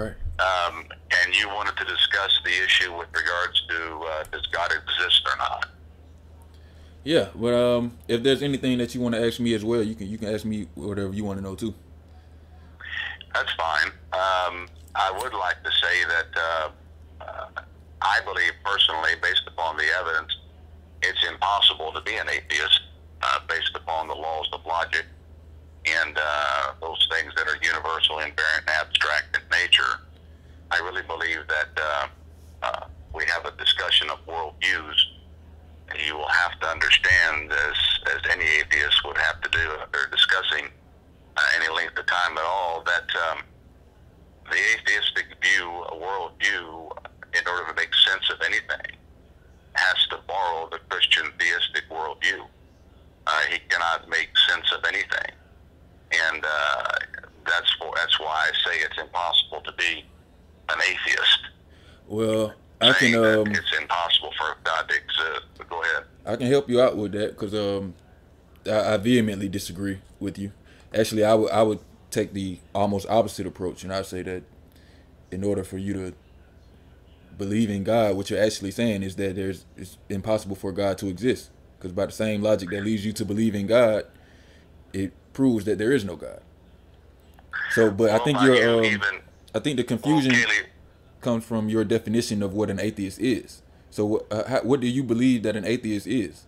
Right. Um, and you wanted to discuss the issue with regards to uh, does God exist or not? Yeah, but um, if there's anything that you want to ask me as well, you can you can ask me whatever you want to know too. That's fine. Um, I would like to say that uh, uh, I believe personally, based upon the evidence, it's impossible to be an atheist uh, based upon the laws of logic and uh, those things that are universal, invariant, and abstract nature. I really believe that uh, uh, we have a discussion of worldviews. You will have to understand, as, as any atheist would have to do or discussing uh, any length of time at all, that um, the atheistic view, a worldview, in order to make sense of anything, has to borrow the Christian theistic worldview. Uh, he cannot make sense of anything, and uh, that's that's why I say it's impossible to be an atheist. Well, I can um, it's impossible for God to exist. But go ahead. I can help you out with that because um, I, I vehemently disagree with you. Actually, I would I would take the almost opposite approach, and I say that in order for you to believe in God, what you're actually saying is that there's it's impossible for God to exist. Because by the same logic that leads you to believe in God, it proves that there is no God. So, but I think by you're you um, even I think the confusion well, comes from your definition of what an atheist is. So, uh, how, what do you believe that an atheist is?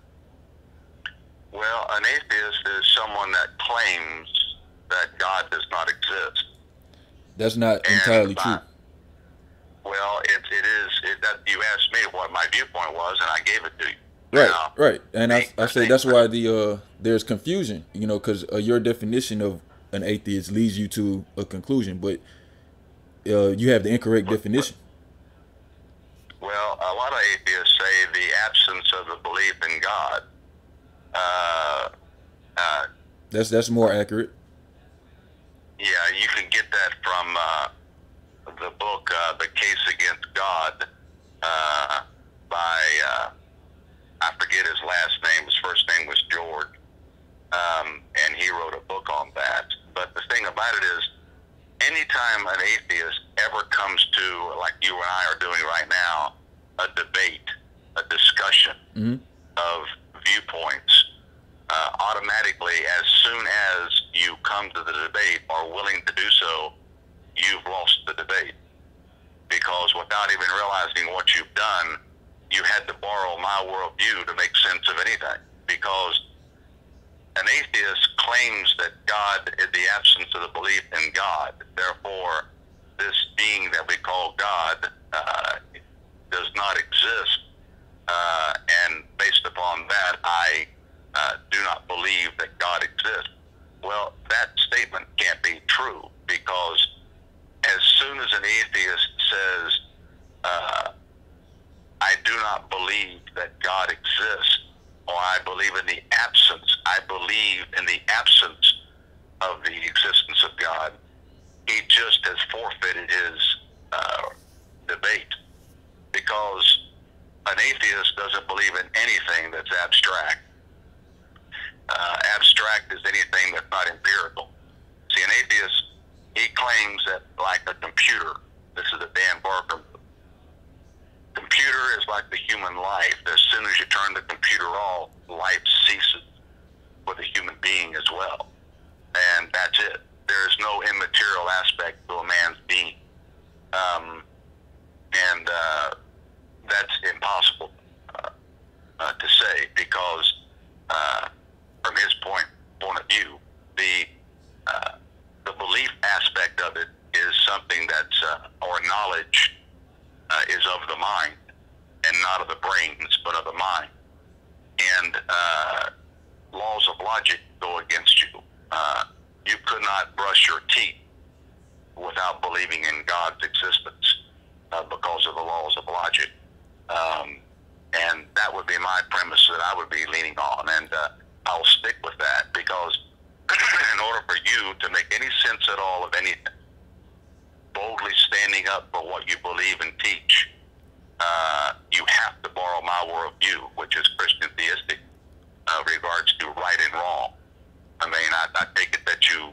Well, an atheist is someone that claims that God does not exist. That's not And entirely by- true. Well, it, it is. It, that you asked me what my viewpoint was, and I gave it to you. Right, Now, right, and I, I I say that's why the uh there's confusion, you know, because uh, your definition of an atheist leads you to a conclusion, but uh, you have the incorrect definition. Well, a lot of atheists say the absence of the belief in God. Uh, uh, That's that's more accurate. yeah, you can get that from uh, the book uh, "The Case Against God" uh, by uh, I forget his last name. His first name was George, um, and he wrote a book on that. But the thing about it is, anytime an atheist ever comes to, like you and I are doing right now, a debate, a discussion hmm of viewpoints, uh, automatically, as soon as you come to the debate or willing to do so, you've lost the debate. Because without even realizing what you've done, you had to borrow my worldview to make sense of anything. Because an atheist claims that God is the absence of the belief in God. Therefore, this being that we call God uh, does not exist. Uh, and based upon that, I uh, do not believe that God exists. Well, that statement can't be true because as soon as an atheist says, uh, I do not believe that God exists, or I believe in the absence, I believe in the absence of the existence of God, he just has forfeited his uh, debate because an atheist doesn't believe in anything that's abstract. Uh, abstract is anything that's not empirical. See, an atheist, he claims that like a computer, this is a Dan Barker. Computer is like the human life. As soon as you turn the computer off, life ceases with a human being as well. And that's it. There's no immaterial aspect to a man's being. Um, and uh, that's impossible uh, uh, to say because, uh, from his point point of view, the uh, the belief aspect of it is something that's uh, or knowledge is of the mind and not of the brains, but of the mind. And uh, laws of logic go against you. Uh, you could not brush your teeth without believing in God's existence uh, because of the laws of logic. Um, and that would be my premise that I would be leaning on. And uh, I'll stick with that because in order for you to make any sense at all of anything, boldly standing up for what you believe and teach, uh, you have to borrow my worldview, which is Christian theistic, uh, regards to right and wrong. I mean, I, I take it that you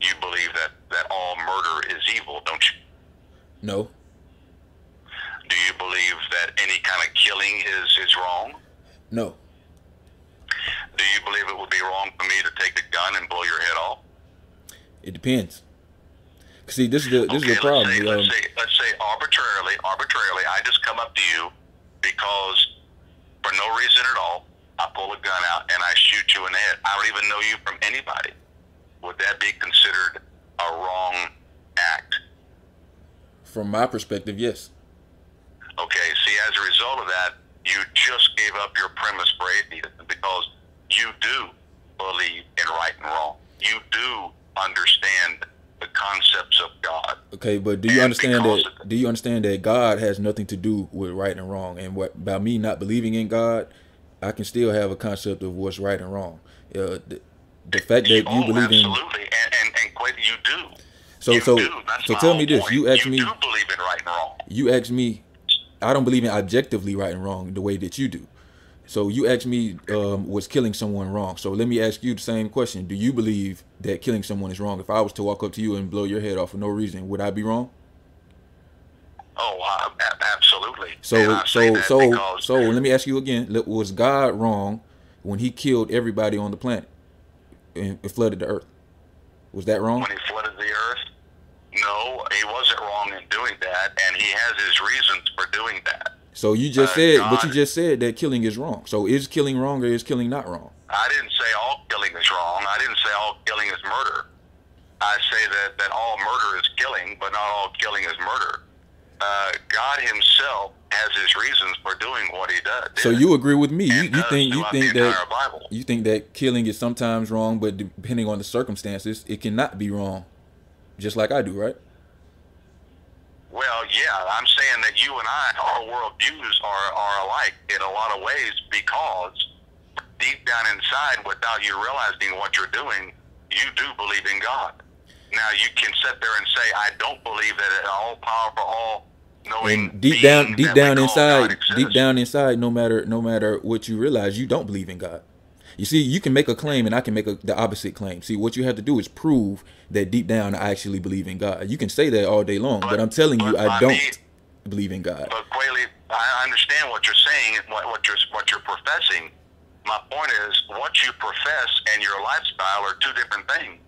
you believe that, that all murder is evil, don't you? No. Do you believe that any kind of killing is, is wrong? No. Do you believe it would be wrong for me to take a gun and blow your head off? It depends. See, this is the this okay, is the problem. Let's say, um, let's say, let's say arbitrarily, arbitrarily, I just come up to you because for no reason at all, I pull a gun out and I shoot you in the head. I don't even know you from anybody. Would that be considered a wrong act? from my perspective, yes. Okay, see, as a result of that, you just gave up your premise for atheism because you do believe in right and wrong. You do understand the concepts of God. Okay, but do you And understand that? Do you understand that God has nothing to do with right and wrong? And what by me not believing in God, I can still have a concept of what's right and wrong. Uh, the, the fact that you oh, believe in absolutely, and and, and quite, you do. so you so do. So tell me this. point. You ask you me. do believe in right and wrong. you ask me i don't believe in objectively right and wrong the way that you do so you asked me um, was killing someone wrong? So let me ask you the same question. Do you believe that killing someone is wrong? If i was to walk up to you and blow your head off for no reason would i be wrong? Oh, uh, absolutely. So so so so let me ask you again. Was god wrong when he killed everybody on the planet and and flooded the earth? Was that wrong? When he flooded the earth, no, he wasn't wrong in doing that, and he has his reasons for doing that. So you just uh, said but you just said that killing is wrong so is killing wrong or is killing not wrong I didn't say all killing is wrong. I didn't say all killing is murder. I say that, that all murder is killing, but not all killing is murder. Uh, God Himself has His reasons for doing what He does. so you agree with me you, you think you think that Bible. You think that killing is sometimes wrong, but depending on the circumstances, it cannot be wrong. Just like I do, right? Well, yeah, I'm saying that you and I, our worldviews are, are alike in a lot of ways because deep down inside, without you realizing what you're doing, you do believe in God. Now, you can sit there and say, I don't believe that an all powerful, all knowing And deep down, deep down inside, deep down inside, no matter no matter what you realize, you don't believe in God. You see, you can make a claim, and I can make a, the opposite claim. See, what you have to do is prove that deep down I actually believe in God. You can say that all day long, but, But- I'm telling you, but I don't believe in God. But Quayle, I understand what you're saying, and what, what you're what you're professing. My point is, what you profess and your lifestyle are two different things.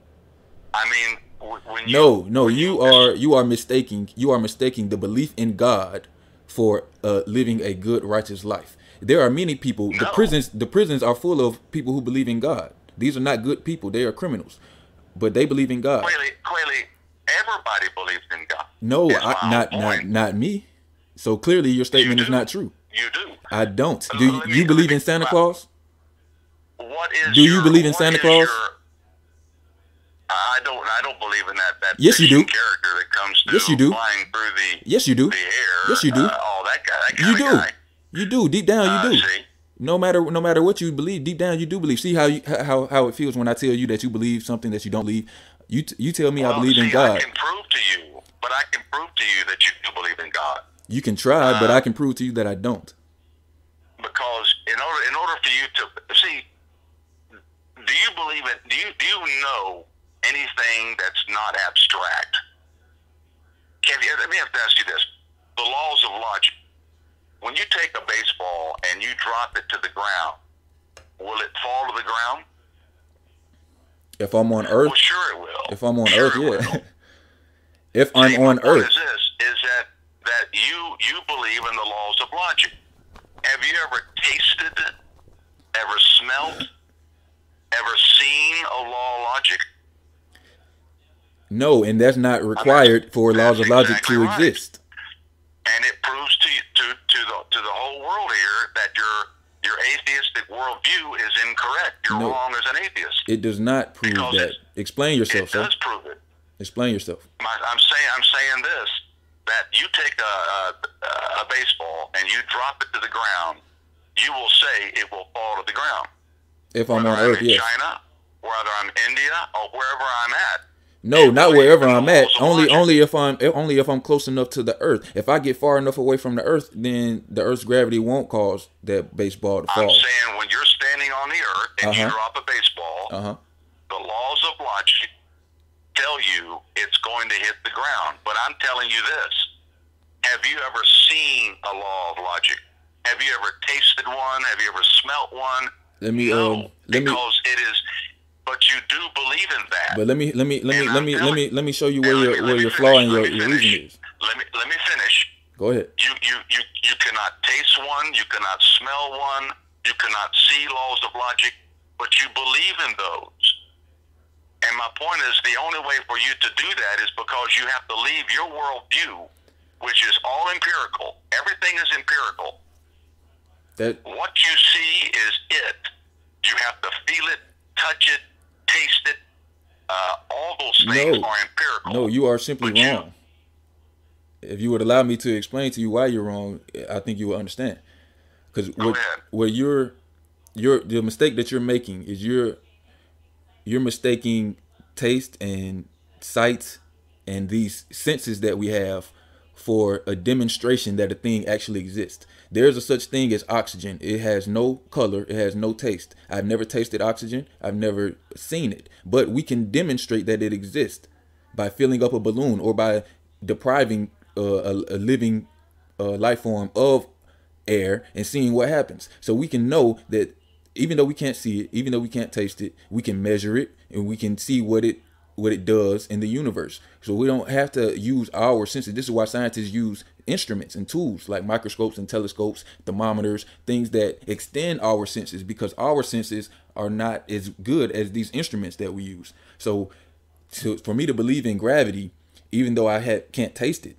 I mean, when you No, no, when you are you are mistaking you are mistaking the belief in God for uh, living a good righteous life. There are many people. The prisons the prisons are full of people who believe in God. These are not good people. They are criminals, but they believe in God. Quayle, Quayle, everybody believes in God. No, I, not not not me. So clearly, your statement is not true. You do. I don't. Uh, Do you, me- you believe in Santa Claus? What is Do you your- believe in Santa Claus? your- I don't. I don't believe in that. That Yes, you do. Character that comes Yes, you do. flying through the Yes, you do. the air. Yes, you do. Uh, oh, that guy. That You do. guy. You do. Deep down, Uh, you do. see? No matter no matter what you believe, deep down you do believe. See how you how how it feels when I tell you that you believe something that you don't believe. You t- you tell me I Well, believe in God. I can prove to you, but I can prove to you that you do believe in God. You can try, but Uh, I can prove to you that I don't. Because in order in order for you to see, do you believe it? Do you do you know anything that's not abstract? Can you, let me have to ask you this: the laws of logic. When you take a baseball and you drop it to the ground, will it fall to the ground? If I'm on Earth, Well, sure it will. if I'm on Sure Earth, yeah. if I'm my on Earth, is this: is that that you you believe in the laws of logic. Have you ever tasted, it? ever smelt, ever seen a law of logic? no, and that's not required for laws of logic exactly to right. exist. And it proves to to to the to the whole world here that your your atheistic worldview is incorrect. You're No. wrong as an atheist. It does not prove Because that. Explain yourself, It sir. does prove it. Explain yourself. My, I'm saying I'm saying this that you take a, a a baseball and you drop it to the ground, you will say it will fall to the ground. If I'm whether on I'm Earth, in yes. China, whether I'm India, or wherever I'm at. No, You not wherever I'm at. Only only if I'm only if I'm close enough to the Earth. If I get far enough away from the Earth, then the Earth's gravity won't cause that baseball to fall. I'm saying when you're standing on the earth and you Uh-huh. drop a baseball, Uh huh. the laws of logic tell you it's going to hit the ground. But I'm telling you this Have you ever seen a law of logic? Have you ever tasted one? Have you ever smelt one? Let me no, um let me because it is. But you do believe in that. but let me let me let me let me let me let me show you where your where your flaw in your, your reason is. Let me let me finish. Go ahead. You you you you cannot taste one. You cannot smell one. You cannot see laws of logic, but you believe in those. And my point is, the only way for you to do that is because you have to leave your worldview, which is all empirical. Everything is empirical. That What you see is it. You have to feel it, touch it, taste it. Uh, all those things No. are empirical. no, you are simply But you- wrong. If you would allow me to explain to you why you're wrong, I think you will understand. Because what ahead. what you're you're the mistake that you're making is you're you're mistaking taste and sight and these senses that we have for a demonstration that a thing actually exists. There's a such thing as oxygen. It has no color, it has no taste. I've never tasted oxygen, I've never seen it, but we can demonstrate that it exists by filling up a balloon or by depriving uh, a, a living uh, life form of air and seeing what happens. So we can know that even though we can't see it, even though we can't taste it, we can measure it and we can see what it what it does in the universe. So we don't have to use our senses. This is why scientists use instruments and tools like microscopes and telescopes, thermometers, things that extend our senses because our senses are not as good as these instruments that we use. So to, for me to believe in gravity, even though I can't taste it,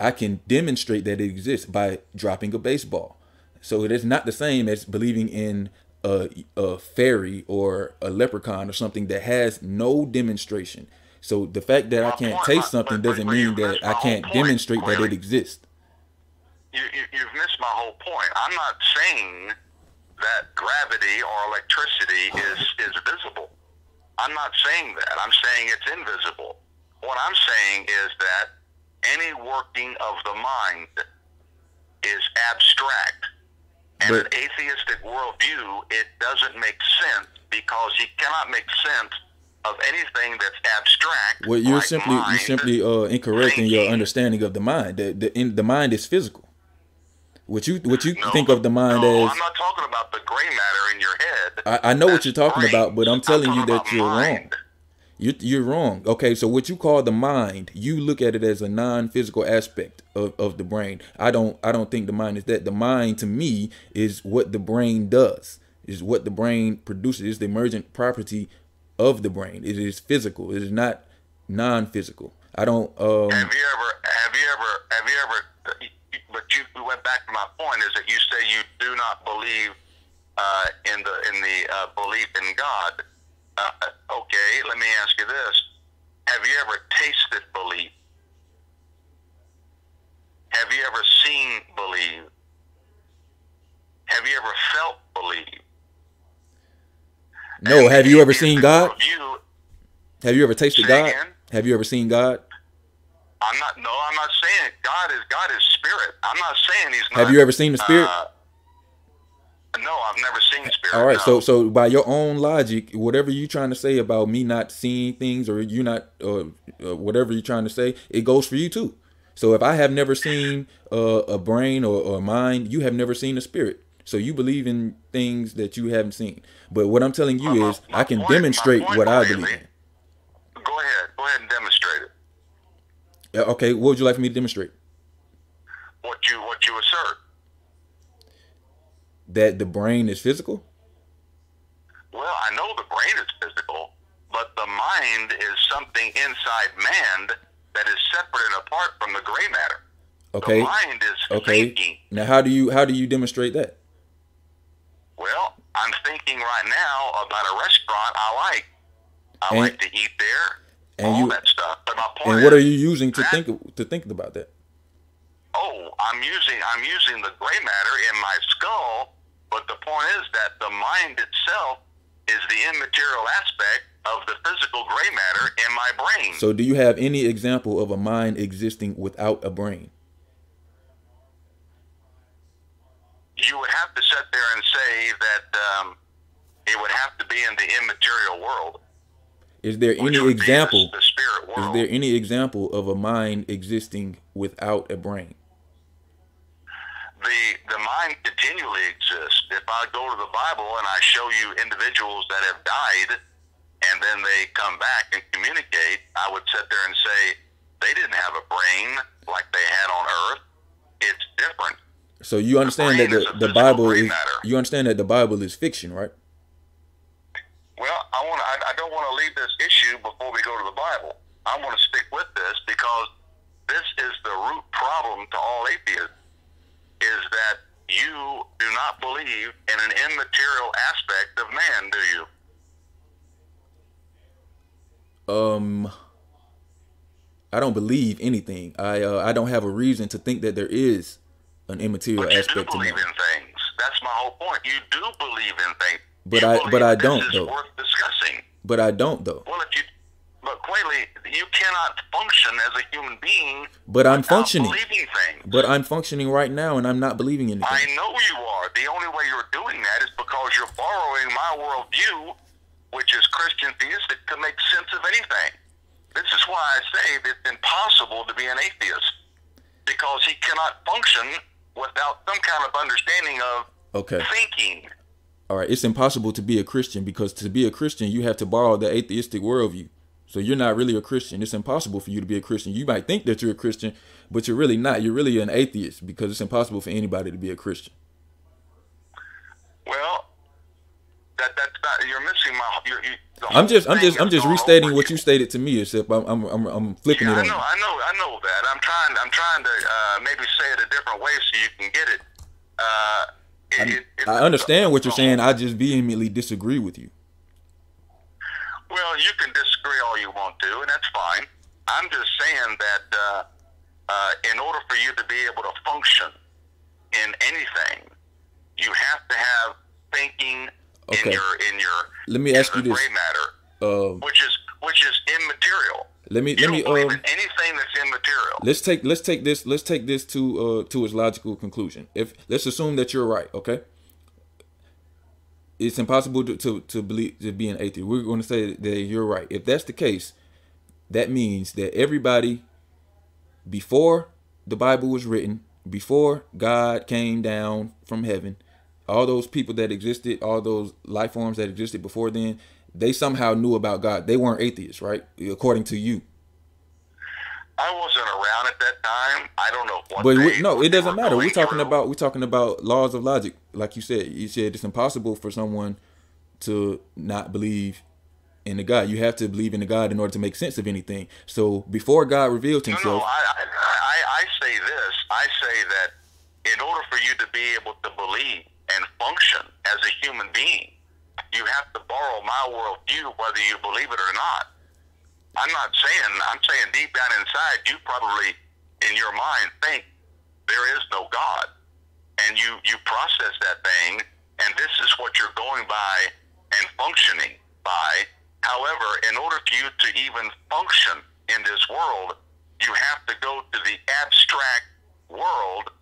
I can demonstrate that it exists by dropping a baseball. So it is not the same as believing in a, a fairy or a leprechaun or something that has no demonstration. So the fact that I can't taste something but- doesn't but mean that I can't demonstrate that it exists. you, you, you've missed my whole point. I'm not saying that gravity or electricity is, is visible. I'm not saying that. I'm saying it's invisible. What I'm saying is that any working of the mind is abstract. And an atheistic worldview, it doesn't make sense because you cannot make sense of anything that's abstract. Well, you're like simply you're simply uh, incorrect in your understanding of the mind. The the in, the mind is physical. What you what you No, think of the mind no, as I'm not talking about the gray matter in your head. I, I know what you're talking brains. about, but I'm telling you that you're wrong. You're, you're wrong. Okay, so what you call the mind, you look at it as a non-physical aspect of, of the brain. I don't I don't think the mind is that. The mind to me is what the brain does. Is what the brain produces. It's the emergent property of the brain. It is physical. It is not non-physical. I don't um Have you ever? Have you ever? Have you ever? But you we went back to my point is that you say you do not believe uh, in the in the uh, belief in God. Uh, okay, let me ask you this: Have you ever tasted belief? Have you ever seen believe? Have you ever felt believe? No. Have you ever seen God? worldview- Have you ever tasted God? again? Have you ever seen God? I'm not. No, I'm not saying it. God is God is spirit. I'm not saying he's not. Have you ever seen the spirit? Uh, no, I've never seen spirit. All right, no. so so by your own logic, whatever you're trying to say about me not seeing things or you not uh, uh, whatever you're trying to say, it goes for you too. So if I have never seen uh, a brain or, or a mind, you have never seen a spirit. So you believe in things that you haven't seen. But what I'm telling you my- is, uh, uh, I can point- demonstrate what I believe in. Go ahead. Go ahead and demonstrate it. Yeah, Okay, what would you like for me to demonstrate? What you what you assert. That the brain is physical? Well, I know the brain is physical, but the mind is something inside man that is separate and apart from the gray matter. Okay. The mind is Okay. thinking. Now how do you how do you demonstrate that? Well, I'm thinking right now about a restaurant I like. I And- like to eat there. and all you- that stuff. But my point And what is, are you using to that- think to think about that? oh, I'm using I'm using the gray matter in my skull, but the point is that the mind itself is the immaterial aspect of the physical gray matter in my brain. So, do you have any example of a mind existing without a brain? You would have to sit there and say that um, it would have to be in the immaterial world. Is there any the- example? The, spirit Is there any example of a mind existing without a brain? the the mind continually exists. If I go to the Bible and I show you individuals that have died and then they come back and communicate, I would sit there and say they didn't have a brain like they had on earth. It's different. So you understand that the, the Bible is matter. you understand that the Bible is fiction, right? Well, I want I, I don't want to leave this issue before we go to the Bible. I want to stick with this because this is the root problem to all atheists is that you do not believe in an immaterial aspect of man, do you? Um I don't believe anything. I uh, I don't have a reason to think that there is an immaterial But you do aspect to believe man. in things. That's my whole point. You do believe in things. But You I- but I don't, though. worth discussing. But I don't though. Well, if you, but Quayle, you cannot function as a human being But I'm functioning. believing things. But I'm functioning right now and I'm not believing in anything. I know you are. The only way you're doing that is because you're borrowing my worldview, which is Christian theistic, to make sense of anything. This is why I say it's impossible to be an atheist because he cannot function without some kind of understanding of Okay. thinking. All right, it's impossible to be a Christian because to be a Christian, you have to borrow the atheistic worldview. So you're not really a Christian. It's impossible for you to be a Christian. You might think that you're a Christian, but you're really not. You're really an atheist because it's impossible for anybody to be a Christian. Well, that that's not. You're missing my. You're, you, I'm just, I'm just, I'm just restating what you stated to me. Except I'm, I'm, I'm, I'm flipping Yeah, it I know. I know, I know that. I'm trying, I'm trying to uh, maybe say it a different way so you can get it. Uh, it, it, it- I understand what you're saying. I just vehemently disagree with you. Well, you can disagree all you want to, and that's fine. I'm just saying that uh, uh, in order for you to be able to function in anything, you have to have thinking Okay. in your in your Let me ask you this. gray matter, Um, which is which is immaterial. let me, You let me, um, anything that's immaterial. let's take, let's take this, let's take this to, uh, to its logical conclusion. If let's assume that you're right, okay? It's impossible to, to, to believe to be an atheist. We're going to say that you're right. If that's the case, that means that everybody before the Bible was written, before God came down from heaven, all those people that existed, all those life forms that existed before then, they somehow knew about God. They weren't atheists, right? According to you. I wasn't around at that time. I don't know what. But we, no, it doesn't matter. We're talking through. about we're talking about laws of logic, like you said. You said it's impossible for someone to not believe in the God. You have to believe in the God in order to make sense of anything. So before God revealed No, no. Himself, I, I, I, I say this. I say that in order for you to be able to believe and function as a human being, you have to borrow my worldview, whether you believe it or not. I'm not saying. I'm saying deep down inside, you probably, in your mind, think there is no God, and you you process that thing, and this is what you're going by and functioning by. However, in order for you to even function in this world, you have to go to the abstract world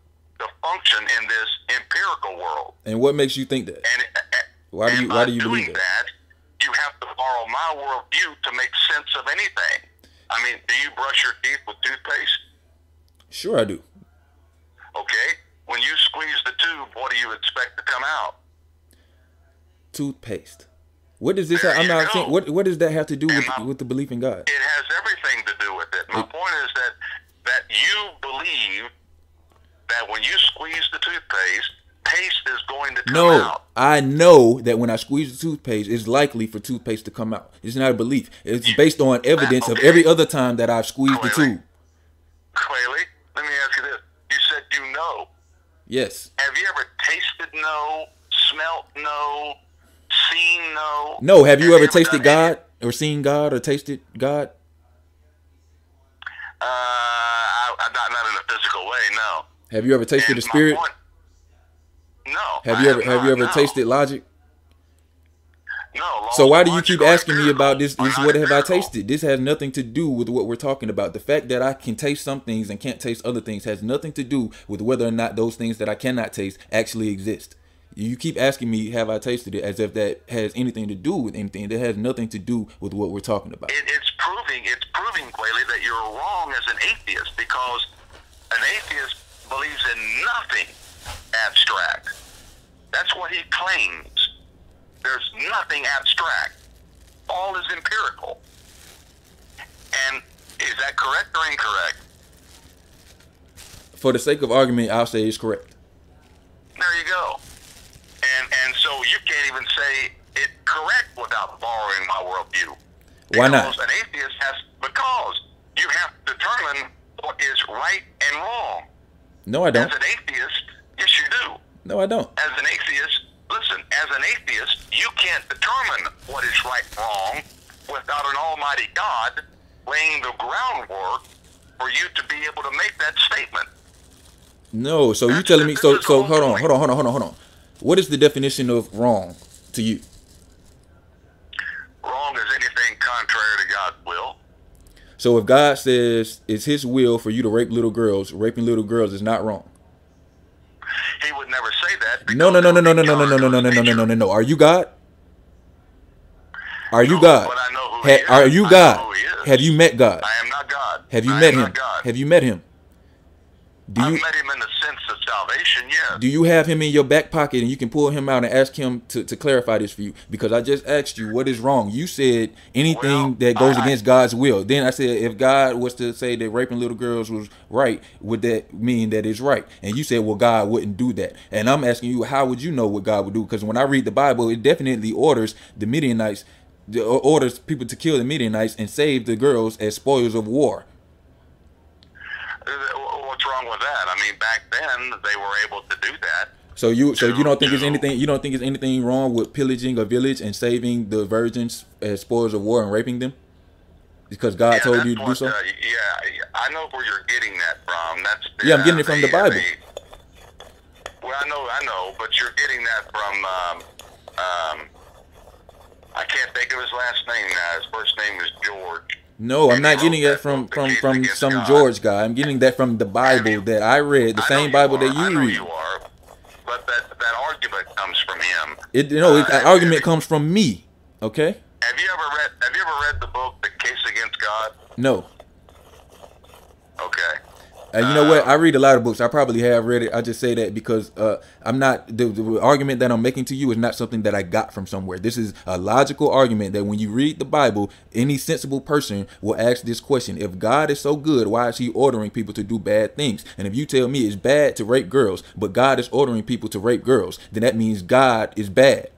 to function in this empirical world. and what makes you think that? And, uh, uh, Why do you- why do you believe that? You have to borrow my worldview to make sense of anything. I mean, do you brush your teeth with toothpaste? Sure, I do. Okay. When you squeeze the tube, what do you expect to come out? Toothpaste. What does this? Have, I'm not saying what. What does that have to do with my- with the belief in God? It has everything to do with it. My oh. point is that that you believe that when you squeeze the toothpaste, paste is going to come No, out. I know that when I squeeze the toothpaste, it's likely for toothpaste to come out. It's not a belief. It's based on evidence of every other time that I've squeezed the tube. Quayle, let me ask you this. You said you know. Yes. Have you ever tasted no, smelt no, seen no? No. Have you ever tasted done any- God or seen God or tasted God? Uh, I, I- not not in a physical way. No. Have you ever tasted the Spirit? no. Have I you ever Have you ever no. tasted logic? No. So why do you keep asking me about This what have I tasted? This has nothing to do with what we're talking about. The fact that I can taste some things and can't taste other things has nothing to do with whether or not those things that I cannot taste actually exist. You keep asking me, have I tasted it, as if that has anything to do with anything. That has nothing to do with what we're talking about. It, it's proving, it's proving, Quayle, that you're wrong as an atheist because an atheist believes in nothing abstract. That's what he claims. There's nothing abstract. All is empirical. And is that correct or incorrect? For the sake of argument, I'll say it's correct. There you go. And and so you can't even say it correct without borrowing my worldview. Why not? Because an atheist has because you have to determine what is right and wrong. No, I don't. As an atheist, yes you do. No, I don't. As an atheist, listen, as an atheist, you can't determine what is right and wrong without an almighty God laying the groundwork for you to be able to make that statement. No, so you telling me? So, so hold on, hold on, hold on, hold on, hold on. What is the definition of wrong to you? Wrong is anything contrary to God's will. So, if God says it's His will for you to rape little girls, raping little girls is not wrong. He would never say that. No, no, no, no, no, no, no, no, no, no, no, no, no, no, no, no, no. Are you God? Are you God? but I know who he is. are you God? who he is. Have you met God? I am not God. Have you met him? Have you met him? Do you met him in the sense of salvation, yes. do you have him in your back pocket and you can pull him out and ask him to, to clarify this for you? Because I just asked you what is wrong. You said anything Well, that goes I- against God's will. Then I said if God was to say that raping little girls was right, would that mean that it's right? And you said, well, God wouldn't do that. And I'm asking you, how would you know what God would do? Because when I read the Bible, it definitely orders the Midianites, the- orders people to kill the Midianites and save the girls as spoils of war. Uh, What's wrong with that? I mean, back then they were able to do that. So you so you don't think it's anything you don't think it's anything wrong with pillaging a village and saving the virgins as spoils of war and raping them? Because God Yeah, told you to do so? Uh, yeah, I know where you're getting that from. That's the, Yeah, I'm getting it from the the- Bible. well, I know, I know, but you're getting that from. Um, um, I can't think of his last name now. His first name is George. No, I'm not getting that from from from some God. George guy. I'm getting that from the Bible you? that I read, the I same Bible you that are. I you know read. You are, but that that argument comes from him. It no, it, Uh, that argument comes from me. Okay? Have you ever read? Have you ever read the book The Case Against God? No. Okay. And you know what? I read a lot of books. I probably have read it. I just say that because uh, I'm not the, the argument that I'm making to you is not something that I got from somewhere. This is a logical argument that when you read the Bible, any sensible person will ask this question: If God is so good, why is He ordering people to do bad things? And if you tell me it's bad to rape girls, but God is ordering people to rape girls, then that means God is bad.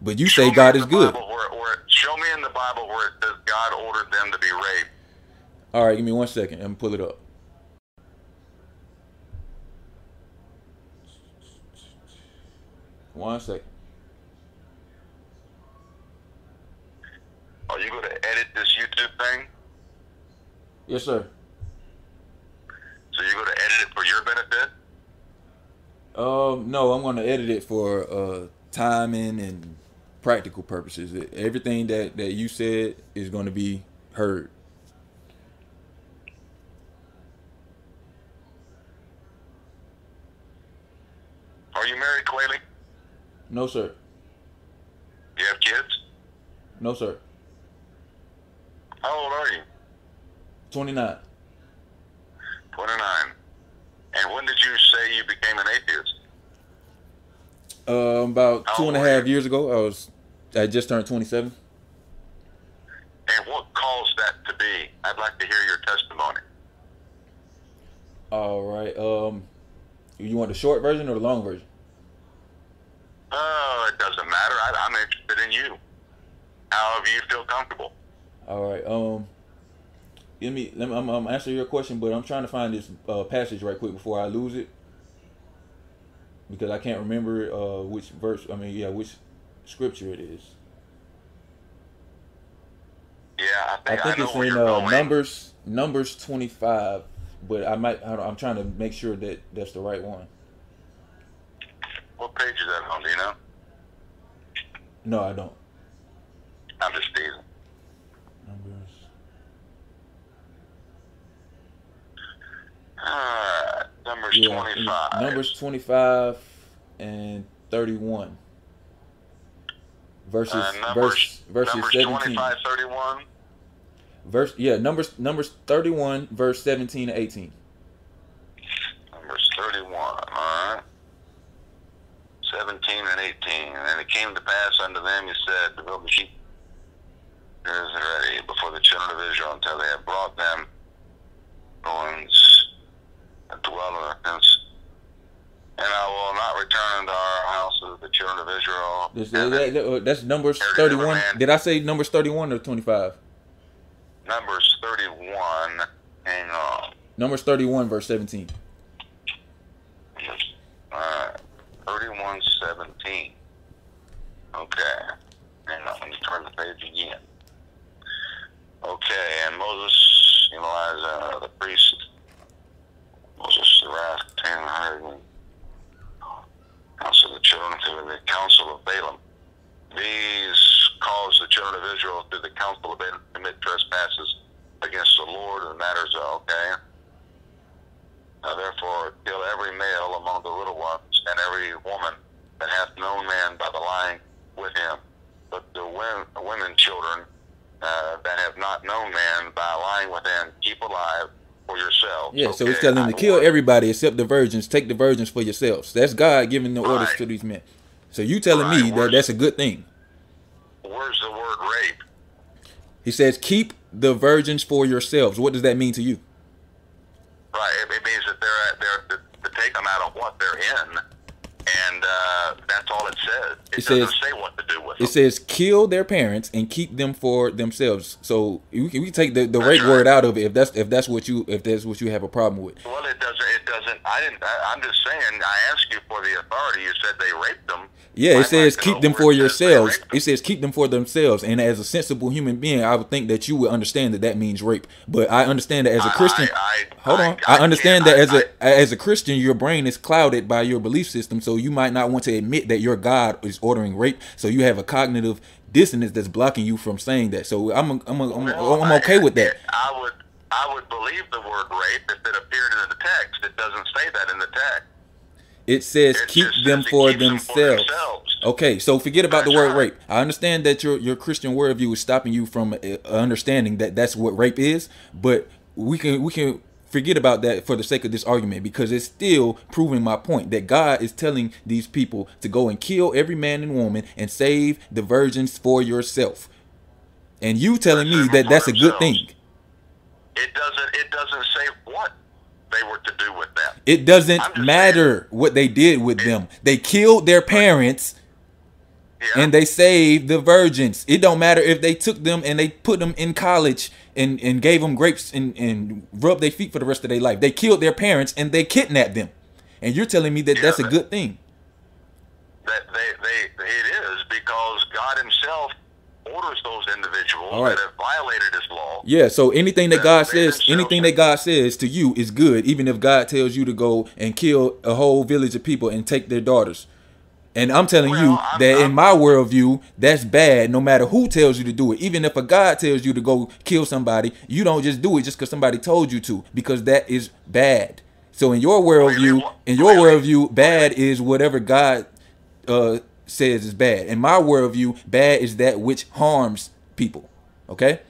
But you Show say God is good. Where, where, show me in the Bible where it says God ordered them to be raped. All right, give me one second. Me pull it up. One second. Are you going to edit this YouTube thing? Yes, sir. So you're going to edit it for your benefit? Um, no, I'm gonna edit it for uh timing and practical purposes. Everything that that you said is gonna be heard. Are you married, Quayle? No, sir. You have kids? No, sir. How old are you? Twenty nine. 29. And when did you say you became an atheist? Um, about How two and a half you? years ago, I was I just turned twenty seven. And what caused that to be? I'd like to hear your testimony. All right. Um, you want the short version or the long version? Oh, it doesn't matter. I, I'm interested in you. However you feel comfortable. All right. Um, give me. Let me. I'm, I'm answering your question, but I'm trying to find this uh, passage right quick before I lose it because I can't remember uh, which verse. I mean, yeah, which scripture it is. Yeah, I I think I, think know it's in uh. Numbers Numbers 25, but I might. I don't, I'm trying to make sure that that's the right one. What page is that on? Do you know? No, I don't. Teasing. Numbers. Uh, numbers Yeah, 25. Numbers 25 and 31 verses Uh, numbers, verse verses numbers 17 25, 31. verse yeah numbers numbers 31 verse 17 to 18 Numbers 31, all right. 17 and 18. And it came to pass unto them, he said, to build the sheep is ready before the children of Israel until they have brought them goings and dwell in their tents. And I will not return unto our house of the children of Israel. This- that- that- uh, that's numbers 31 did i say numbers 31 or 25 Numbers 31. Hang on. numbers 31 verse 17 Alright. 3117. Okay. Hang on, let me turn the page again. Okay, and Moses, you know, Elijah, uh, the priest, Moses, the wrath, ten hundred, counsel of the children through the council of Balaam. These caused the children of Israel through the council of Balaam to commit trespasses against the Lord in matters of, okay? Now therefore kill every male among the little ones, and every woman that hath known man by the lying with him. But the women, women children uh, that have not known man by lying with him, keep alive for yourselves. yeah so he's Okay? telling them to kill everybody except the virgins take the virgins for yourselves that's god giving the orders Right. to these men so you telling me Right, that that's a good thing Where's the word rape? he says keep the virgins for yourselves what does that mean to you Right. It, it means that they're they're to, to take them out of what they're in, and uh, that's all it says. It, It doesn't says- say what to do with It them. says kill their parents and keep them for themselves. So we can, we can take the, the rape right. word out of it if that's if that's what you if that's what you have a problem with. Well, it doesn't. It doesn't. I didn't. I, I'm just saying. I asked you for the authority. You said they raped them. Yeah, it says like to know keep them for it says they yourselves. It says keep them for themselves. And as a sensible human being, I would think that you would understand that that means rape. But I understand that as a Christian, I- I- hold on, I, understand that as a as a Christian, your brain is clouded by your belief system, so you might not want to admit that your God is ordering rape. So you have a cognitive dissonance that's blocking you from saying that. So I'm I'm I'm, Well, I'm okay with that. I, I would. I would believe the word rape if it appeared in the text. It doesn't say that in the text. It says It keep them says it for them for themselves. themselves. Okay, so forget about the word rape. I understand that your your Christian worldview is stopping you from uh, understanding that that's what rape is, but we can we can forget about that for the sake of this argument because it's still proving my point that God is telling these people to go and kill every man and woman and save the virgins for yourself. And you telling me that that's a good thing. It doesn't. It doesn't say what they were to do with. It doesn't matter what they did with them. They killed their parents Yeah. and they saved the virgins. It don't matter if they took them and they put them in college and, and gave them grapes and, and rubbed their feet for the rest of their life. They killed their parents and they kidnapped them. And you're telling me that Yeah, that's a good thing. that they, they it is because God Himself orders those individuals All right. that have violated His law. Yeah, so anything that God says, anything that God says to you is good, even if God tells you to go and kill a whole village of people and take their daughters. And I'm telling you I'm- that in I'm- my worldview, that's bad no matter who tells you to do it. Even if a God tells you to go kill somebody, you don't just do it just because somebody told you to, because that is bad. So in your worldview, in your worldview, bad is whatever God uh, says is bad. In my worldview, bad is that which harms people. Okay?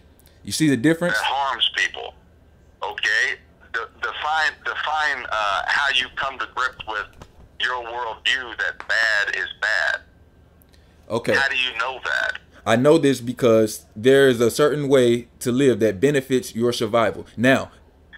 You see the difference? that harms people. Okay, De- define define uh, how you come to grips with your worldview that bad is bad. Okay. How do you know that? I know this because there is a certain way to live that benefits your survival. Now,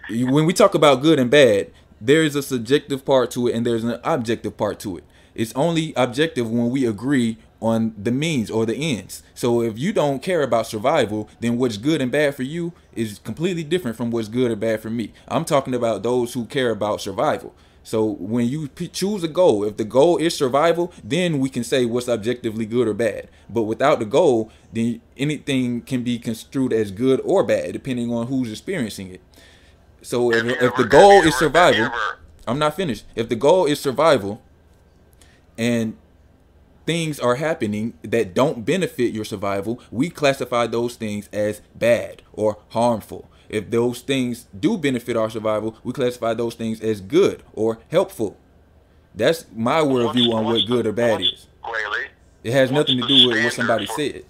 when we talk about good and bad, there is a subjective part to it and there's an objective part to it. It's only objective when we agree on the means or the ends. So if you don't care about survival, then what's good and bad for you is completely different from what's good or bad for me. I'm talking about those who care about survival. So when you p- choose a goal, if the goal is survival, then we can say what's objectively good or bad. But without the goal, then anything can be construed as good or bad depending on who's experiencing it. So if, if the goal is survival, I'm not finished. If the goal is survival and things are happening that don't benefit your survival, we classify those things as bad or harmful. If those things do benefit our survival, we classify those things as good or helpful. That's my worldview on what good or bad is. Quayle, It has nothing to do with what somebody for- said.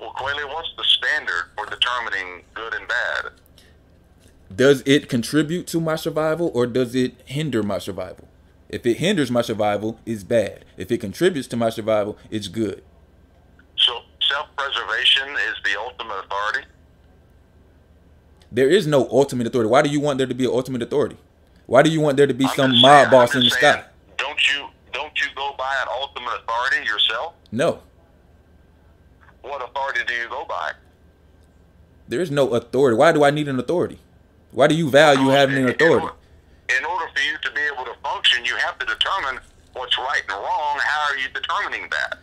well, Quayle, what's the standard for determining good and bad? Does it contribute to my survival or does it hinder my survival? If it hinders my survival, it's bad. If it contributes to my survival, it's good. So self-preservation is the ultimate authority. There is no ultimate authority. Why do you want there to be an ultimate authority? Why do you want there to be I'm some mob saying- boss in the saying, sky? Don't you don't you go by an ultimate authority yourself? No. What authority do you go by? There is no authority. Why do I need an authority? Why do you value having an authority? In order for you to be able to function, you have to determine what's right and wrong. How are you determining that?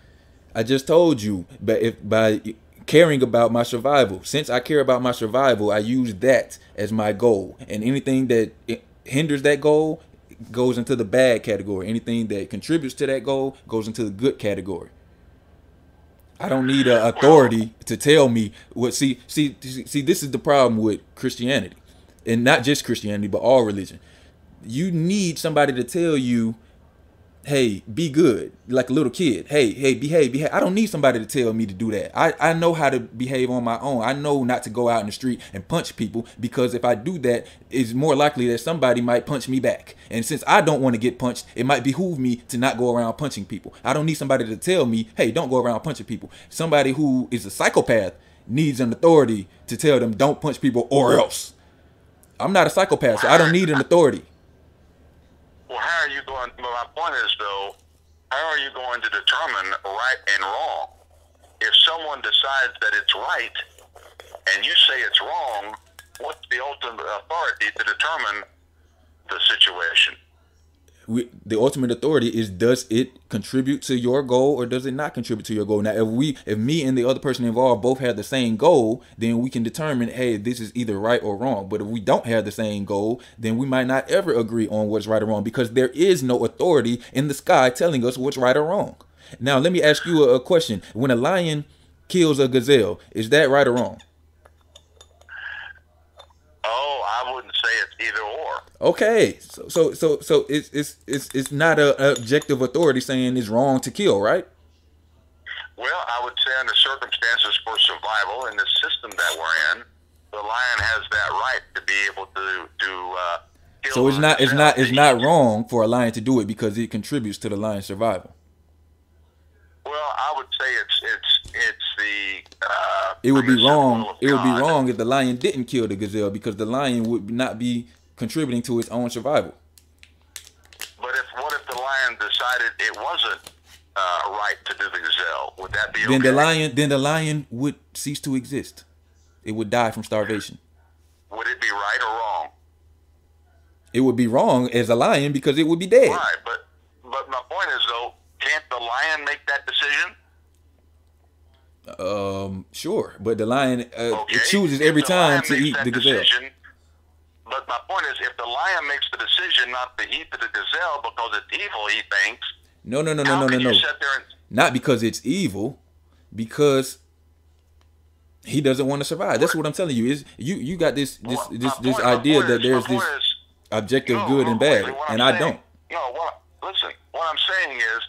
I just told you, but if by caring about my survival, since I care about my survival, I use that as my goal, and anything that hinders that goal goes into the bad category. Anything that contributes to that goal goes into the good category. I don't need a authority to tell me what. See, see, see. This is the problem with Christianity, and not just Christianity, but all religion. You need somebody to tell you hey, be good, like a little kid. Hey, hey, behave, behave. I don't need somebody to tell me to do that. I, I know how to behave on my own. I know not to go out in the street and punch people because if I do that, it's more likely that somebody might punch me back. And since I don't want to get punched, it might behoove me to not go around punching people. I don't need somebody to tell me, hey, don't go around punching people. Somebody who is a psychopath needs an authority to tell them don't punch people or else. I'm not a psychopath, so I don't need an authority. Well, how are you going? My point is though, how are you going to determine right and wrong? If someone decides that it's right, and you say it's wrong, what's the ultimate authority to determine the situation? We, the ultimate authority is does it contribute to your goal or does it not contribute to your goal? Now if we if me and the other person involved both have the same goal then we can determine hey this is either right or wrong. But if we don't have the same goal then we might not ever agree on what's right or wrong because there is no authority in the sky telling us what's right or wrong. Now let me ask you a, a question. When a lion kills a gazelle is that right or wrong? Oh, I wouldn't say it's either or. okay so so so, so it's it's it's it's not a, a objective authority saying it's wrong to kill right Well, I would say under circumstances for survival in the system that we're in, the lion has that right to be able to to. Uh, kill So it's not it's not it's not wrong for a lion to do it because it contributes to the lion's survival. Well, I would say it's it's it's the. Uh, It would be wrong. It would be wrong if the lion didn't kill the gazelle because the lion would not be contributing to its own survival. But if what if the lion decided it wasn't uh, right to do the gazelle? Would that be Then okay? the lion then the lion would cease to exist. It would die from starvation. Would it be right or wrong? It would be wrong as a lion because it would be dead. Right, but but my point is though, can't the lion make that decision? Um, sure, but the lion uh, Okay. it chooses every time to eat the gazelle. decision- But my point is, if the lion makes the decision not to eat the gazelle because it's evil, he thinks. No, no, no, no, no, no, no. you sit there and Not because it's evil, because he doesn't want to survive. That's what I'm telling you. Is you you got this this Well, this this point- idea that is- there's this is- objective No, good no, and bad, and I'm I don't. No, what listen, what I'm saying is,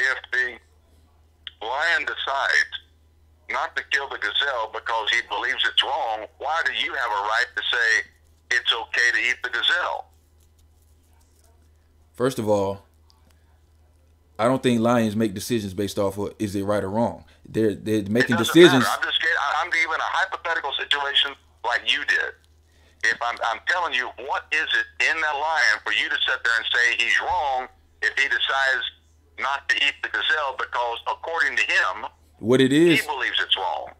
if the lion decides not to kill the gazelle because he believes it's wrong, why do you have a right to say it's okay to eat the gazelle? First of all, I don't think lions make decisions based off of is it right or wrong. They're they're making decisions. matter. I'm just I'm giving a hypothetical situation like you did. If I'm, I'm telling you, what is it in that lion for you to sit there and say he's wrong if he decides not to eat the gazelle because, according to him, What it he believes it's wrong.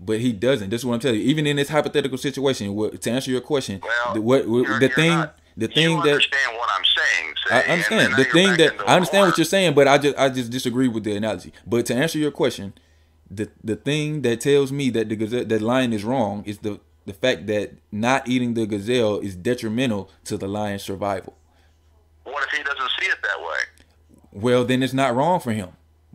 but he doesn't. This is what I'm telling you. Even in this hypothetical situation, what, to answer your question, Well, the, what, the thing, not- the thing that understand what I'm saying. see, I understand the thing that I understand what you're saying, but I just I just disagree with the analogy. But to answer your question, the the thing that tells me that the gazelle that lion is wrong is the the fact that not eating the gazelle is detrimental to the lion's survival. What if he doesn't see it that way? Well, then it's not wrong for him.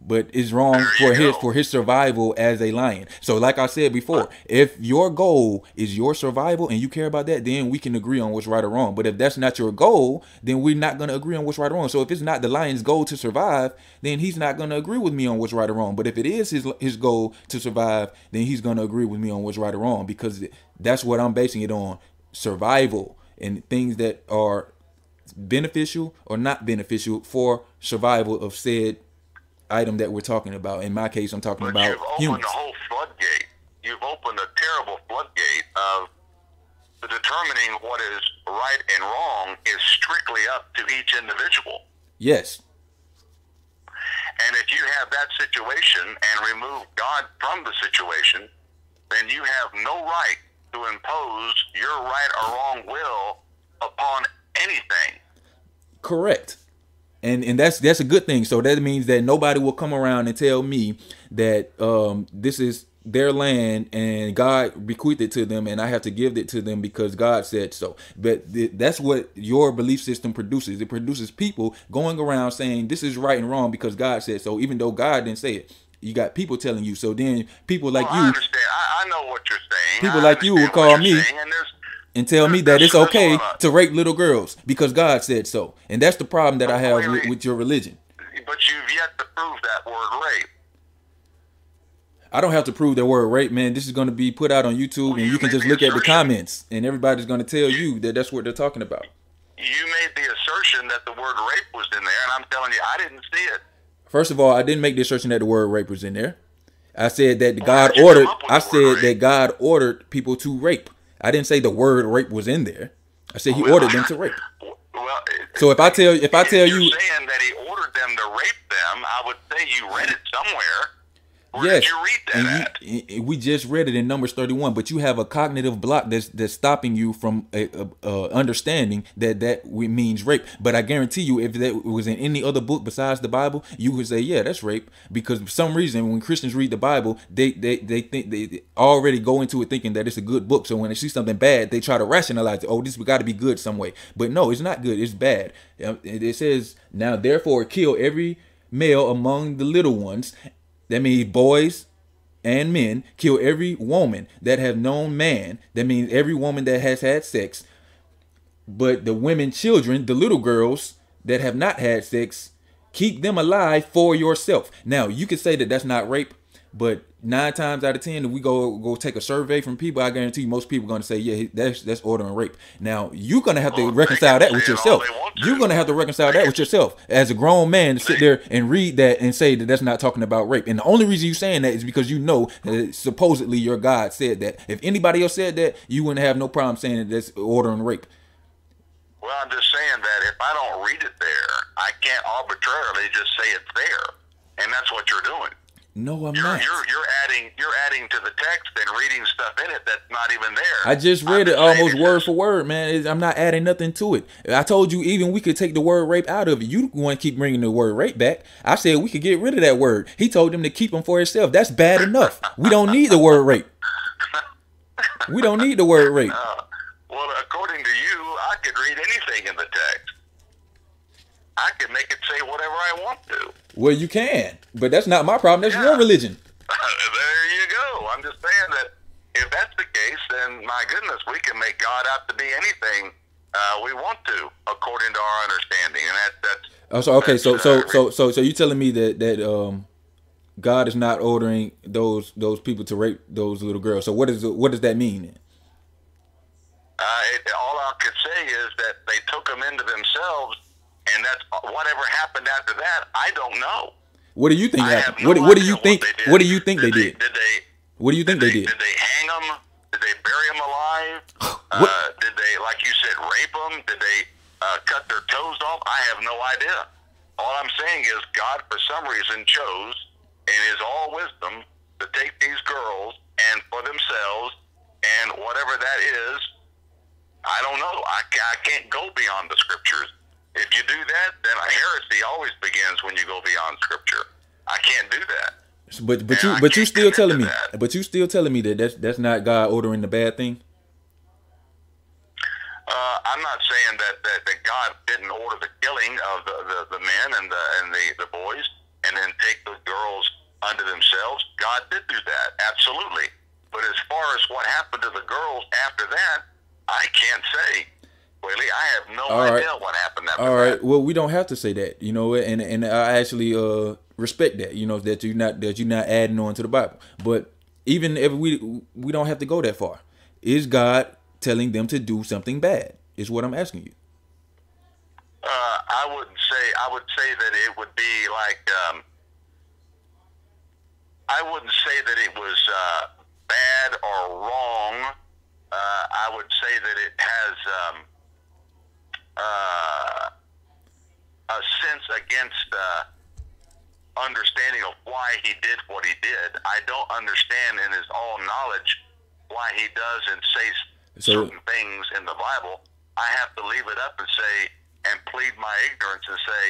But it's wrong for his go. for his survival as a lion. So, like I said before, if your goal is your survival and you care about that, then we can agree on what's right or wrong. But if that's not your goal, then we're not going to agree on what's right or wrong. So, if it's not the lion's goal to survive, then he's not going to agree with me on what's right or wrong. But if it is his his goal to survive, then he's going to agree with me on what's right or wrong because that's what I'm basing it on: survival and things that are beneficial or not beneficial for survival of said item that we're talking about. In my case, I'm talking But about you've opened humans. a whole floodgate. You've opened a terrible floodgate of the determining what is right and wrong is strictly up to each individual. Yes, And if you have that situation and remove God from the situation, then you have no right to impose your right or wrong will upon anything. correct. And and that's that's a good thing. So that means that nobody will come around and tell me that um this is their land and God bequeathed it to them and I have to give it to them because God said so. But th- that's what your belief system produces. It produces people going around saying this is right and wrong because God said so, even though God didn't say it. You got people telling you. So then people like Well, I you understand. I, I know what you're saying. People I like you will call me saying, and there's, and tell me that it's okay to rape little girls because God said so. And that's the problem that I have with, with your religion. but you've yet to prove that word rape. I don't have to prove that word rape, man. This is going to be put out on YouTube, and you you can just look at the comments, and everybody's going to tell you that that's what they're talking about. You made the assertion that the word rape was in there, and I'm telling you, I didn't see it. First of all, I didn't make the assertion that the word rape was in there. I said that God ordered. come up with I said that? God ordered people to rape. I didn't say the word rape was in there. I said He Well, ordered them to rape. Well, So if I tell you if I tell you're you saying that he ordered them to rape them, I would say you read it somewhere. Yes, you read that and at? you, we just read it in Numbers thirty-one. But you have a cognitive block that's that's stopping you from a, a, a understanding that that means rape. But I guarantee you, if that was in any other book besides the Bible, you would say, yeah, that's rape. Because for some reason, when Christians read the Bible, they they they think they already go into it thinking that it's a good book. So when they see something bad, they try to rationalize it. Oh, this got to be good some way. But no, it's not good. It's bad. It says now, therefore, kill every male among the little ones. That means boys and men kill every woman that have known man. That means every woman that has had sex. But the women, children, the little girls that have not had sex, keep them alive for yourself. Now you could say that that's not rape, but nine times out of ten, if we go go take a survey from people, I guarantee you most people are going to say, yeah, that's that's ordering rape. Now you're going to have to Well, they reconcile that with say it all yourself. to. You're going to have to reconcile that with yourself as a grown man to sit there and read that and say that that's not talking about rape. And the only reason you're saying that is because you know that supposedly your God said that. If anybody else said that, you wouldn't have no problem saying that that's ordering rape. Well, I'm just saying that if I don't read it there, I can't arbitrarily just say it's there, and that's what you're doing. No, I'm You're not. you're you're adding you're adding to the text and reading stuff in it that's not even there. I just I'm read it almost word for word, man. I'm not adding nothing to it. I told you even we could take the word rape out of it. You want to keep bringing the word rape back. I said we could get rid of that word. He told them to keep them for himself. That's bad enough. We don't need the word rape. We don't need the word rape. Uh, well, according to you, I could read anything in the text. I can make it say whatever I want to. Well, you can, but that's not my problem. That's your religion. there you go. I'm just saying that if that's the case, then my goodness, we can make God out to be anything uh, we want to, according to our understanding, and that that's. Oh, so okay, so so uh, so so so you telling me that that um God is not ordering those those people to rape those little girls. So what is what does that mean? Uh, it, all I could say is that they took them into themselves, and that's whatever happened after that. I don't know. What do you think happened? no what what do you think? they did. What do you think they did? Did they? What do you think did they did? Did they hang them? Did they bury them alive? What- Uh, did they, like you said, rape them? Did they uh, cut their toes off? I have no idea. All I'm saying is God, for some reason, chose in His all wisdom to take these girls and for themselves, and whatever that is, I don't know. I, I can't go beyond the scriptures. If you do that, then a heresy always begins when you go beyond scripture. I can't do that. But but Yeah, you I but you still telling me that. but you still telling me that that's that's not God ordering the bad thing. Uh, I'm not saying that, that, that God didn't order the killing of the, the, the men and the and the, the boys and then take the girls unto themselves. God did do that, absolutely. But as far as what happened to the girls after that, I can't say. Willie, I have no All right. idea what happened All right. that. Well, we don't have to say that, you know, and and I actually uh respect that, you know, that you're not that you're not adding on to the Bible. But even if we we don't have to go that far. Is God telling them to do something bad? Is what I'm asking you. Uh, I wouldn't say. I would say that it would be like. Um, I wouldn't say that it was uh, bad or wrong. Uh, I would say that it has um, uh, a sense against uh, understanding of why he did what he did. I don't understand in his all knowledge why he does and says So- certain things in the Bible. I have to leave it up and say and plead my ignorance and say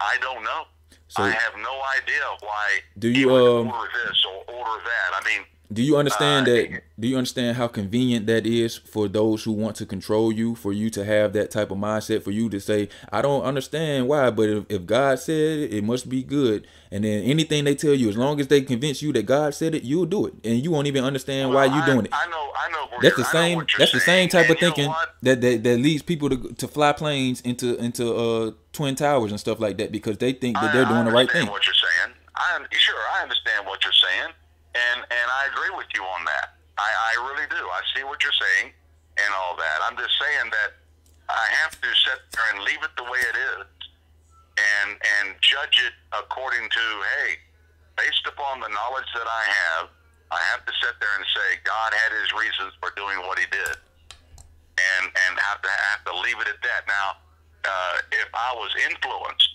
I don't know. So- I have no idea why Do he you, would um, order this or order that. I mean, Do you understand Uh, that? Do you understand how convenient that is for those who want to control you? For you to have that type of mindset, for you to say, "I don't understand why," but if, if God said it, it must be good. And then anything they tell you, as long as they convince you that God said it, you'll do it, and you won't even understand why you're doing it. I know. I know. That's you're- the I same. That's the same type of And know thinking that, that that leads people to to fly planes into into uh twin towers and stuff like that because they think that they're doing I the right thing. What you're saying, I sure I understand what you're saying, and and I agree with you on that. I, I really do. I see what you're saying and all that. I'm just saying that I have to sit there and leave it the way it is, and and judge it according to hey, based upon the knowledge that I have, I have to sit there and say God had His reasons for doing what He did, and and have to have to leave it at that. Now, uh, if I was influenced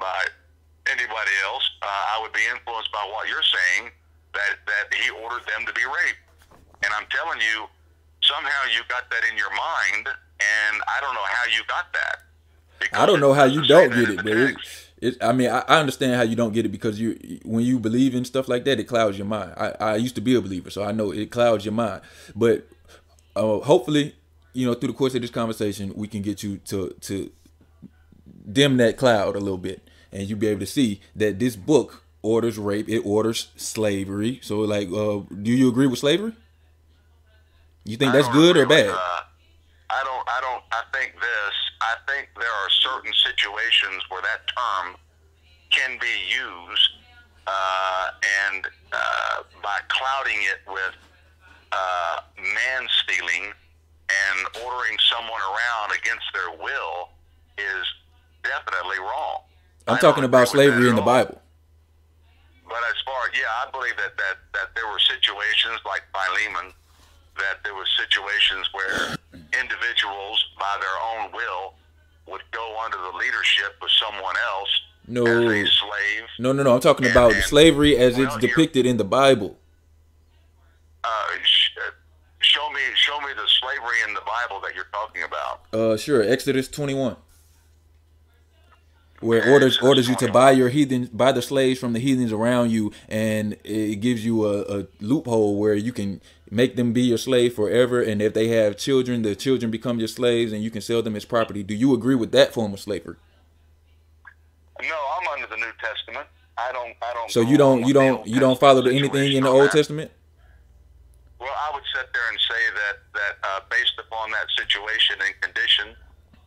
by anybody else, uh, I would be influenced by what you're saying that that he ordered them to be raped. And I'm telling you, somehow you got that in your mind, and I don't know how you got that. I don't know how you don't get it, but it, it, I mean, I, I understand how you don't get it because you, when you believe in stuff like that, it clouds your mind. I, I used to be a believer, so I know it clouds your mind. But uh, hopefully, you know, through the course of this conversation, we can get you to to dim that cloud a little bit, and you be able to see that this book orders rape. It orders slavery. So, like, uh, do you agree with slavery? You think I that's good or agree with, bad? uh, I don't. I don't. I think this. I think there are certain situations where that term can be used, uh, and uh, by clouding it with uh, man stealing and ordering someone around against their will is definitely wrong. I'm I talking about slavery in the. Bible. But as far, yeah, I believe that, that, that there were situations like Philemon, that there were situations where individuals, by their own will, would go under the leadership of someone else No. as a slave. No, no, no. I'm talking And- about and- slavery as well, it's depicted in the Bible. Uh, sh- uh, show me, show me the slavery in the Bible that you're talking about. Uh, sure. Exodus 21, where orders orders you to buy your heathen, buy the slaves from the heathens around you, and it gives you a, a loophole where you can make them be your slave forever. And if they have children, the children become your slaves, and you can sell them as property. Do you agree with that form of slavery? No, I'm under the New Testament. I don't. I don't. So you don't you don't you don't follow the, anything in the Old. Testament? Well, I would sit there and say that that uh, based upon that situation and condition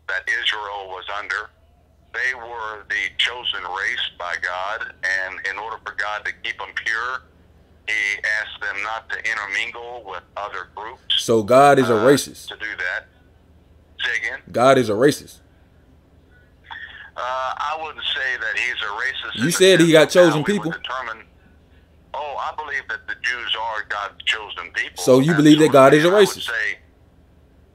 that Israel was under, they were the chosen race by God, and in order for God to keep them pure, He asked them not to intermingle with other groups. So God is a uh, racist. To do that. Say again. God is a racist. Uh, I wouldn't say that he's a racist. You said he got chosen people. Determine, oh, I believe that the Jews are God's chosen people. So you believe that God is a racist? I would say,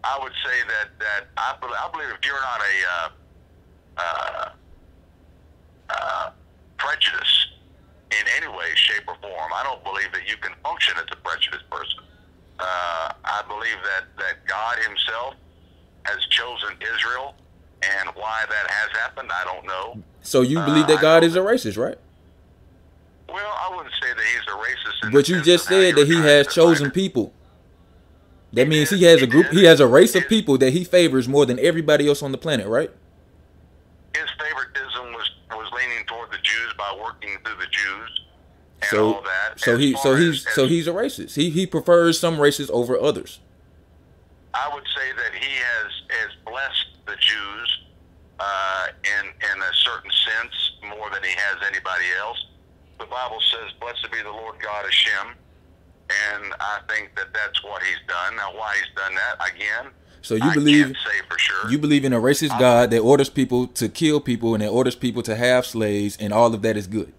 I would say that that I believe, I believe if you're not a uh, uh, uh, prejudice in any way, shape, or form, I don't believe that you can function as a prejudiced person. Uh, I believe that that God Himself has chosen Israel, and why that has happened, I don't know. So you believe Uh, that God is a racist, right? Well, I wouldn't say that he's a racist. In But you just said that he has chosen people. That means he has a group. He has a race of people that he favors more than everybody else on the planet, right? His favoritism was was leaning toward the Jews by working through the Jews and So all that. so as he so he's as- so he's a racist. He he prefers some races over others. I would say that he has has blessed the Jews uh, in in a certain sense more than he has anybody else. The Bible says, "Blessed be the Lord God of Shem," and I think that that's what he's done. Now, why he's done that again? So you I believe can't say for sure. you believe in a racist God that orders people to kill people and that orders people to have slaves and all of that is good.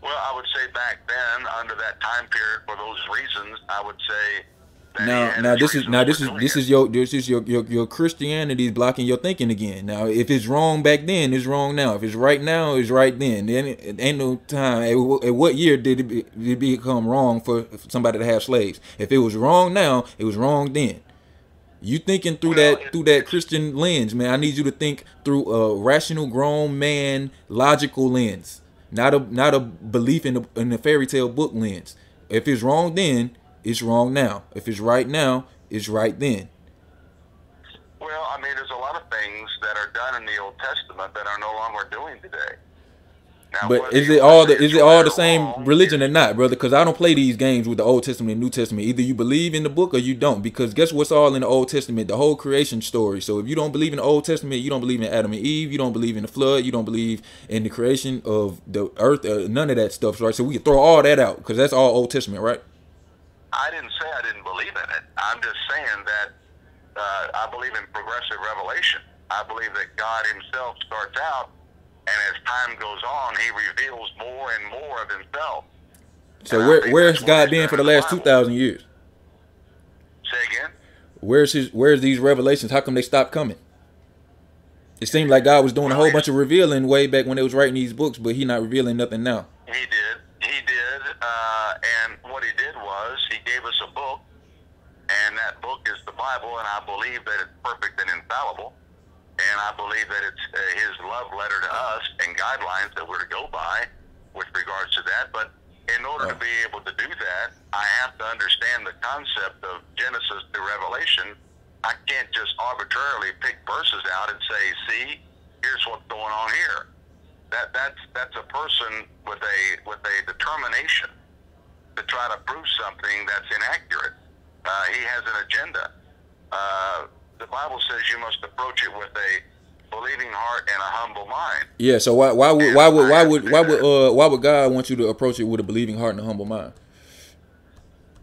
well, I would say back then, under that time period, for those reasons, I would say. Now now this is now this is this is your this is your your your Christianity is blocking your thinking again. Now if it's wrong back then, it's wrong now. If it's right now, it's right then. Then it, ain't no time. At, at what year did it, be, did it become wrong for somebody to have slaves? If it was wrong now, it was wrong then. You thinking through Well, that through that Christian lens, man. I need you to think through a rational, grown man, logical lens, not a not a belief in the in the fairy tale book lens. If it's wrong then, it's wrong now. If it's right now, it's right then. Well, I mean, there's a lot of things that are done in the Old Testament that are no longer doing today. But is it all the is it all the same religion or not, brother? Because I don't play these games with the Old Testament and New Testament. Either you believe in the book or you don't. Because guess what's all in the Old Testament? The whole creation story. So if you don't believe in the Old Testament, you don't believe in Adam and Eve. You don't believe in the flood. You don't believe in the creation of the earth. Uh, none of that stuff, right? So we can throw all that out because that's all Old Testament, right? I didn't say I didn't believe in it. I'm just saying that uh, I believe in progressive revelation. I believe that God Himself starts out, and as time goes on, He reveals more and more of Himself. So And I where think where's God been for the last two thousand years? Say again. Where's his where's these revelations? How come they stopped coming? It seemed like God was doing a whole bunch of revealing way back when they was writing these books, but he not revealing nothing now. He did. He did. Uh, and what he did was he gave us a book, and that book is the Bible, and I believe that it's perfect and infallible. And I believe that it's uh, his love letter to us and guidelines that we're to go by with regards to that. But in order to be able to do that, I have to understand the concept of Genesis to Revelation. I can't just arbitrarily pick verses out and say, see, here's what's going on here that that's that's a person with a with a determination to try to prove something that's inaccurate. Uh, he has an agenda. Uh, the Bible says you must approach it with a believing heart and a humble mind. Yeah, so why why would why would why would why would uh why would God want you to approach it with a believing heart and a humble mind?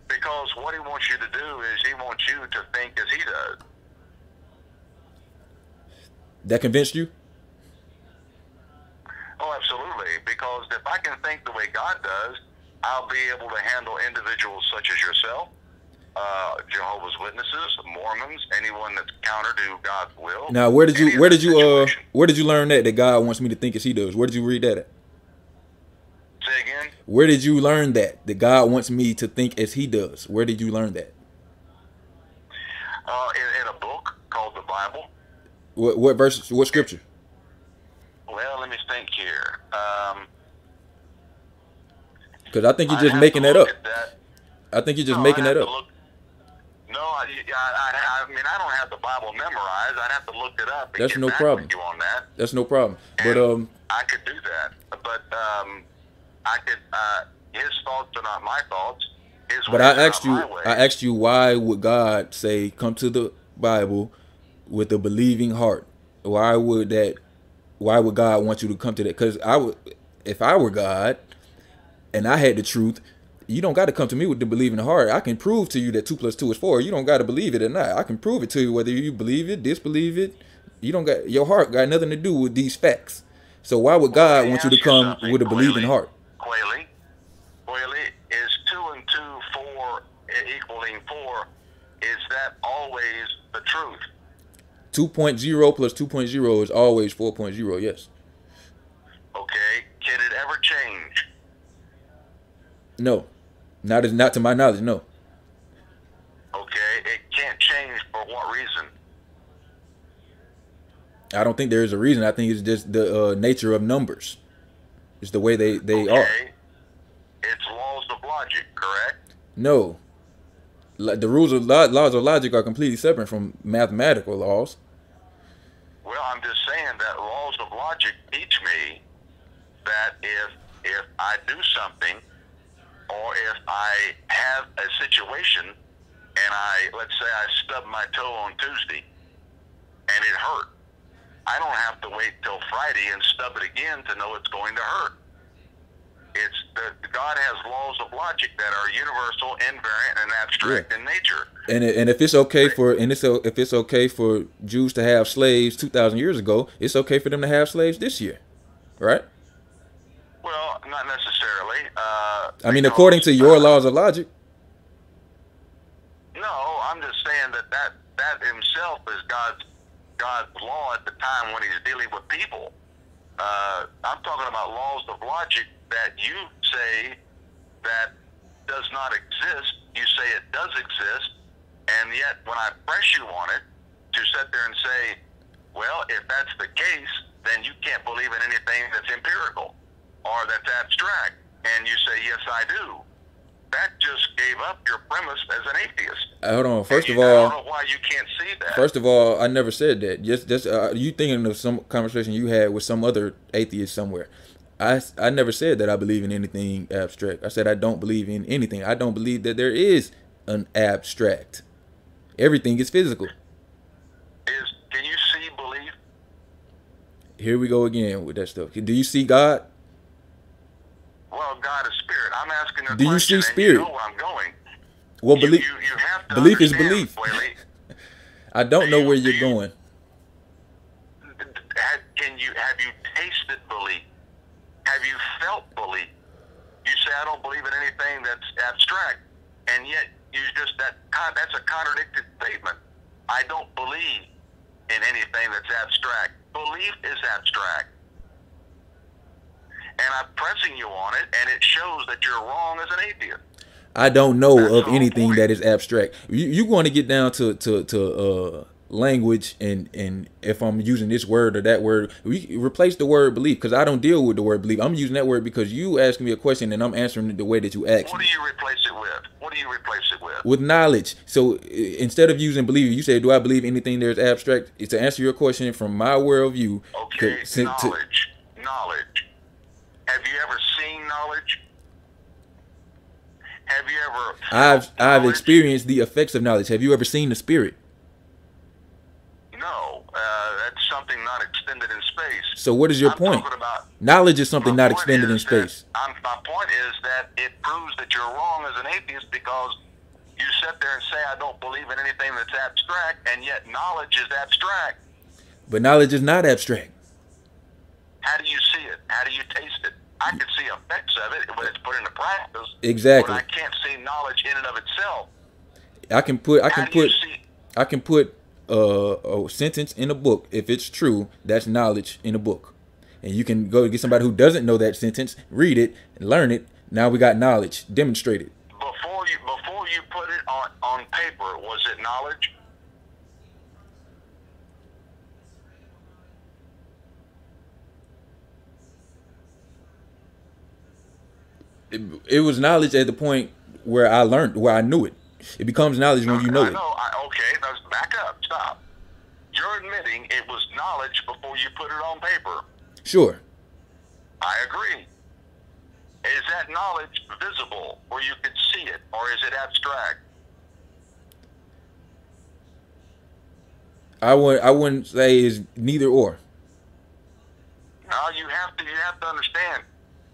Because what he wants you to do is he wants you to think as he does. That convinced you? Oh, absolutely. Because if I can think the way God does, I'll be able to handle individuals such as yourself, uh, Jehovah's Witnesses, Mormons, anyone that's counter to God's will. Now, where did you where did you uh where did you learn that that God wants me to think as He does? Where did you read that at? Say again? Where did you learn that that God wants me to think as He does? Where did you learn that? Uh, in, in a book called the Bible. What what verse? What scripture? Well, let me think here. Um, Because I think you're just making that up. that. I think you're just No, making that up. No, I, I, I, I mean I don't have the Bible memorized. I'd have to look it up. That's no problem. You on that. That's no problem. But And um, I could do that, but um, I could. Uh, his thoughts are not my thoughts. His but I asked you. I asked you, why would God say, "Come to the Bible with a believing heart"? Why would that? Why would God want you to come to that? Because I would, if I were God, and I had the truth, you don't got to come to me with the believing heart. I can prove to you that two plus two is four. You don't got to believe it or not. I can prove it to you whether you believe it, disbelieve it. You don't got your heart got nothing to do with these facts. So why would God me want you to come something, with a believing Quayle. heart? Quayle, Quayle, is two and two four e- equaling four? Is that always the truth? 2.0 plus 2.0 is always 4.0. Yes. Okay, can it ever change? No. Not as not to my knowledge. No. Okay, it can't change for what reason? I don't think there is a reason. I think it's just the uh, nature of numbers. It's the way they they okay. are. It's laws of logic, correct? No. The rules of lo- laws of logic are completely separate from mathematical laws. Well, I'm just saying that laws of logic teach me that if if I do something or if I have a situation and I let's say I stub my toe on Tuesday and it hurt, I don't have to wait till Friday and stub it again to know it's going to hurt. It's the God has laws of logic that are universal, invariant, and abstract yeah. in nature. And and if it's okay for and it's if it's okay for Jews to have slaves two thousand years ago, it's okay for them to have slaves this year, right? Well, not necessarily. I mean, according to your laws of logic. No, I'm just saying that that that himself is God's God's law at the time when He's dealing with people. Uh, I'm talking about laws of logic that you say that does not exist. You say it does exist, and yet when I press you on it to sit there and say, well, if that's the case, then you can't believe in anything that's empirical or that's abstract. And you say, yes, I do. That just gave up your premise as an atheist. Uh, hold on. First of all, I don't know why you can't see that. First of all, I never said that. Just, just uh, you thinking of some conversation you had with some other atheist somewhere. I, I never said that I believe in anything abstract. I said I don't believe in anything. I don't believe that there is an abstract. Everything is physical. Is can you see belief? Here we go again with that stuff. Do you see God? Well, God is spirit. I'm asking a Do you see spirit? You know where I'm going. Well, belief. You, you, belief is belief. I don't know where you're going. Can you have you tasted belief? Have you felt belief? You say I don't believe in anything that's abstract, and yet you just that that's a contradicted statement. I don't believe in anything that's abstract. Belief is abstract. And I'm pressing you on it, and it shows that you're wrong as an atheist. I don't know that's of anything that is abstract. You you want to get down to to to uh language and and if I'm using this word or that word, we replace the word belief because I don't deal with the word belief. I'm using that word because you asked me a question and I'm answering it the way that you asked. What do you replace it with? What do you replace it with? With knowledge. So instead of using believe, you say, "Do I believe anything that's abstract?" It's to answer your question from my worldview. Okay, to, knowledge. To, knowledge. Have you ever seen knowledge? Have you ever? I've I've experienced the effects of knowledge. Have you ever seen the spirit? Uh, that's something not extended in space. So what is your I'm point? About, Knowledge is something not extended in space. That, my point is that it proves that you're wrong as an atheist because you sit there and say I don't believe in anything that's abstract, and yet knowledge is abstract. But knowledge is not abstract. How do you see it? How do you taste it? I can see effects of it when it's put into practice. Exactly. But I can't see knowledge in and of itself. I can put. I can put. I can put a sentence in a book, if it's true, that's knowledge in a book. And you can go get somebody who doesn't know that sentence, read it, and learn it. Now we got knowledge, demonstrated. Before you before you put it on, on paper, was it knowledge? It, it was knowledge at the point where I learned, where I knew it. It becomes knowledge when you know, it. I it. Know. I, okay, let's back up. Stop. You're admitting it was knowledge before you put it on paper. Sure. I agree. Is that knowledge visible where you could see it, or is it abstract? I would I wouldn't say is neither or. No, you have to you have to understand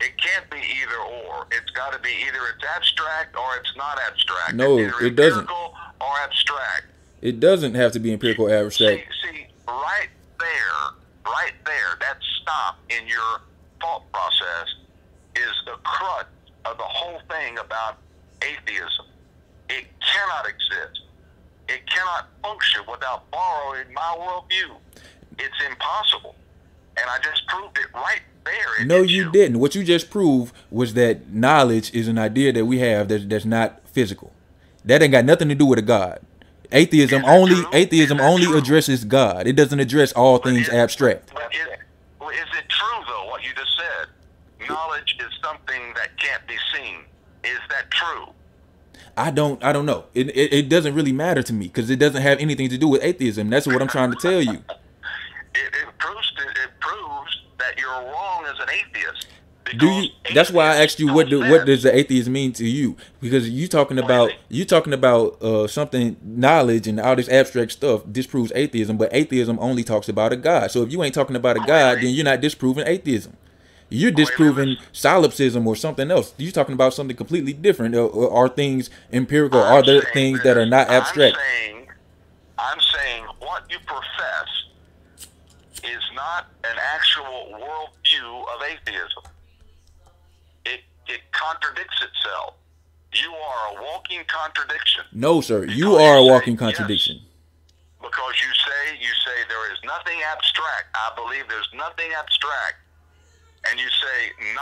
it can't be either or. It's got to be either it's abstract or it's not abstract. No, it doesn't. Or abstract. It doesn't have to be empirical or abstract. See, see, right there, right there, that stop in your thought process is the crux of the whole thing about atheism. It cannot exist. It cannot function without borrowing my worldview. It's impossible. And I just proved it right No, you, you didn't. What you just proved was that knowledge is an idea that we have that's, that's not physical. That ain't got nothing to do with a God. Atheism only true? atheism only true? addresses God. It doesn't address all but things is, abstract. But is, is it true though what you just said? Knowledge is something that can't be seen. Is that true? I don't I don't know. It it, it doesn't really matter to me because it doesn't have anything to do with atheism. That's what I'm trying to tell you. it, it proves to, it proves that you're wrong as an atheist. Do you? That's why I asked you what do, what does the atheist mean to you? Because you talking about you talking about uh, something knowledge and all this abstract stuff disproves atheism, but atheism only talks about a god. So if you ain't talking about a god, then you're not disproving atheism. You're disproving solipsism or something else. You're talking about something completely different. Or, or are things empirical? I'm are there things this. that are not abstract? I'm saying, I'm saying what you profess is not an actual worldview of atheism. It it contradicts itself. You are a walking contradiction No, sir. You Because are a say walking yes. contradiction. because you say you say there is nothing abstract. I believe there's nothing abstract, and you say.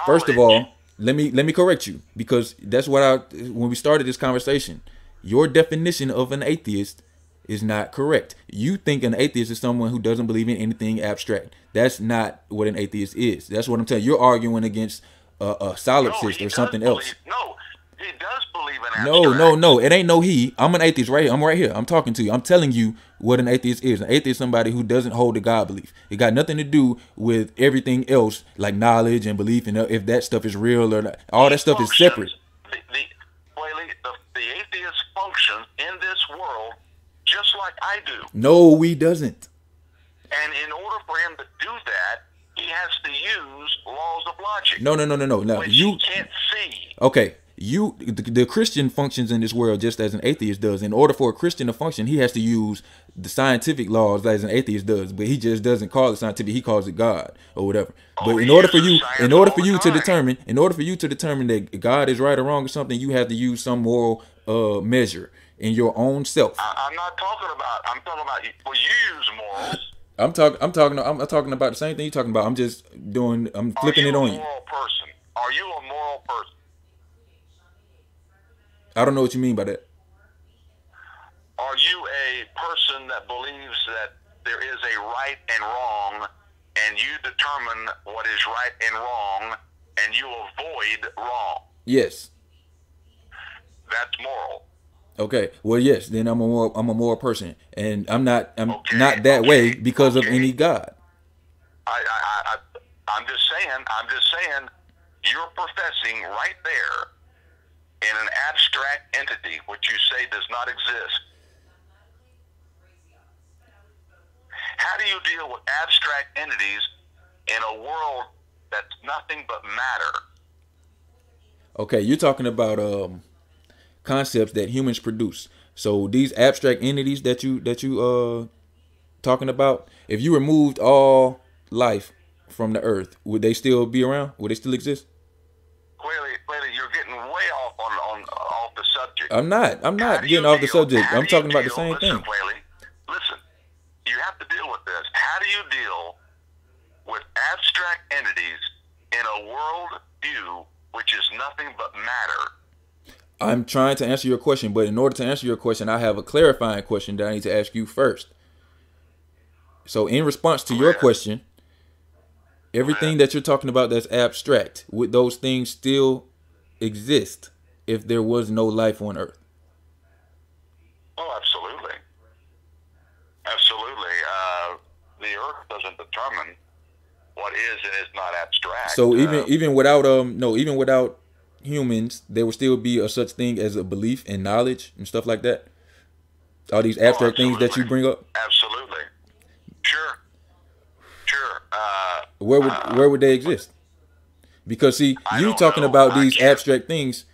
First of all, let me let me correct you because that's what I when we started this conversation. Your definition of an atheist is not correct. You think an atheist is someone who doesn't believe in anything abstract. That's not what an atheist is. That's what I'm telling you. You're arguing against a, a solipsist he or something believe- else. No, he does believe in No, abstract. no, no. It ain't no he. I'm an atheist right here. I'm right here. I'm talking to you. I'm telling you what an atheist is. An atheist is somebody who doesn't hold the God belief. It got nothing to do with everything else like knowledge and belief and uh, if that stuff is real or not. All that stuff is separate. The, the, the, the atheist functions in this world just like I do. No, he doesn't. And in order for him to do that, he has to use laws of logic. No, no, no, no, no. No, you can't see. okay? You the, the Christian functions in this world just as an atheist does. In order for a Christian to function, he has to use the scientific laws as an atheist does. But he just doesn't call it scientific. He calls it God or whatever. But Oh, in order for you, in order for you to determine, in order for you to determine that God is right or wrong or something, you have to use some moral uh measure in your own self. I, I'm not talking about. I'm talking about. Well, you use morals. I'm talking. I'm talking. I'm talking about the same thing you're talking about. I'm just doing. I'm Are flipping you it a on you. moral person? Are you a moral person? I don't know what you mean by that. Are you a person that believes that there is a right and wrong, and you determine what is right and wrong, and you avoid wrong? Yes. That's moral. Okay. Well, yes. Then I'm a more. I'm a moral person, and I'm not. I'm Okay, not that way okay, because of any God. I, I, I, I'm just saying. I'm just saying. You're professing right there in an abstract entity, which you say does not exist. How do you deal with abstract entities in a world that's nothing but matter? Okay. You're talking about um concepts that humans produce. So these abstract entities that you that you uh talking about, if you removed all life from the earth, would they still be around? Would they still exist? Clearly, clearly, you're getting way off on, on off the subject. I'm not. I'm not getting off the subject. I'm talking about the same listen, thing. Whaley, listen, you have to deal with this. How do you deal with abstract entities in a world view which is nothing but matter? I'm trying to answer your question, but in order to answer your question, I have a clarifying question that I need to ask you first. So, in response to your question, everything that you're talking about that's abstract, would those things still exist if there was no life on Earth? Oh, absolutely, absolutely. Uh, the Earth doesn't determine what is and is not abstract. So even Uh, even without um no even without humans, there would still be a such thing as a belief and knowledge and stuff like that. All these abstract things that you bring up. absolutely, sure, sure. Uh, where would where would they exist? Because see, I you talking know. about I these can't- abstract things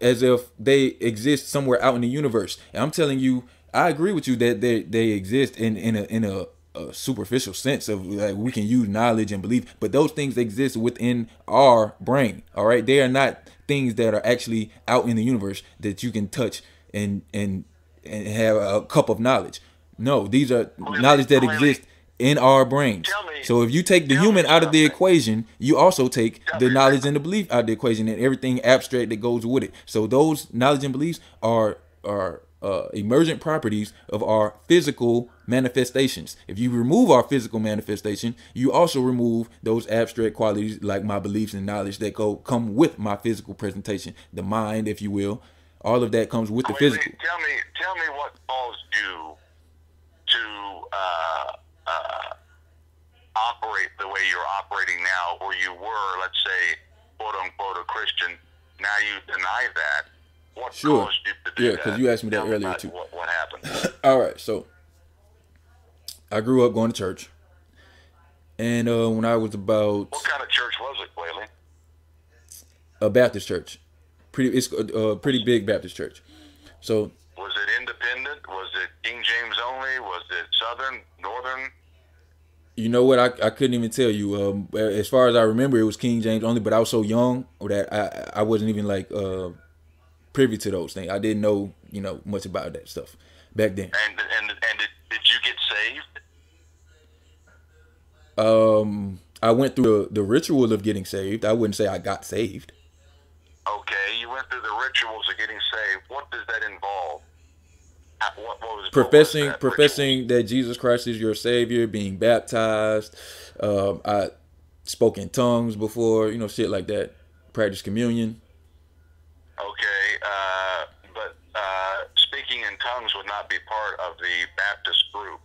as if they exist somewhere out in the universe. And I'm telling you, I agree with you that they they exist in in a in a, a superficial sense of like we can use knowledge and belief, but those things exist within our brain. All right, they are not things that are actually out in the universe that you can touch and and and have a cup of knowledge. No, these are knowledge that exist in our brains. Me- So if you take the human out of the equation, you also take the knowledge and the belief out of the equation and everything abstract that goes with it. So those knowledge and beliefs are are uh, emergent properties of our physical manifestations. If you remove our physical manifestation, you also remove those abstract qualities like my beliefs and knowledge that go come with my physical presentation, the mind, if you will. All of that comes with the Wait, wait, physical. Tell me, tell me what caused you to uh, uh, operate the way you're operating now, where you were, let's say, quote unquote a Christian. Now you deny that. What Sure. caused you to do Yeah, because you asked me that Tell earlier, too. What, what happened? All right, so I grew up going to church, and uh, when I was about what kind of church was it, Quayle? a Baptist church, pretty it's a, a pretty big Baptist church. So Was it independent? Was it King James only? Was it Southern, Northern? you know what? I, I couldn't even tell you. Um, as far as I remember, it was King James only, but I was so young that I I wasn't even like uh, privy to those things. I didn't know you know much about that stuff back then. And and and did, did you get saved? Um, I went through the, the ritual of getting saved. I wouldn't say I got saved. Okay, you went through the rituals of getting saved. What does that involve? What, what was what was professing that professing that Jesus Christ is your Savior, being baptized. Um, I spoke in tongues before, you know, shit like that. Practice communion. Okay, uh, but uh, speaking in tongues would not be part of the Baptist group.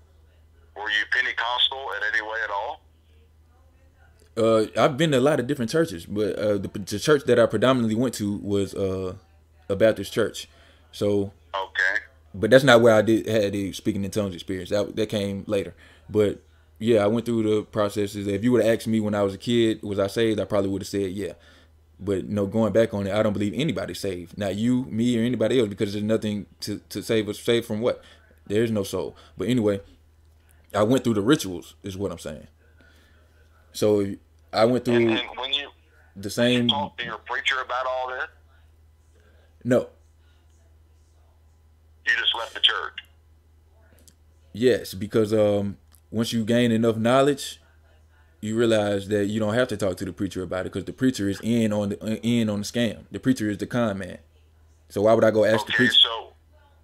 Were you Pentecostal in any way at all? Uh, I've been to a lot of different churches, but uh, the, the church that I predominantly went to was uh, a Baptist church. So, Okay. but that's not where I did had the speaking in tongues experience. That that came later. But yeah, I went through the processes. If you would have asked me when I was a kid, was I saved? I probably would have said yeah. But no, going back on it, I don't believe anybody's saved. Not you, me, or anybody else, because there's nothing to, to save us. Save from what? There's no soul. But anyway, I went through the rituals, is what I'm saying. So I went through and when you the same. talk to your preacher about all this, No, you just left the church. yes, because um, once you gain enough knowledge, you realize that you don't have to talk to the preacher about it because the preacher is in on the in on the scam. The preacher is the con man. So why would I go ask the preacher? so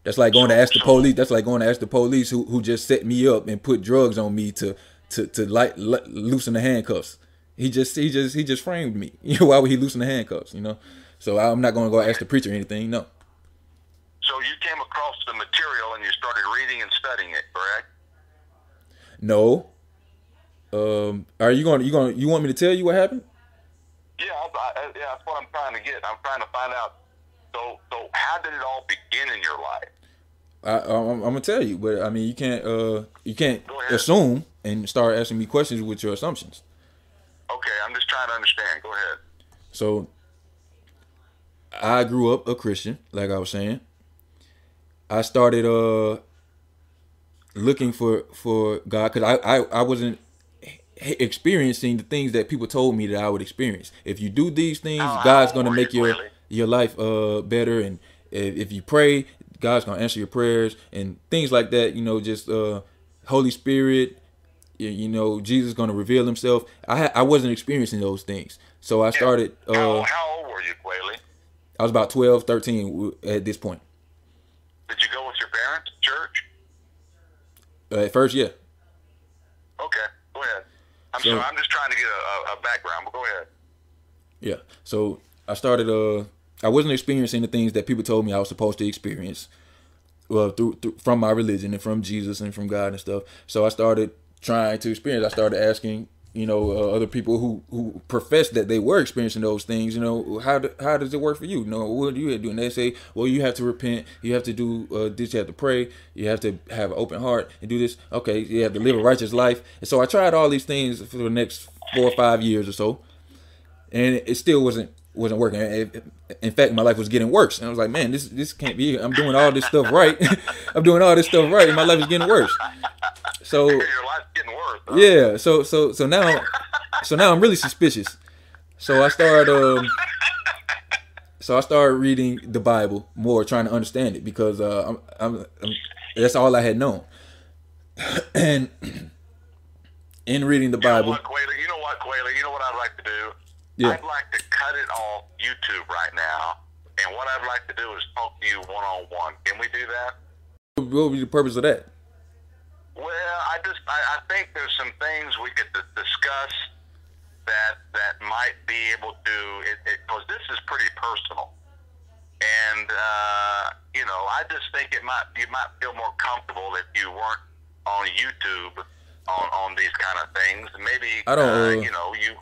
That's like going to ask the so- police. That's like going to ask the police who, who just set me up and put drugs on me to to to light, let, loosen the handcuffs. He just he just he just framed me. You know why would he loosen the handcuffs? You know, so I'm not going to go ask the preacher anything. No, so you came across the material and you started reading and studying it, correct? no. Um, are you going? to You going? to You want me to tell you what happened? Yeah, I, I, yeah, that's what I'm trying to get. I'm trying to find out. So, so how did it all begin in your life? I, I'm, I'm gonna tell you, but I mean, you can't uh you can't assume and start asking me questions with your assumptions. Okay, I'm just trying to understand. Go ahead. So I grew up a Christian, like I was saying. I started uh looking for for God because I, I I wasn't experiencing the things that people told me that I would experience. If you do these things, How- God's gonna make your Willie? your life uh better, and if, if you pray, God's gonna answer your prayers and things like that. You know, just uh Holy Spirit. You, you know, Jesus gonna reveal Himself. I ha- I wasn't experiencing those things, so I started. Uh, how, how old were you, Quayle? I was about 12, 13 at this point. Did you go with your parents to church? Uh, at first, yeah. Okay. I'm So- sorry. I'm just trying to get a, a, background, but go ahead. Yeah. So I started uh I wasn't experiencing the things that people told me I was supposed to experience. Well, through, through from my religion and from Jesus and from God and stuff. So I started trying to experience. I started asking, you know, uh, other people who who professed that they were experiencing those things. You know, how do, how does it work for you? You know, what do you do? And they say, well, you have to repent. You have to do uh, this. You have to pray. You have to have an open heart and do this. Okay, you have to live a righteous life. And so I tried all these things for the next four or five years or so and it still wasn't wasn't working. In fact, my life was getting worse, and I was like, "Man, this this can't be. I'm doing all this stuff right. I'm doing all this stuff right, and my life is getting worse." So Your life's getting worse. huh? yeah, so so so now, so now I'm really suspicious. So I started um, so I started reading the Bible more, trying to understand it because uh, I'm, I'm, I'm that's all I had known, and in reading the You know Bible, what, Quayle? You know what, Quayle? You know what I'd like to do? Yeah. I'd like to cut it off YouTube right now, and what I'd like to do is talk to you one on one. Can we do that? what would be the purpose of that? Well, I just I, I think there's some things we could d- discuss that that might be able to because this is pretty personal, and uh, you know I just think it might you might feel more comfortable if you weren't on YouTube on on these kind of things. Maybe I don't, uh, uh, you know you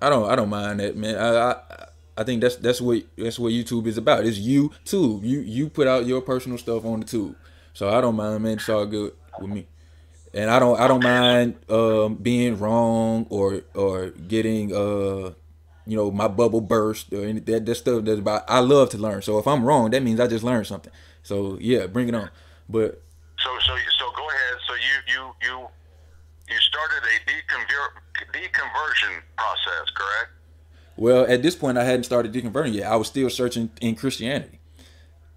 I don't I don't mind that man. I I, I think that's that's what that's what YouTube is about. It's you too. You you put out your personal stuff on the tube. So I don't mind, man. It's all good with me. And I don't I don't mind um, being wrong or or getting uh you know my bubble burst or any that, that stuff that's about I love to learn. So if I'm wrong, that means I just learned something. So yeah, bring it on. But so so so go ahead. So you you you you started a deconver- deconversion process, correct? Well, at this point, I hadn't started deconverting yet. I was still searching in Christianity,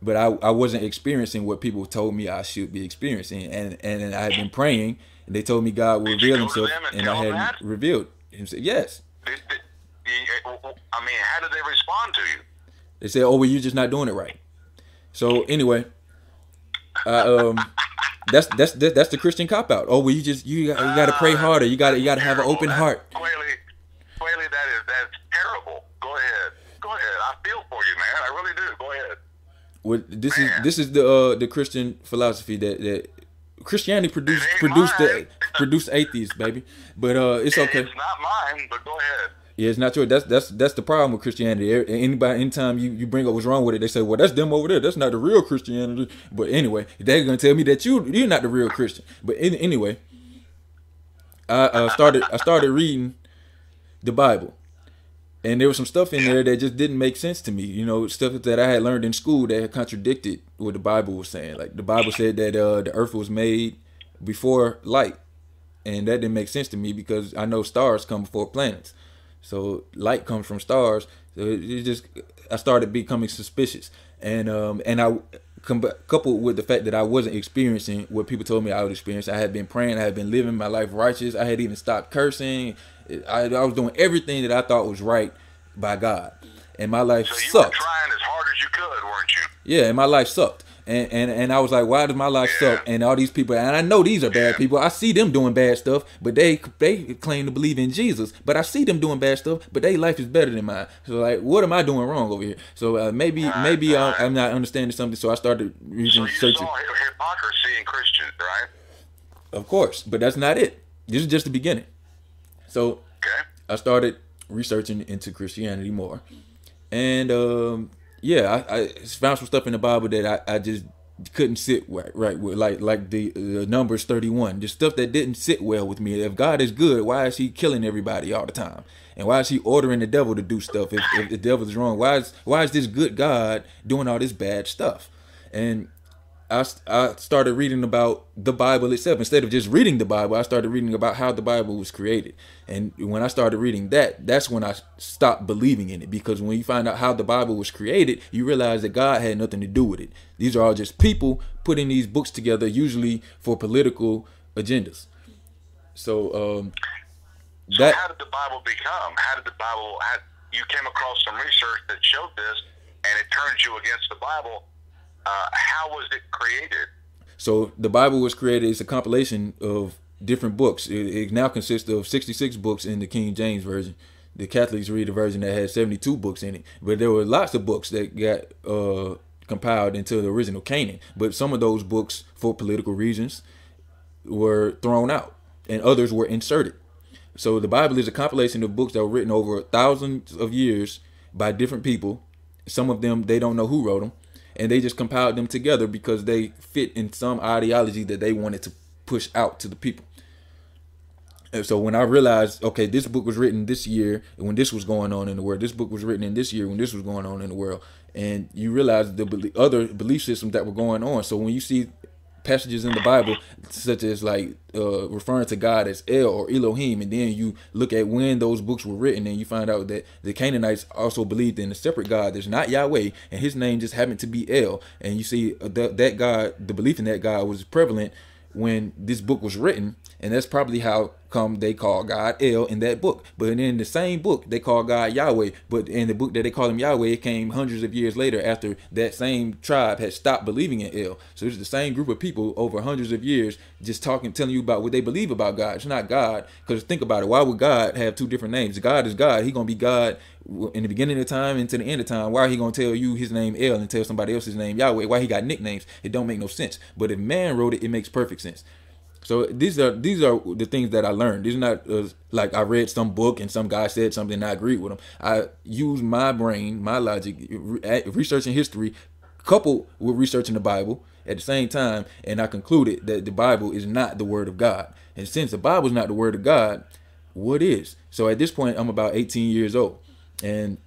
but I, I wasn't experiencing what people told me I should be experiencing, and and I had been praying, and they told me God would reveal Himself, and, and I had that? revealed Himself. Yes. Did, I mean, how did they respond to you? They said, "Oh, well, you're just not doing it right." So anyway, uh, um, that's that's that's the Christian cop out. Oh, well, you just you got, you got to pray harder. You got you got to have an open heart. What this Man. is this is the uh, the Christian philosophy that that Christianity produced produced the, produced atheists, baby. But uh, it's okay. It's not mine, but go ahead. Yeah, it's not true. That's that's that's the problem with Christianity. Anybody, anytime you, you bring up what's wrong with it, they say, "Well, that's them over there. That's not the real Christianity." But anyway, they're gonna tell me that you you're not the real Christian. But in, anyway, I uh, started I started reading the Bible, and there was some stuff in there that just didn't make sense to me. You know, stuff that I had learned in school that contradicted what the Bible was saying. Like the Bible said that uh, the earth was made before light, and that didn't make sense to me because I know stars come before planets. So light comes from stars. So it, it just I started becoming suspicious, and um and I coupled with the fact that I wasn't experiencing what people told me I would experience. I had been praying, I had been living my life righteous. I had even stopped cursing. I, I was doing everything that I thought was right by God, and my life so you sucked. Were trying as hard as you could, weren't you? Yeah, and my life sucked. And, and and I was like, why does my life yeah. suck? And all these people, and I know these are bad yeah. people. I see them doing bad stuff, but they they claim to believe in Jesus. But I see them doing bad stuff, but their life is better than mine. So like, what am I doing wrong over here? So uh, maybe right, maybe right. I'm, I'm, not understanding something. So I started reading, so searching. hypocrisy in Christians, right? Of course, but that's not it. This is just the beginning. So okay. I started researching into Christianity more, and um, yeah, I, I, found some stuff in the Bible that I, I just couldn't sit right, right with, like like the, the Numbers thirty one, the stuff that didn't sit well with me. If God is good, why is He killing everybody all the time? And why is He ordering the devil to do stuff? If, if the devil is wrong, why is why is this good God doing all this bad stuff? And I, I started reading about the Bible itself. Instead of just reading the Bible, I started reading about how the Bible was created. And when I started reading that, that's when I stopped believing in it. Because when you find out how the Bible was created, you realize that God had nothing to do with it. These are all just people putting these books together, usually for political agendas. So, um, so that, how did the Bible become? How did the Bible? How, you came across some research that showed this, and it turns you against the Bible uh, how was it created? So the Bible was created. It's a compilation of different books. It, it, now consists of 66 books in the King James version. The Catholics read a version that has 72 books in it, but there were lots of books that got uh, compiled into the original canon. But some of those books, for political reasons, were thrown out, and others were inserted. So the Bible is a compilation of books that were written over thousands of years by different people. Some of them they don't know who wrote them, and they just compiled them together because they fit in some ideology that they wanted to push out to the people. And so when I realized, okay, this book was written this year when this was going on in the world. This book was written in this year when this was going on in the world, and you realize the other belief systems that were going on. So when you see passages in the Bible, such as like uh, referring to God as El or Elohim, and then you look at when those books were written, and you find out that the Canaanites also believed in a separate God that's not Yahweh, and His name just happened to be El, and you see uh, that that God, the belief in that God was prevalent when this book was written, and that's probably how come they call God El in that book. But in the same book, they call God Yahweh. But in the book that they call him Yahweh, it came hundreds of years later after that same tribe had stopped believing in El. So it's the same group of people over hundreds of years just talking, telling you about what they believe about God. It's not God. Because think about it. Why would God have two different names? God is God. He gonna be God in the beginning of time and to the end of time. Why are he gonna tell you his name El and tell somebody else his name Yahweh? Why he got nicknames? It don't make no sense. But if man wrote it, it makes perfect sense. So these are these are the things that I learned. These are not uh, like I read some book and some guy said something and I agreed with him. I use my brain, my logic, researching history, coupled with researching the Bible at the same time, and I concluded that the Bible is not the Word of God. And since the Bible is not the Word of God, what is? So at this point, I'm about 18 years old, and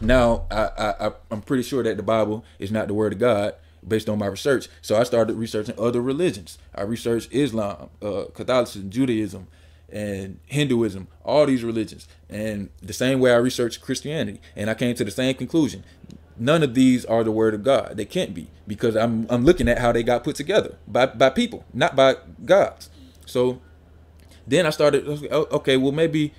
now I, I I'm pretty sure that the Bible is not the Word of God based on my research. So I started researching other religions. I researched Islam, uh, Catholicism, Judaism, and Hinduism, all these religions. And the same way I researched Christianity. And I came to the same conclusion. None of these are the word of God. They can't be because I'm I'm looking at how they got put together by by people, not by gods. So then I started okay, well maybe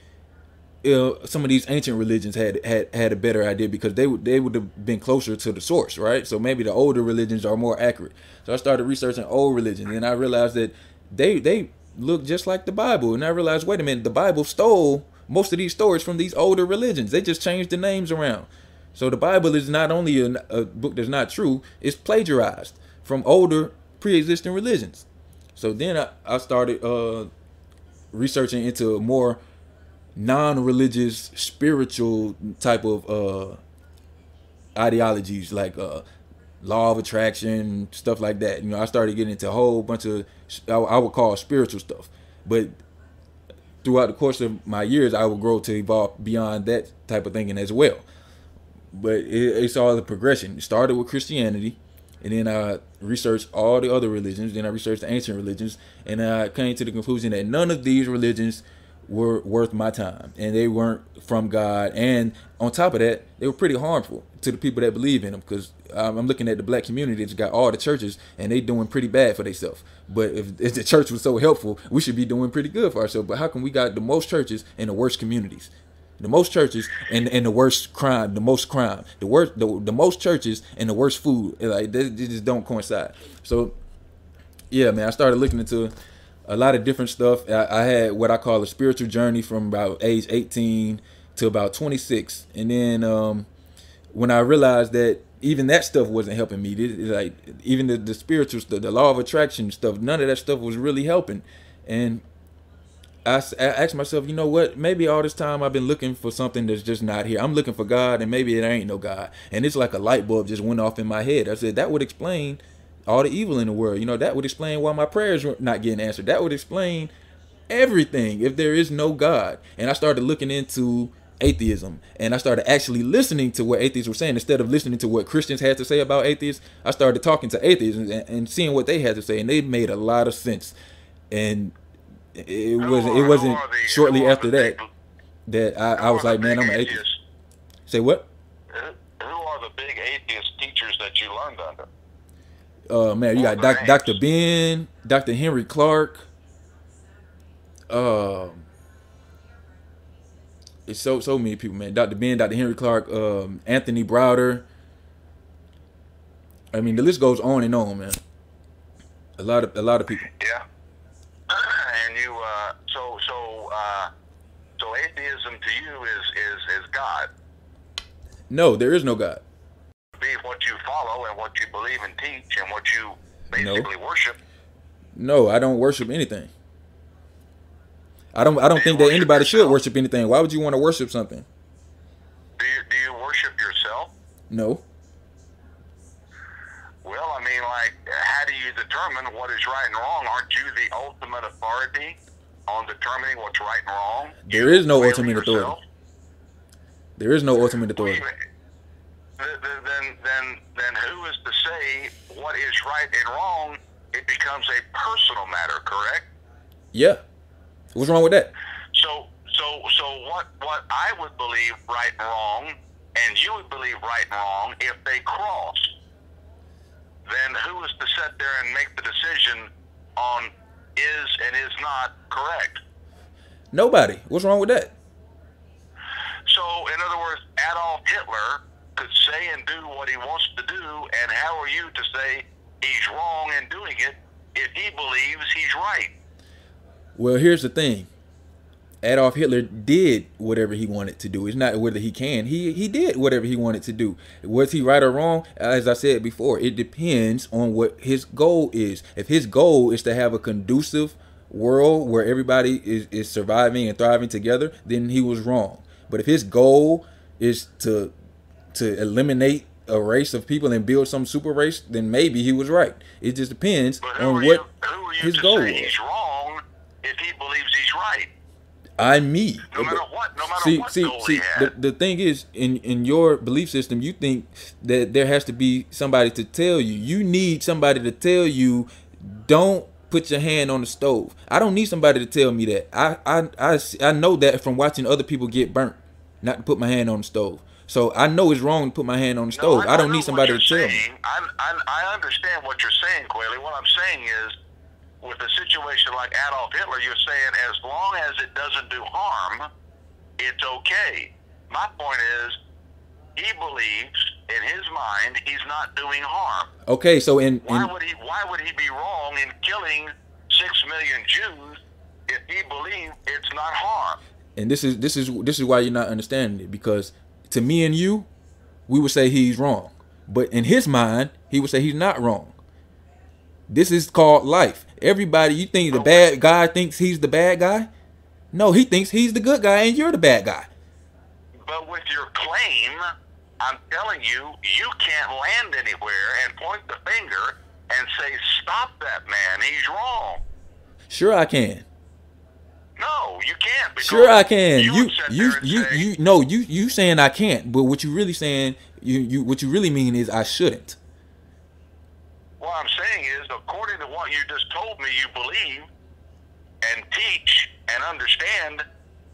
some of these ancient religions had had had a better idea because they would they would have been closer to the source, right? So maybe the older religions are more accurate. So I started researching old religions, and I realized that they they look just like the Bible, and I realized, wait a minute, the Bible stole most of these stories from these older religions. They just changed the names around. So the Bible is not only a, a book that's not true; it's plagiarized from older pre-existing religions. So then I, I started uh, researching into more non-religious spiritual type of uh ideologies like uh law of attraction stuff like that. You know i started getting into a whole bunch of i would call spiritual stuff. But throughout the course of my years i would grow to evolve beyond that type of thinking as well. But it, it's all the progression. It started with christianity and then i researched all the other religions. Then i researched the ancient religions and i came to the conclusion that none of these religions were worth my time and they weren't from God. And on top of that, they were pretty harmful to the people that believe in them because I'm looking at the black community that's got all the churches and they doing pretty bad for themselves. But if, if the church was so helpful, we should be doing pretty good for ourselves. But how come we got the most churches in the worst communities? The most churches and, and the worst crime, the most crime, the worst, the, the most churches and the worst food. Like they, they just don't coincide. So, yeah, man, I started looking into a lot of different stuff. I, I, had what I call a spiritual journey from about age 18 to about 26, and then um, when I realized that even that stuff wasn't helping me, it, like even the, the spiritual stuff, the law of attraction stuff, none of that stuff was really helping, and I, I asked myself, you know what? Maybe all this time I've been looking for something that's just not here. I'm looking for God, and maybe it ain't no God. And it's like a light bulb just went off in my head. I said that would explain all the evil in the world. You know, that would explain why my prayers were not getting answered. That would explain everything if there is no God. And I started looking into atheism and I started actually listening to what atheists were saying instead of listening to what Christians had to say about atheists. I started talking to atheists and, and seeing what they had to say, and they made a lot of sense. And it wasn't it wasn't shortly after that that I, I was like, man, I'm an atheist. Say what? Who are the big atheist teachers that you learned under? Uh man, you got Doc, Dr. Ben, Dr. Henrik Clarke. Um, it's so so many people, man. Dr. Ben, Dr. Henrik Clarke, um, Anthony Browder. I mean, the list goes on and on, man. A lot of a lot of people. Yeah. And you, uh, so so uh, so atheism to you is is is God. No, there is no God be what you follow and what you believe and teach and what you basically no. worship. No, I don't worship anything. I don't. I don't do think that anybody yourself? should worship anything. Why would you want to worship something? Do you Do you worship yourself? No. Well, I mean, like, how do you determine what is right and wrong? Aren't you the ultimate authority on determining what's right and wrong? There you is no ultimate yourself? authority. There is no ultimate authority. Well, then then then who is to say what is right and wrong? It becomes a personal matter, correct? Yeah. What's wrong with that? So so so what what I would believe right and wrong, and you would believe right and wrong, if they cross, then who is to sit there and make the decision on is and is not correct? Nobody. What's wrong with that? So, in other words, Adolf Hitler could say and do what he wants to do, and how are you to say he's wrong in doing it if he believes he's right? Well, here's the thing. Adolf Hitler did whatever he wanted to do. It's not whether he can. He he did whatever he wanted to do. Was he right or wrong? As I said before, it depends on what his goal is. If his goal is to have a conducive world where everybody is, is surviving and thriving together, then he was wrong. But if his goal is to to eliminate a race of people and build some super race, then maybe he was right. It just depends on what you, his goal was. He's wrong if he believes he's right. I me. No matter what, no matter see, what see, see. The, the thing is, in in your belief system, you think that there has to be somebody to tell you. You need somebody to tell you, don't put your hand on the stove. I don't need somebody to tell me that. I I I, I know that from watching other people get burnt, not to put my hand on the stove. So I know it's wrong to put my hand on the stove. No, I, I, don't need somebody to tell saying. me. I, I, I understand what you're saying, Quayle. What I'm saying is with a situation like Adolf Hitler, you're saying as long as it doesn't do harm, it's okay. My point is, he believes in his mind he's not doing harm. Okay, so in, in why would he why would he be wrong in killing six million Jews if he believes it's not harm? And this is this is this is why you're not understanding it because to me and you, we would say he's wrong, but in his mind, he would say he's not wrong. This is called life. Everybody, you think the bad guy thinks he's the bad guy? No, he thinks he's the good guy and you're the bad guy. But with your claim, I'm telling you, you can't land anywhere and point the finger and say, stop that man, he's wrong. Sure I can. No, you can't. Sure I can. You you you, say, you no you you saying I can't, but what you really saying you you what you really mean is I shouldn't. What I'm saying is, according to what you just told me, you believe and teach and understand.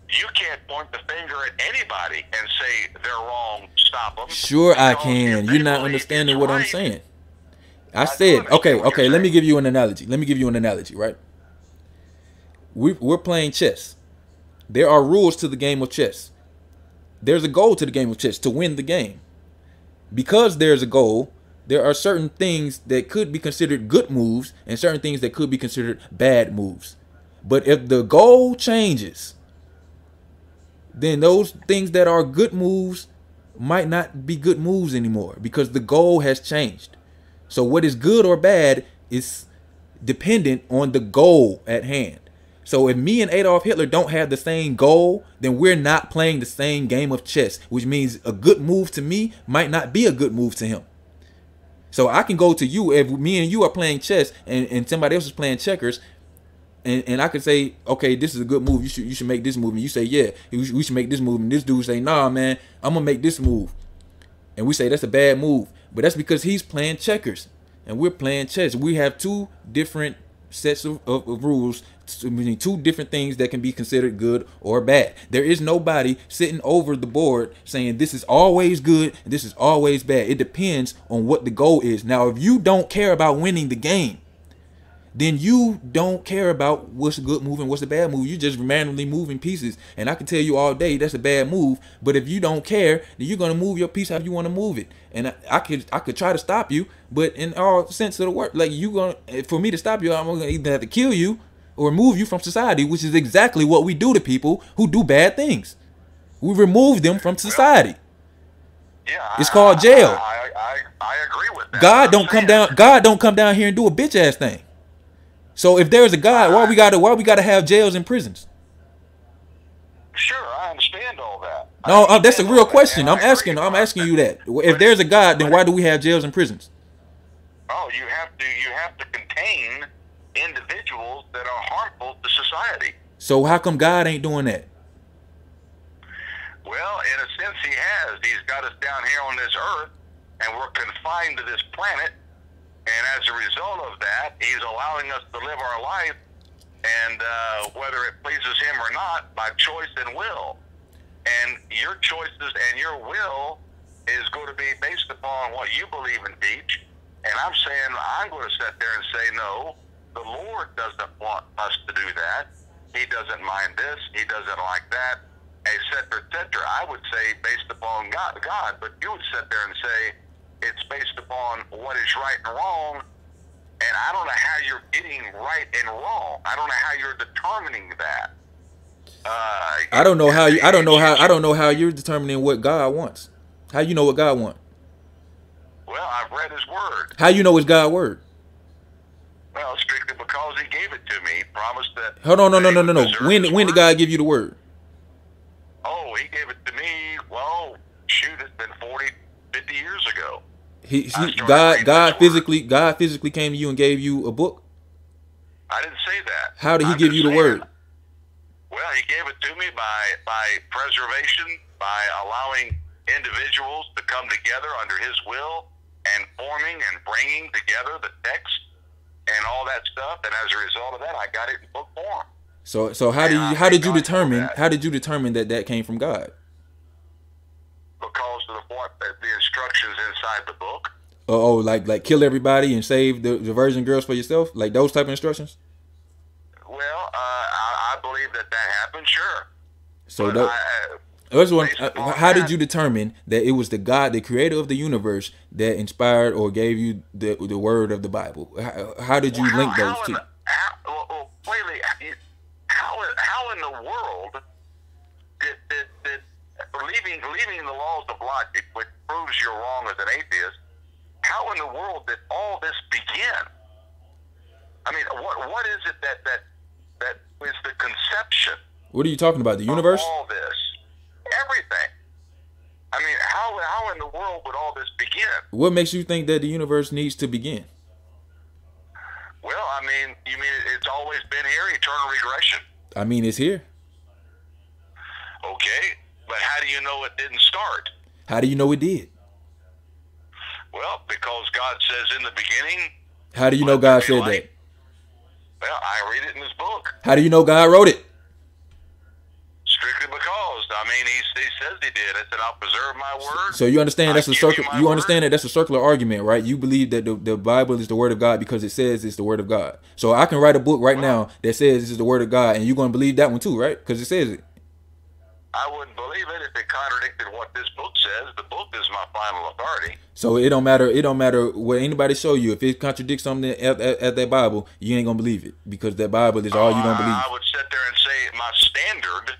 You can't point the finger at anybody and say they're wrong. Stop them. Sure, I can. You're not understanding what right. I'm saying. I, I said, okay, okay. Let me give you an analogy. Let me give you an analogy, right? We, we're playing chess. There are rules to the game of chess. There's a goal to the game of chess to win the game. Because there's a goal, there are certain things that could be considered good moves and certain things that could be considered bad moves. But if the goal changes, then those things that are good moves might not be good moves anymore because the goal has changed. So what is good or bad is dependent on the goal at hand. So if me and Adolf Hitler don't have the same goal, then we're not playing the same game of chess, which means a good move to me might not be a good move to him. So I can go to you if me and you are playing chess and, and somebody else is playing checkers, and, and I could say, okay, this is a good move. You should you should make this move. And you say, yeah, we should make this move. And this dude say, nah, man, I'm gonna make this move. And we say that's a bad move, but that's because he's playing checkers and we're playing chess. We have two different sets of, of, of rules meaning two different things that can be considered good or bad. There is nobody sitting over the board saying this is always good and this is always bad. It depends on what the goal is. Now, if you don't care about winning the game, then you don't care about what's a good move and what's a bad move. You're just randomly moving pieces. And I can tell you all day that's a bad move. But if you don't care, then you're gonna move your piece how you want to move it. And I, I, could I could try to stop you, but in all sense of the word, like you gonna for me to stop you, I'm gonna either have to kill you remove you from society, which is exactly what we do to people who do bad things. We remove them from society. Yeah, it's called jail. I, I, I agree with that. God don't come down. God don't come down here and do a bitch ass thing. So if there's a God, why we gotta why we gotta have jails and prisons? Sure, I understand all that. No, uh, that's a real question. I'm asking. I'm asking you that. If there's a God, then why do we have jails and prisons? Oh, you have to. You have to contain individuals that are harmful to society. So how come God ain't doing that? Well, in a sense, He has. He's got us down here on this earth, and we're confined to this planet. And as a result of that, He's allowing us to live our life, and uh, whether it pleases Him or not, by choice and will. And your choices and your will is going to be based upon what you believe and teach. And I'm saying I'm going to sit there and say no the Lord doesn't want us to do that. He doesn't mind this. He doesn't like that, etc., etc. I would say based upon God, God, but you would sit there and say it's based upon what is right and wrong. And I don't know how you're getting right and wrong. I don't know how you're determining that. Uh, I don't know how you. I don't know how. I don't know how you're determining what God wants. How you know what God wants? Well, I've read His Word. How you know it's God's word? Well, strictly because he gave it to me. He promised that. Hold on, no, no, no, no, no. When when did. God give you the word? Oh, he gave it to me. Well, shoot, it's been 40, 50 years ago. He, he God God his word. physically God physically came to you and gave you a book. I didn't say that. How did he I'm give you the word? Well, he gave it to me by by preservation, by allowing individuals to come together under his will and forming and bringing together the text and all that stuff. And as a result of that, I got it in book form. So so how do Yeah, you how did you God determine how did you determine that that came from God? because of the, the instructions inside the book. Oh, oh like like kill everybody and save the, the virgin girls for yourself, like those type of instructions. Well, uh, I, I believe that that happened, sure. So But tho- I, That's one. Uh, How did you determine that it was the God, the Creator of the universe, that inspired or gave you the the word of the Bible? How, how did you well, link how, those how two? The, how, well, wait, how, in- how in the world did, did, did leaving leaving the laws of logic, which proves you're wrong as an atheist, how in the world did all this begin? I mean, what what is it that that that is the conception What are you talking about? The of universe? all this, everything? I mean, how how in the world would all this begin? What makes you think that the universe needs to begin? Well, I mean, you mean it's always been here, eternal regression? I mean, it's here. Okay, but how do you know it didn't start? How do you know it did? Well, because God says in the beginning. How do you know God said light. that? Well, I read it in His book How do you know God wrote it? Strictly because I mean He, he says He did. I said I'll preserve my word. So you understand I that's a give you You understand that that's a circular argument, right? You believe that the, the Bible is the word of God because it says it's the word of God. So I can write a book right now that says this is the word of God, and you're going to believe that one too, right? Because it says it. I wouldn't believe it if it contradicted what this book says. The book is my final authority. So it don't matter. It don't matter what anybody show you. If it contradicts something at, at, at that Bible, you ain't gonna believe it because that Bible is oh, all you gonna believe. I would sit there and say my standard,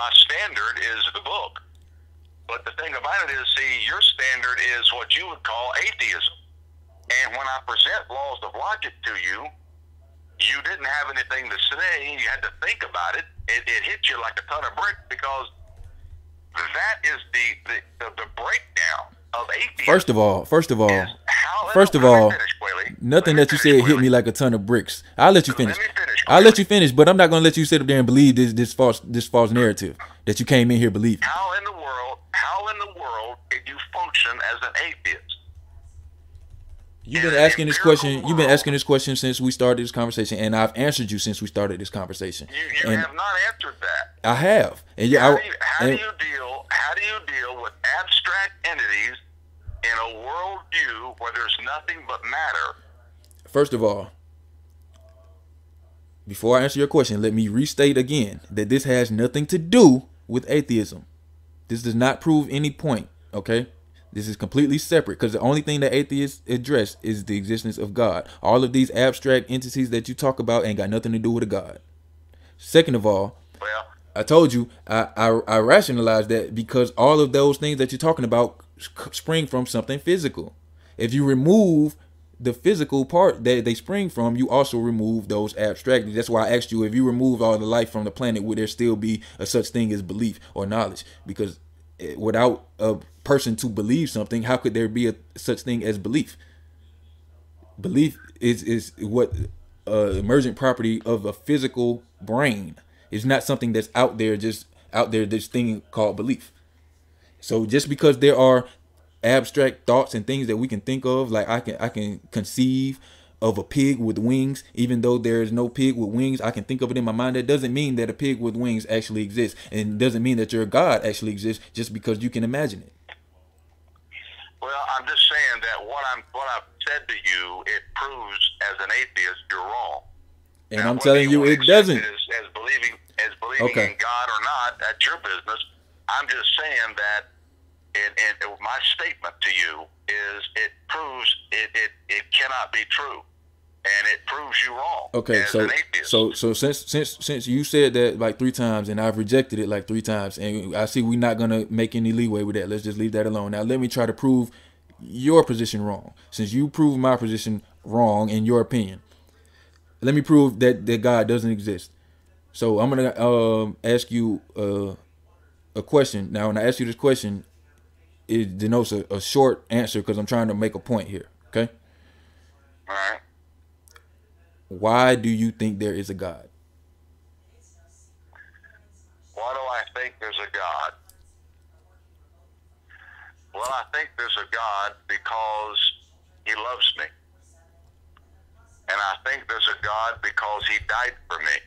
my standard is the book. But the thing about it is, see, your standard is what you would call atheism. And when I present laws of logic to you, you didn't have anything to say. You had to think about it. It, it hit you like a ton of bricks because that is the the, the, the breakdown of atheism. First of all, first of all, is first of all, finish, nothing that you finish, said hit me like a ton of bricks. I'll let you finish. me finish, I'll let you finish, but I'm not gonna let you sit up there and believe this this false this false narrative that you came in here believing. How in the world, how in the world did you function as an atheist? You've been asking this question. You've been asking this question since we started this conversation, and I've answered you since we started this conversation. You, you and have not answered that. I have. And yeah, How, I, do you, how do you deal? How do you deal with abstract entities in a worldview where there's nothing but matter? First of all, before I answer your question, let me restate again that this has nothing to do with atheism. This does not prove any point, okay? This is completely separate because the only thing that atheists address is the existence of God. All of these abstract entities that you talk about ain't got nothing to do with a God. Second of all, Well, I told you I, I I rationalized that because all of those things that you're talking about spring from something physical. If you remove the physical part that they spring from, you also remove those abstract. That's why I asked you if you remove all the life from the planet, would there still be a such thing as belief or knowledge? Because eh, without a person to believe something, how could there be a such thing as belief? Belief is is what uh, emergent property of a physical brain. It's not something that's out there, just out there. This thing called belief. So just because there are abstract thoughts and things that we can think of, like I can I can conceive of a pig with wings, even though there is no pig with wings, I can think of it in my mind. That doesn't mean that a pig with wings actually exists, and doesn't mean that your God actually exists just because you can imagine it. Well, I'm just saying that what I'm what I've said to you, it proves as an atheist you're wrong. And Now, I'm telling you, it doesn't. As, as believing as believing Okay. in God or not, that's your business. I'm just saying that. And, and my statement to you is, it proves it, it, it cannot be true, and it proves you wrong. Okay, so so so since since since you said that like three times and I've rejected it like three times and I see we're not gonna make any leeway with that. Let's just leave that alone. Now let me try to prove your position wrong. Since you proved my position wrong in your opinion, Let me prove that that God doesn't exist. So I'm gonna um, ask you uh, a question. Now, when I ask you this question, it denotes a, a short answer because I'm trying to make a point here. Okay. All right. Why do you think there is a God? Why do I think there's a God? Well, I think there's a God because He loves me. And I think there's a God because He died for me.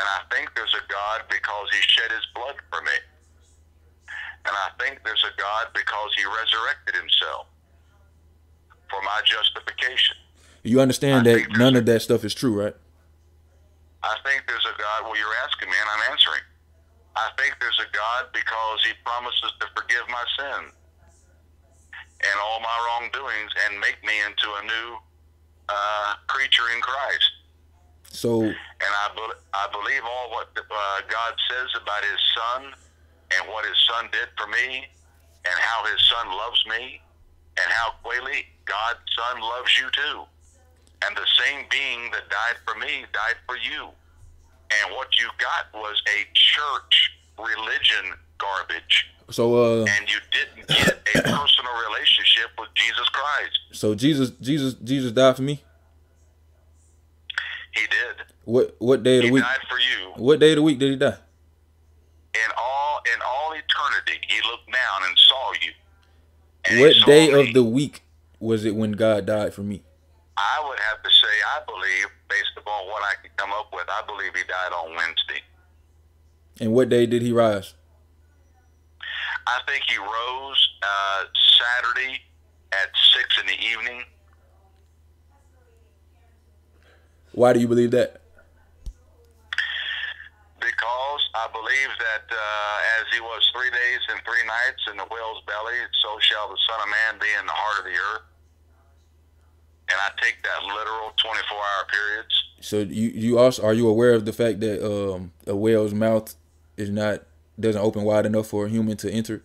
And I think there's a God because He shed His blood for me. And I think there's a God because He resurrected Himself for my justification. You understand I that none of that stuff is true, right? I think there's a God. Well, you're asking me, and I'm answering. I think there's a God because He promises to forgive my sin and all my wrongdoings and make me into a new uh, creature in Christ. So And I, be- I believe all what uh, God says about His Son and what His Son did for me and how His Son loves me and how Quayle, God's Son loves you too. And the same being that died for me died for you. And what you got was a church religion garbage. so uh And you didn't get a personal relationship with Jesus Christ. so Jesus Jesus Jesus died for me. He did. What what day of He the week? He died for you. What day of the week did he die? in all in all eternity he looked down and saw you And What day of the week was it when God died for me? I would have to say i believe based upon what i could come up with i believe he died on wednesday And what day did he rise? i think he rose uh, saturday at six in the evening Why do you believe that? because i believe that uh, as he was three days and three nights in the whale's belly so shall the son of man be in the heart of the earth and i take that literal 24 hour periods So you you also are you aware of the fact that um a whale's mouth is not doesn't open wide enough for a human to enter?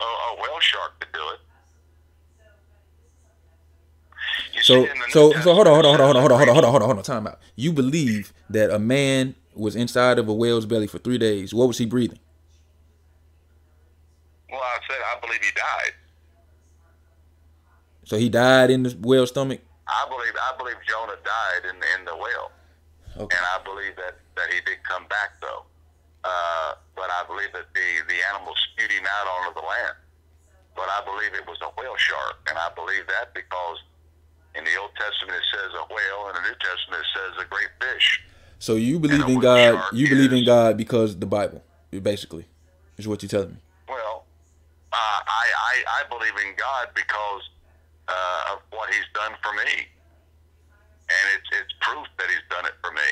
a, a whale shark could do it. You So see, in the New so so hold on hold on hold on hold on hold on hold on hold on hold on time out. You believe that a man was inside of a whale's belly for three days. What was he breathing? Well, I said I believe he died. So he died in the whale's stomach. I believe I believe Jonah died in the, in the whale, Okay. and I believe that, that he did come back though. Uh, but I believe that the the animal spewed him out onto the land. But I believe it was a whale shark, and I believe that because in the Old Testament it says a whale, and the New Testament it says a great fish. So you believe in God? You believe in God because the Bible, basically, is what you're telling me. Well, uh, I, I I believe in God because uh, of what He's done for me, and it's it's proof that He's done it for me.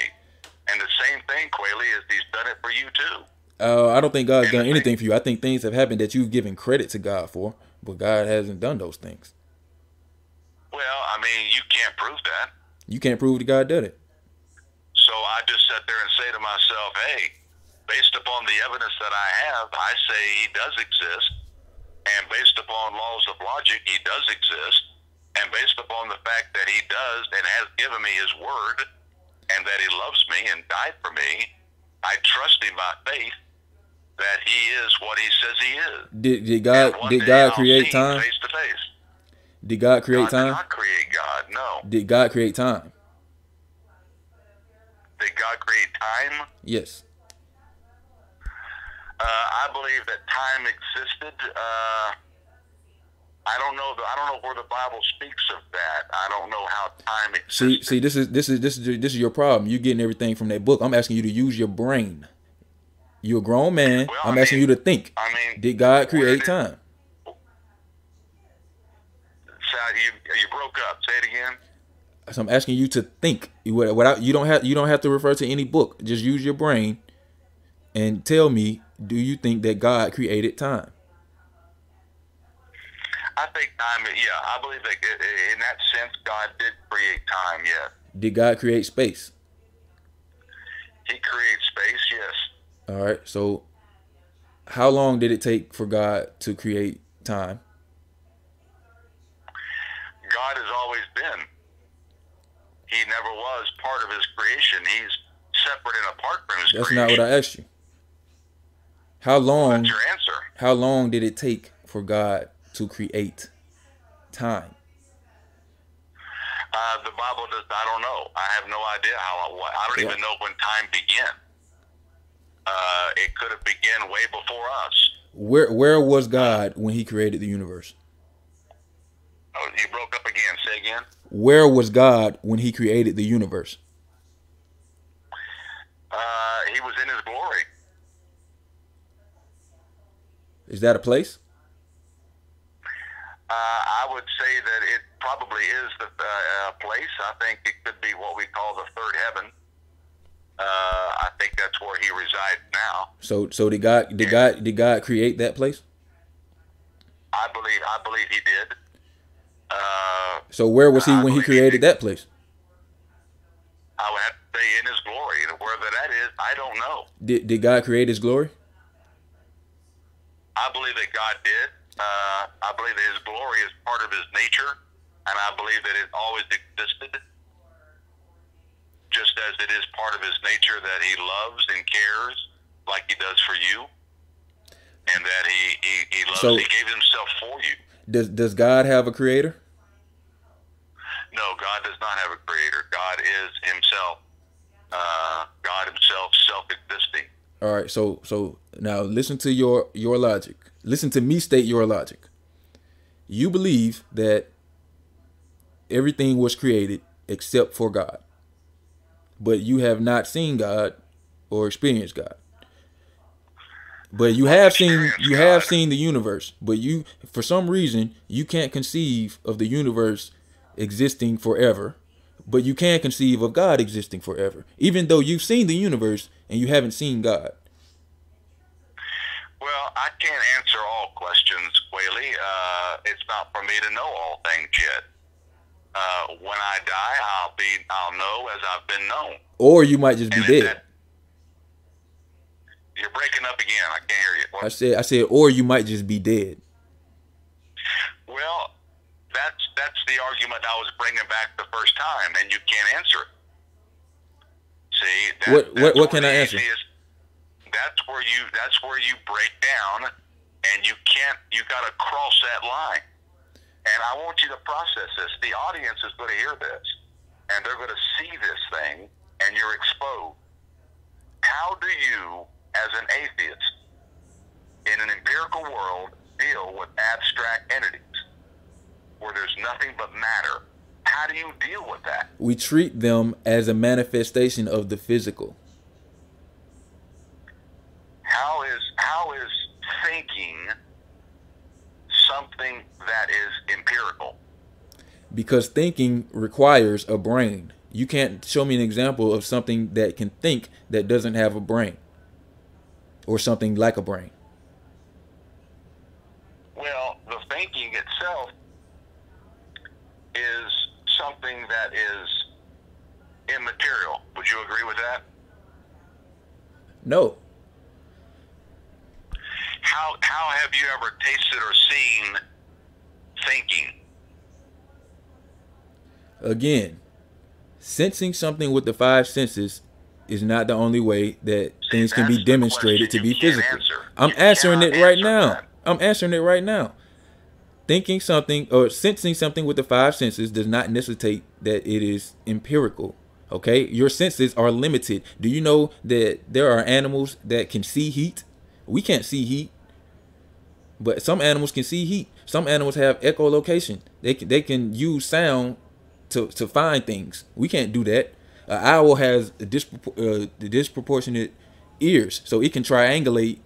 And the same thing, Quayle, is He's done it for you too. Uh, I don't think God's done Anything. anything for you. I think things have happened that you've given credit to God for, but God hasn't done those things. Well, I mean, you can't prove that. You can't prove that God did it. So I just sit there and say to myself, hey, based upon the evidence that I have, I say He does exist, and based upon laws of logic, He does exist, and based upon the fact that He does and has given me His word, and that He loves me and died for me, I trust Him by faith that He is what He says He is. Did did God did God I'll create time? face to face. Did God create God did time? not create God. No. Did God create time? Did God create time? Yes. I believe that time existed. Uh, I don't know. The, I don't know where the Bible speaks of that. I don't know how time See, existed. see, this is this is this is this is your problem. You're getting everything from that book. I'm asking you to use your brain. You're a grown man. Well, I'm I asking mean- you to think. I mean, Did God create did- time? So you you broke up. Say it again. So I'm asking you to think. You- Without you don't have you don't have to refer to any book. Just use your brain and tell me do you think that God created time? I think time, yeah, I believe that in that sense, God did create time, yeah. Did God create space? He creates space, yes. All right, so how long did it take for God to create time? God has always been. He never was part of his creation. He's separate and apart from his That's creation. not what I asked you. How long? That's your answer. How long did it take for God to create time? Uh, the Bible does. I don't know. I have no idea how. What, I don't Yeah. even know when time began. Uh, it could have began way before us. Where Where was God when He created the universe? Oh, you broke up again. Say again. Where was God when He created the universe? Uh, he was in his glory. Is that a place? Uh, I would say that it probably is the uh, place. I think it could be what we call the third heaven. Uh, I think that's where he resides now. So so did God did God did God create that place? I believe. I believe he did. Uh, So where was He I when He believe he created that place? I would have to say in his glory. Where that is, I don't know. Did did God create His glory? I believe that God did. Uh, I believe that His glory is part of His nature, and I believe that it always existed, just as it is part of His nature that He loves and cares, like He does for you, and that He He, he loves. So- he gave Himself for you. Does does God have a creator? No, God does not have a creator. God is Himself. Uh, God Himself, self-existing. All right. So so now listen to your your logic. Listen to me state your logic. You believe that everything was created except for God. But you have not seen God or experienced God. But you have seen you have seen the universe, but you for some reason you can't conceive of the universe existing forever, but you can conceive of God existing forever. Even though you've seen the universe and you haven't seen God. Well, I can't answer all questions, Whaley. Uh, it's not for me to know all things yet. Uh, when I die, I'll be, I'll know as I've been known. Or you might just be dead. that- you're breaking up again. I can't hear you. I said I said or you might just be dead. Well, that's that's the argument I was bringing back the first time, and you can't answer it. See, that, What- what- what can I answer? atheist- that's where you that's where you break down, and you can't. You got to cross that line. And I want you to process this. The audience is going to hear this, and they're going to see this thing, and you're exposed. How do you, as an atheist, in an empirical world, deal with abstract entities where there's nothing but matter? How do you deal with that? We treat them as a manifestation of the physical. How is how is thinking something that is empirical? Because thinking requires a brain. You can't show me an example of something that can think that doesn't have a brain. Or something like a brain. Well, the thinking itself is something that is immaterial. Would you agree with that? No. How how have you ever tasted or seen thinking? Again, sensing something with the five senses is not the only way that See, things can be demonstrated to be physical. answer. I'm You answering it right answer now. that. I'm answering it right now. Thinking something or sensing something with the five senses does not necessitate that it is empirical. Okay? Your senses are limited. Do you know that there are animals that can see heat? We can't see heat. But some animals can see heat. Some animals have echolocation. They can they can use sound to to find things. We can't do that. An owl has dispropor- uh, the disproportionate ears, so it can triangulate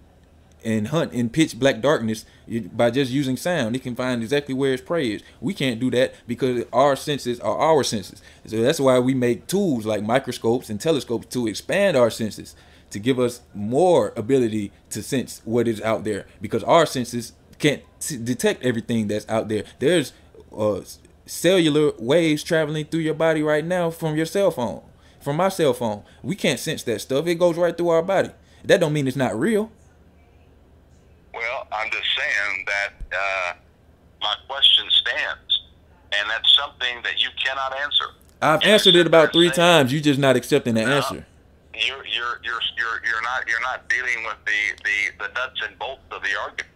and hunt in pitch black darkness by just using sound. It can find exactly where its prey is. We can't do that because our senses are our senses. So that's why we make tools like microscopes and telescopes to expand our senses to give us more ability to sense what is out there because our senses can't detect everything that's out there. There's uh, cellular waves traveling through your body right now from your cell phone, from my cell phone. We can't sense that stuff. It goes right through our body. That don't mean it's not real. Well, I'm just saying that uh, my question stands, and that's something that you cannot answer. I've answered it about three times. You're just not accepting the No. answer. you're you're you're you're you're not you're not dealing with the the the nuts and bolts of the argument.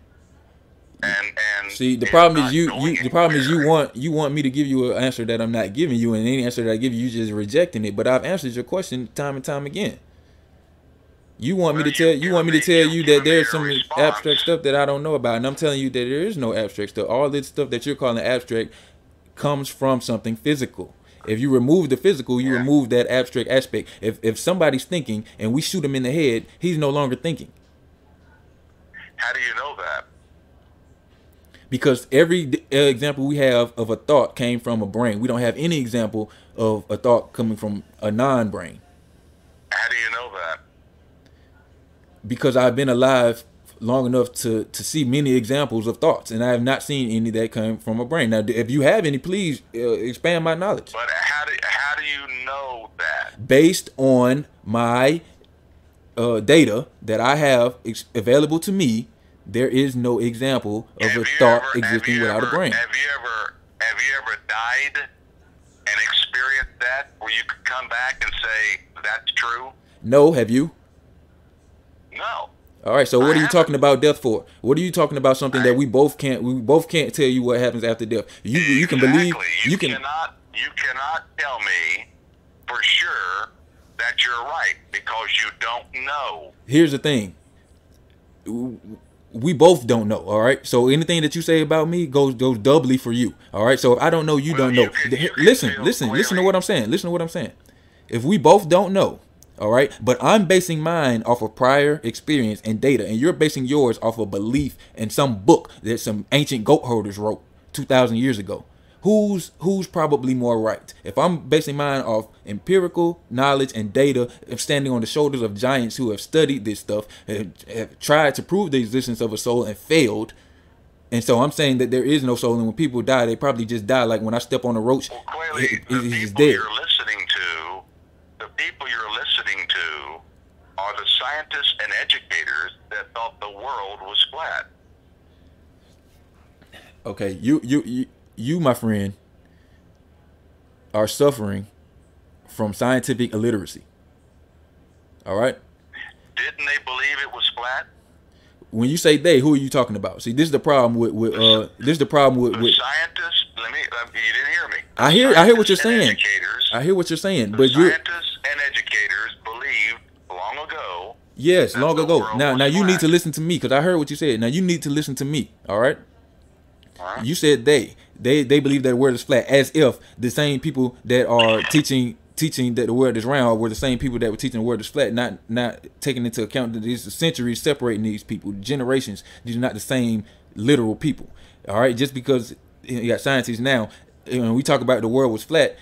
And and See, the problem is you, you the problem is you want you want me to give you an answer that I'm not giving you, and any answer that I give you, you just rejecting it. But I've answered your question time and time again. You want me to tell you've want me to tell you that there's some abstract stuff that I don't know about, and I'm telling you that there is no abstract stuff. All this stuff that you're calling abstract comes from something physical. If you remove the physical, you Yeah. remove that abstract aspect. If if somebody's thinking and we shoot him in the head, he's no longer thinking. How do you know that? because every uh, example we have of a thought came from a brain. We don't have any example of a thought coming from a non-brain How do you know that? Because I've been alive long enough to to see many examples of thoughts, and I have not seen any that came from a brain. Now, if you have any, please uh, expand my knowledge But how do how do you know that? based on my uh, data that I have ex- available to me. There is no example of Have a thought ever- existing without a brain. Have you ever have you ever died and experienced that where you could come back and say that's true? No, have you? No. All right. So I what are you haven't. talking about death for? What are you talking about? Something that we both can't. We both can't tell you what happens after death. You you can believe. Exactly. You can. cannot you cannot tell me for sure that you're right because you don't know. Here's the thing. We both don't know. All right. So anything that you say about me goes goes doubly for you. All right. So if I don't know, you Well, don't you know. can- you listen, listen, listen to what I'm saying. Listen to what I'm saying. If we both don't know, all right, but I'm basing mine off of prior experience and data, and you're basing yours off of belief in some book that some ancient goat herders wrote two thousand years ago. Who's who's probably more right? If I'm basing mine off empirical knowledge and data, of standing on the shoulders of giants who have studied this stuff, and have tried to prove the existence of a soul and failed, and so I'm saying that there is no soul, and when people die, they probably just die. Like when I step on a roach, Well, clearly, it- the it- it's people dead. you're listening to, the people you're listening to, are the scientists and educators that thought the world was flat. Okay, you you you you, my friend, are suffering from scientific illiteracy. All right. Didn't they believe it was flat? When you say they, who are you talking about? See, this is the problem with with uh, this is the problem with with. scientists. Let me. uh, You didn't hear me. I hear I hear what you're saying. Educators. I hear what you're saying, but you scientists and educators believed long ago. yes, long ago. Now now you need to listen to me because I heard what you said. Now you need to listen to me. All right. You said they. They they believe that the world is flat, as if the same people that are teaching teaching that the world is round were the same people that were teaching the world is flat, not not taking into account that these centuries separating these people, generations. These are not the same literal people. All right, just because you got scientists now, when we talk about the world was flat,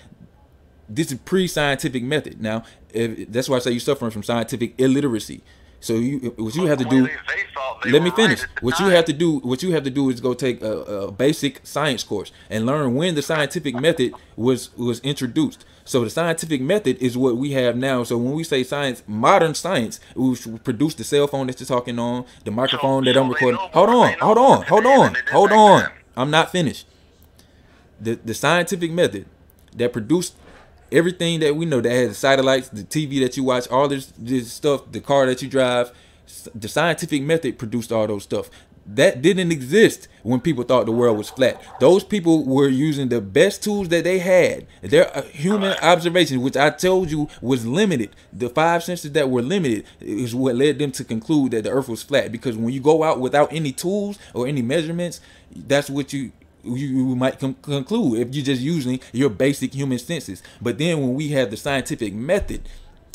this is pre-scientific method. Now, if, that's why I say you're suffering from scientific illiteracy. So you, what you have to do. Clearly, they thought they Let me finish. right at the What you have to do, what you have to do, is go take a, a basic science course and learn when the scientific method was was introduced. So the scientific method is what we have now. So when we say science, modern science, we produced the cell phone that you're talking on, the microphone that I'm recording. Hold on, hold on, hold on, hold on. I'm not finished. The the scientific method that produced everything that we know that has satellites, the TV that you watch, all this this stuff, the car that you drive, the scientific method produced all those stuff. That didn't exist when people thought the world was flat. Those people were using the best tools that they had. Their uh, human observation, which I told you was limited. The five senses that were limited is what led them to conclude that the earth was flat. Because when you go out without any tools or any measurements, that's what you you, you might com- conclude if you're just using your basic human senses. But then when we have the scientific method,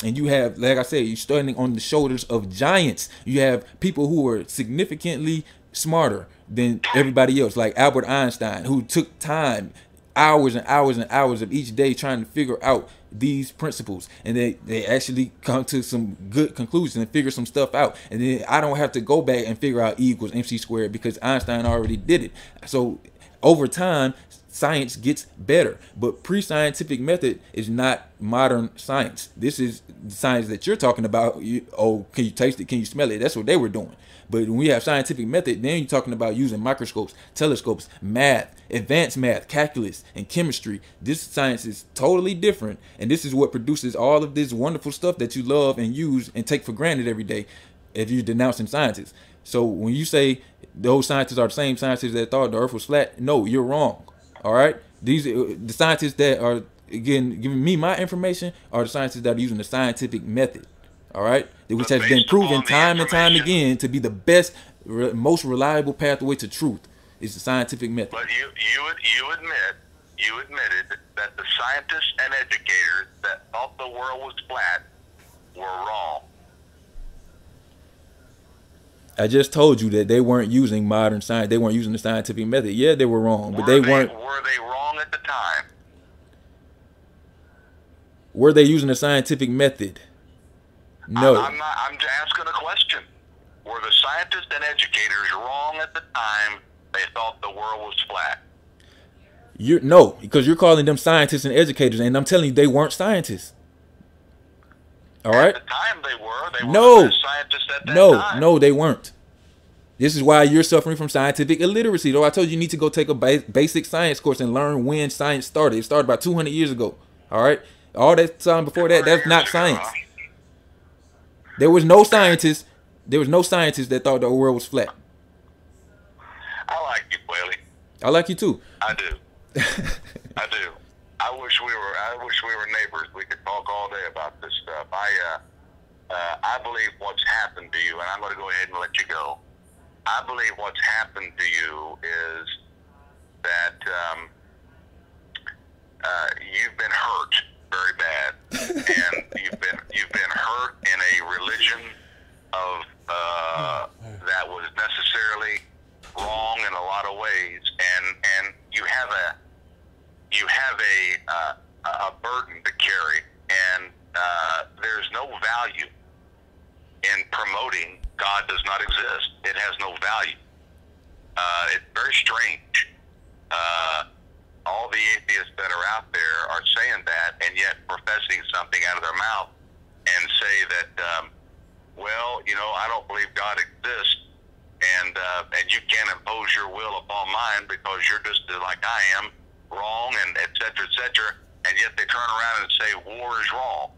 and you have, like I said, you're standing on the shoulders of giants. You have people who are significantly smarter than everybody else, like Albert Einstein, who took time, hours and hours and hours of each day trying to figure out these principles and they, they actually come to some good conclusions and figure some stuff out and then i don't have to go back and figure out e equals mc squared because einstein already did it so over time science gets better. But pre-scientific method is not modern science. This is the science that you're talking about. You, oh, can you taste it? Can you smell it? That's what they were doing. But when we have scientific method, then you're talking about using microscopes, telescopes, math, advanced math, calculus, and chemistry. This science is totally different, and this is what produces all of this wonderful stuff that you love and use and take for granted every day. If you're denouncing scientists, so when you say those scientists are the same scientists that thought the Earth was flat, no, you're wrong. All right, these uh, the scientists that are again giving me my information are the scientists that are using the scientific method. All right, which has been proven time and time again to be the best, re- most reliable pathway to truth. Is the scientific method. But you you you admit you admitted that the scientists and educators that thought the world was flat were wrong. I just told you that they weren't using modern science. They weren't using the scientific method. Yeah, they were wrong, but were they, they weren't. Were they wrong at the time? Were they using the scientific method? No. I'm, not. I'm just asking a question. Were the scientists and educators wrong at the time they thought the world was flat? You're no, because you're calling them scientists and educators, and I'm telling you they weren't scientists. All right. At the time they were. They No. were scientists at that No, time. no, they weren't. This is why you're suffering from scientific illiteracy. Though I told you you need to go take a ba- basic science course and learn when science started. It started about 200 years ago. All right. All that time before that, that's not science. There was no scientist. There was no scientist that thought the world was flat. I like you, Whaley. I like you too. I do. I do. I wish we were. I wish we were neighbors. We could talk all day about this stuff. I, uh, uh, I believe what's happened to you, and I'm going to go ahead and let you go. I believe what's happened to you is that um, uh, you've been hurt very bad, and you've been you've been hurt in a religion of uh, that was necessarily wrong in a lot of ways, and and you have a you have a uh, a burden to carry, and uh, there's no value in promoting God does not exist. It has no value. Uh, it's very strange. Uh, all the atheists that are out there are saying that, and yet professing something out of their mouth and say that, um, well, you know, I don't believe God exists, and uh, and you can't impose your will upon mine because you're just like I am, wrong, and et cetera, et cetera. And yet they turn around and say war is wrong,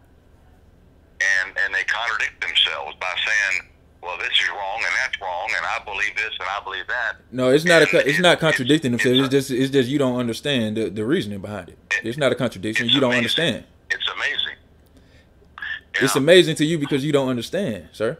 and and they contradict themselves by saying, well, this is wrong and that's wrong, and I believe this and I believe that. No, it's not a. And It's not contradicting it's- themselves. It's it's just. It's just you don't understand the, the reasoning behind it. It's not a contradiction. You don't amazing. understand. It's amazing. It's amazing to you because you don't understand, sir.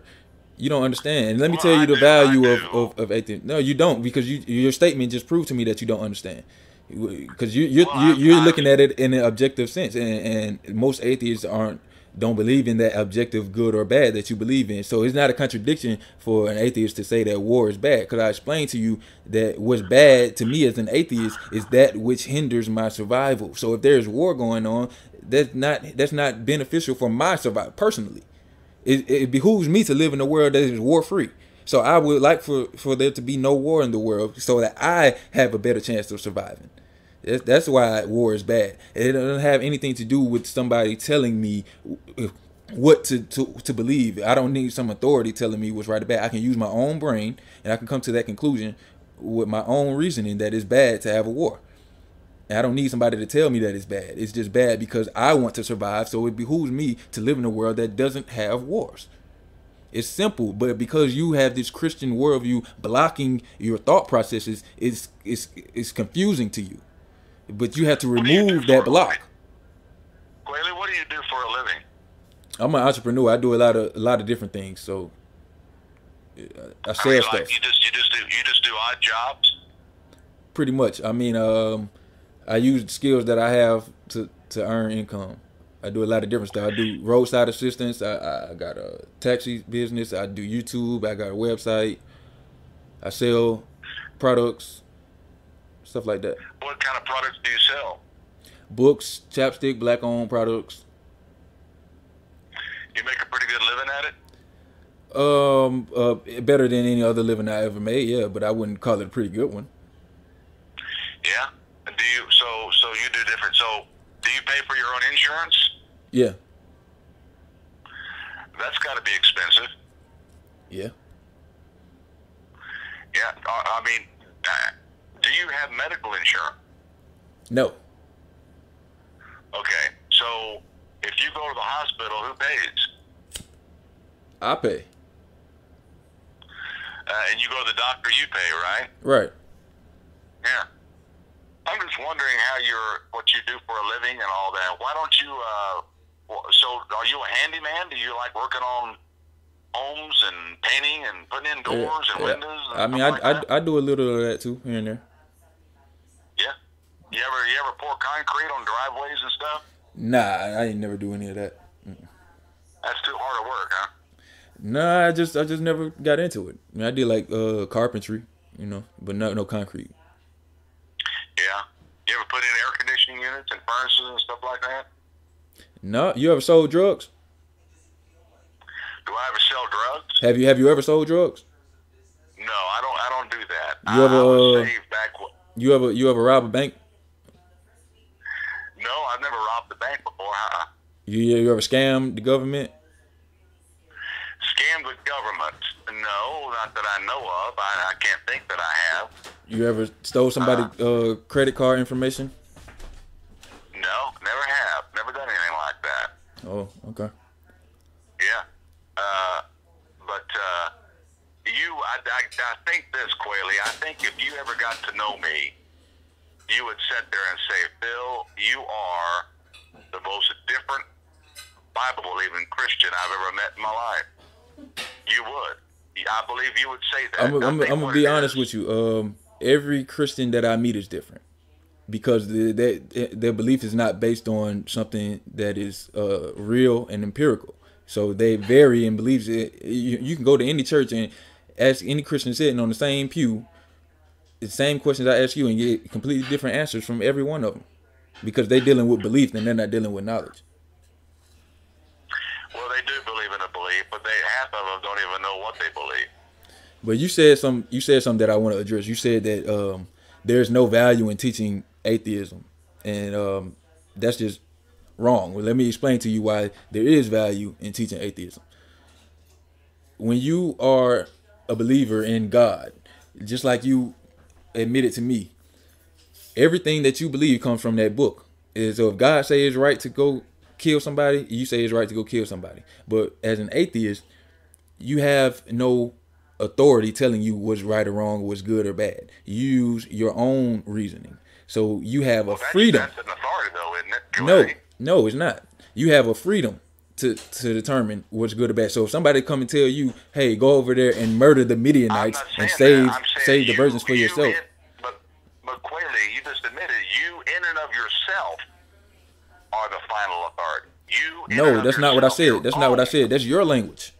You don't understand. And let me Well, tell you I the do, value of, of, of atheism. No, you don't because you your statement just proved to me that you don't understand. Because you you're, Well, you're, you're looking at it in an objective sense, and, and most atheists aren't don't believe in that objective good or bad that you believe in. So it's not a contradiction for an atheist to say that war is bad. Because I explained to you that what's bad to me as an atheist is that which hinders my survival. So if there's war going on, that's not that's not beneficial for my survival personally it, it behooves me to live in a world that is war free. So I would like for, for there to be no war in the world so that I have a better chance of surviving. That's, why war is bad. It doesn't have anything to do with somebody telling me what to, to, to believe. I don't need some authority telling me what's right or bad. I can use my own brain and I can come to that conclusion with my own reasoning that it's bad to have a war. And I don't need somebody to tell me that it's bad. It's just bad because I want to survive. So it behooves me to live in a world that doesn't have wars. It's simple, but because you have this Christian worldview blocking your thought processes, it's it's it's confusing to you. But you have to What do you do remove that block. Quayle, what do you do for a living? I'm an entrepreneur. I do a lot of a lot of different things. So uh, I I sell mean, stuff. like you just you just do you just do odd jobs. Pretty much. I mean, um, I use the skills that I have to to earn income. I do a lot of different stuff. I do roadside assistance. I, I- I got a taxi business. I do YouTube. I got a website. I sell products, stuff like that. What kind of products do you sell? Books, chapstick, black owned products. You make a pretty good living at it. Um, uh, better than any other living I ever made. Yeah, but I wouldn't call it a pretty good one. Yeah. Do you? So, so you do different. So, do you pay for your own insurance? Yeah. That's got to be expensive. Yeah. Yeah, I mean, do you have medical insurance? No. Okay, so if you go to the hospital, who pays? I pay. Uh, and you go to the doctor, you pay, right? Right. Yeah. I'm just wondering how you're, what you do for a living and all that. Why don't you, uh, so are you a handyman? Do you like working on homes and painting and putting in doors and Yeah, windows? And I mean, I, like? I, I do a little of that too here and there. Yeah. You ever, you ever pour concrete on driveways and stuff? Nah, I, ain't never do any of that. That's too hard to work, huh? Nah, I just I just never got into it. I, mean, I did like uh carpentry, you know, but no no concrete. Yeah. You ever put in air conditioning units and furnaces and stuff like that? No, you ever sold drugs? Do I ever sell drugs? Have you have you ever sold drugs? No, I don't. I don't do that. You I, ever, I was uh, saved back. You ever you ever rob a bank? No, I've never robbed the bank before. Uh-uh. You you ever scam the government? Scammed the government? No, not that I know of. I, I can't think that I have. You ever stole somebody uh credit card information? No, never have. Never done anything like that. Oh, okay. Yeah. Uh, but uh, you, I, I, I think this, Quayle. I think if you ever got to know me, you would sit there and say, Phil, you are the most different Bible believing Christian I've ever met in my life. You would. I believe you would say that. I'm I'm I'm gonna be honest is- with you. Um, every Christian that I meet is different because the, their their belief is not based on something that is uh real and empirical. So they vary in beliefs. You, you can go to any church and ask any Christian sitting on the same pew the same questions I ask you and get completely different answers from every one of them because they're dealing with belief and they're not dealing with knowledge. Well, they do believe in a belief, but they half of them don't even know what they believe. But you said some you said something that I want to address. You said that um, there's no value in teaching atheism, and um, that's just wrong. Well, let me explain to you why there is value in teaching atheism. When you are a believer in God, just like you admitted to me, everything that you believe comes from that book. Is so if God says it's right to go kill somebody, you say it's right to go kill somebody. But as an atheist, you have no authority telling you what's right or wrong, what's good or bad. You use your own reasoning. So you have a Well, that's, freedom. that's an authority, though, isn't it? No, no, it's not. You have a freedom to to determine what's good or bad. So if somebody come and tell you, "Hey, go over there and murder the Midianites and save. Save the you- virgins for you yourself," in- but, but Quayle, you just admitted you, in and of yourself, are the final authority. You. no, that's not what I said. That's not what I said. That's your language.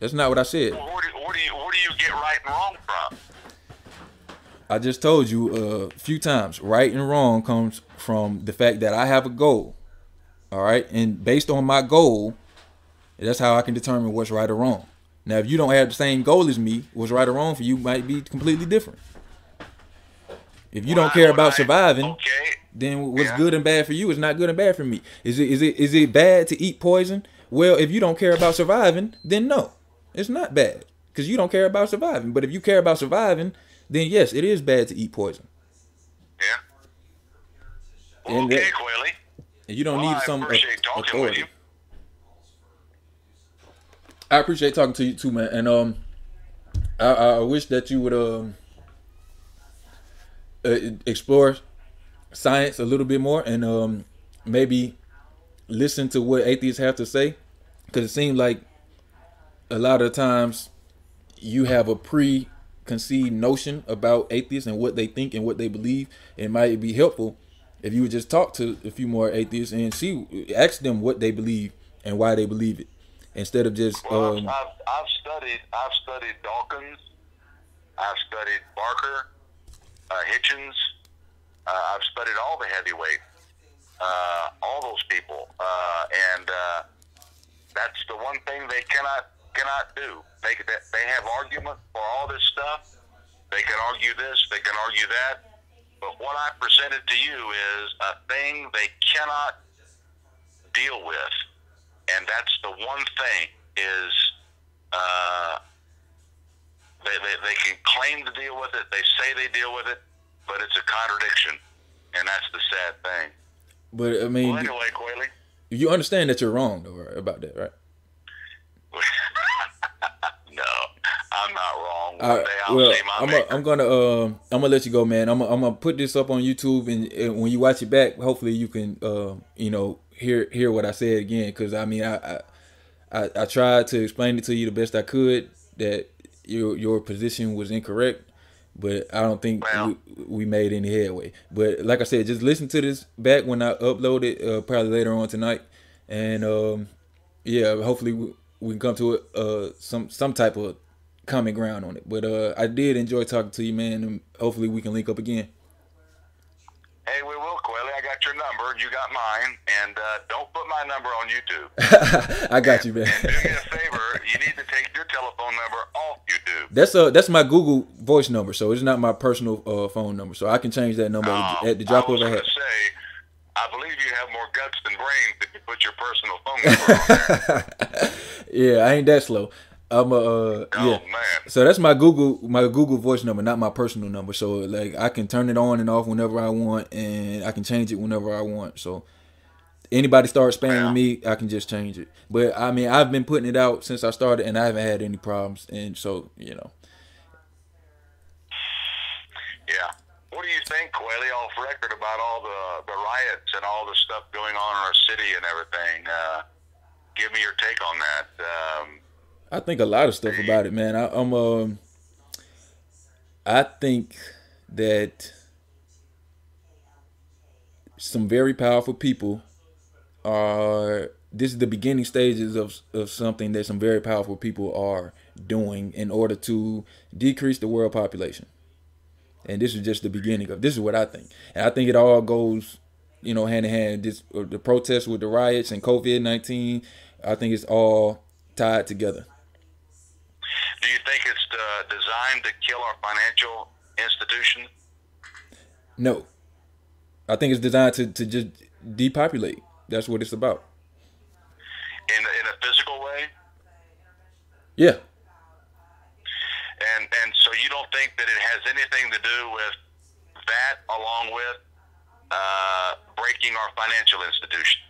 That's not what I said. Well, where, do, where, do you, where do you get right and wrong from? I just told you uh, a few times. Right and wrong comes from the fact that I have a goal. All right, and based on my goal, that's how I can determine what's right or wrong. Now, if you don't have the same goal as me, what's right or wrong for you might be completely different. If you don't care about I- surviving, Okay. then what's Yeah. good and bad for you is not good and bad for me. Is it is it is it bad to eat poison? Well, if you don't care about surviving, then no, it's not bad because you don't care about surviving. But if you care about surviving, then yes, it is bad to eat poison. Yeah. Well, okay, that- Quayle. And you don't Well, need some au- appreciate talking with authority. I appreciate talking to you too, man. And um, I, I wish that you would um uh, explore science a little bit more and um maybe listen to what atheists have to say, because it seems like a lot of times you have a preconceived notion about atheists and what they think and what they believe. It might be helpful if you would just talk to a few more atheists and see, ask them what they believe and why they believe it, instead of just Well, um, I've, I've studied. I've studied Dawkins. I've studied Barker, uh, Hitchens. Uh, I've studied all the heavyweight, uh, all those people, uh, and uh, that's the one thing they cannot cannot do. They they they have argument for all this stuff. They can argue this. They can argue that. But what I presented to you is a thing they cannot deal with, and that's the one thing is uh, they, they they can claim to deal with it. They say they deal with it, but it's a contradiction, and that's the sad thing. But I mean, Well, anyway, Quayle. you understand that you're wrong though, right, about that, right? no, I'm not wrong. One All right, I'll well, I'm, a, I'm gonna uh, I'm gonna let you go, man. I'm, I'm gonna put this up on YouTube, and, and when you watch it back, hopefully you can, uh, you know, hear hear what I said again. Because I mean, I, I I I tried to explain it to you the best I could that your your position was incorrect, but I don't think Well- we, we made any headway. But like I said, just listen to this back when I upload it, uh, probably later on tonight, and um, yeah, hopefully we, we can come to uh some some type of common ground on it. But uh, I did enjoy talking to you, man, and hopefully we can link up again. Hey, we will, Quayle. I got your number. You got mine. And uh, don't put my number on YouTube. I got you, man. Do me a favor. You need to take your telephone number off YouTube. That's uh that's my Google voice number, so it's not my personal uh, phone number. So I can change that number at the drop of a hat. say, I believe you have more guts than brains if you put your personal phone number on there. Yeah, I ain't that slow. I'm a uh, Oh, yeah. man. So that's my Google my Google voice number, not my personal number. So like I can turn it on and off whenever I want, and I can change it whenever I want. So anybody starts spamming Yeah. me, I can just change it. But I mean, I've been putting it out since I started, and I haven't had any problems. And so you know, Yeah. What do you think, Quayle, off record about all the, the riots and all the stuff going on in our city and everything? Uh, give me your take on that. Um, I think a lot of stuff about it, man. I, I'm um, I think that some very powerful people are. This is the beginning stages of of something that some very powerful people are doing in order to decrease the world population. And this is just the beginning of. This is what I think, and I think it all goes, you know, hand in hand. This uh, the protests with the riots and COVID nineteen. I think it's all tied together. do you think it's uh, designed to kill our financial institution? No. I think it's designed to, to just depopulate. That's what it's about. In, in a physical way? Yeah. And and so you don't think that it has anything to do with that, along with uh, breaking our financial institution?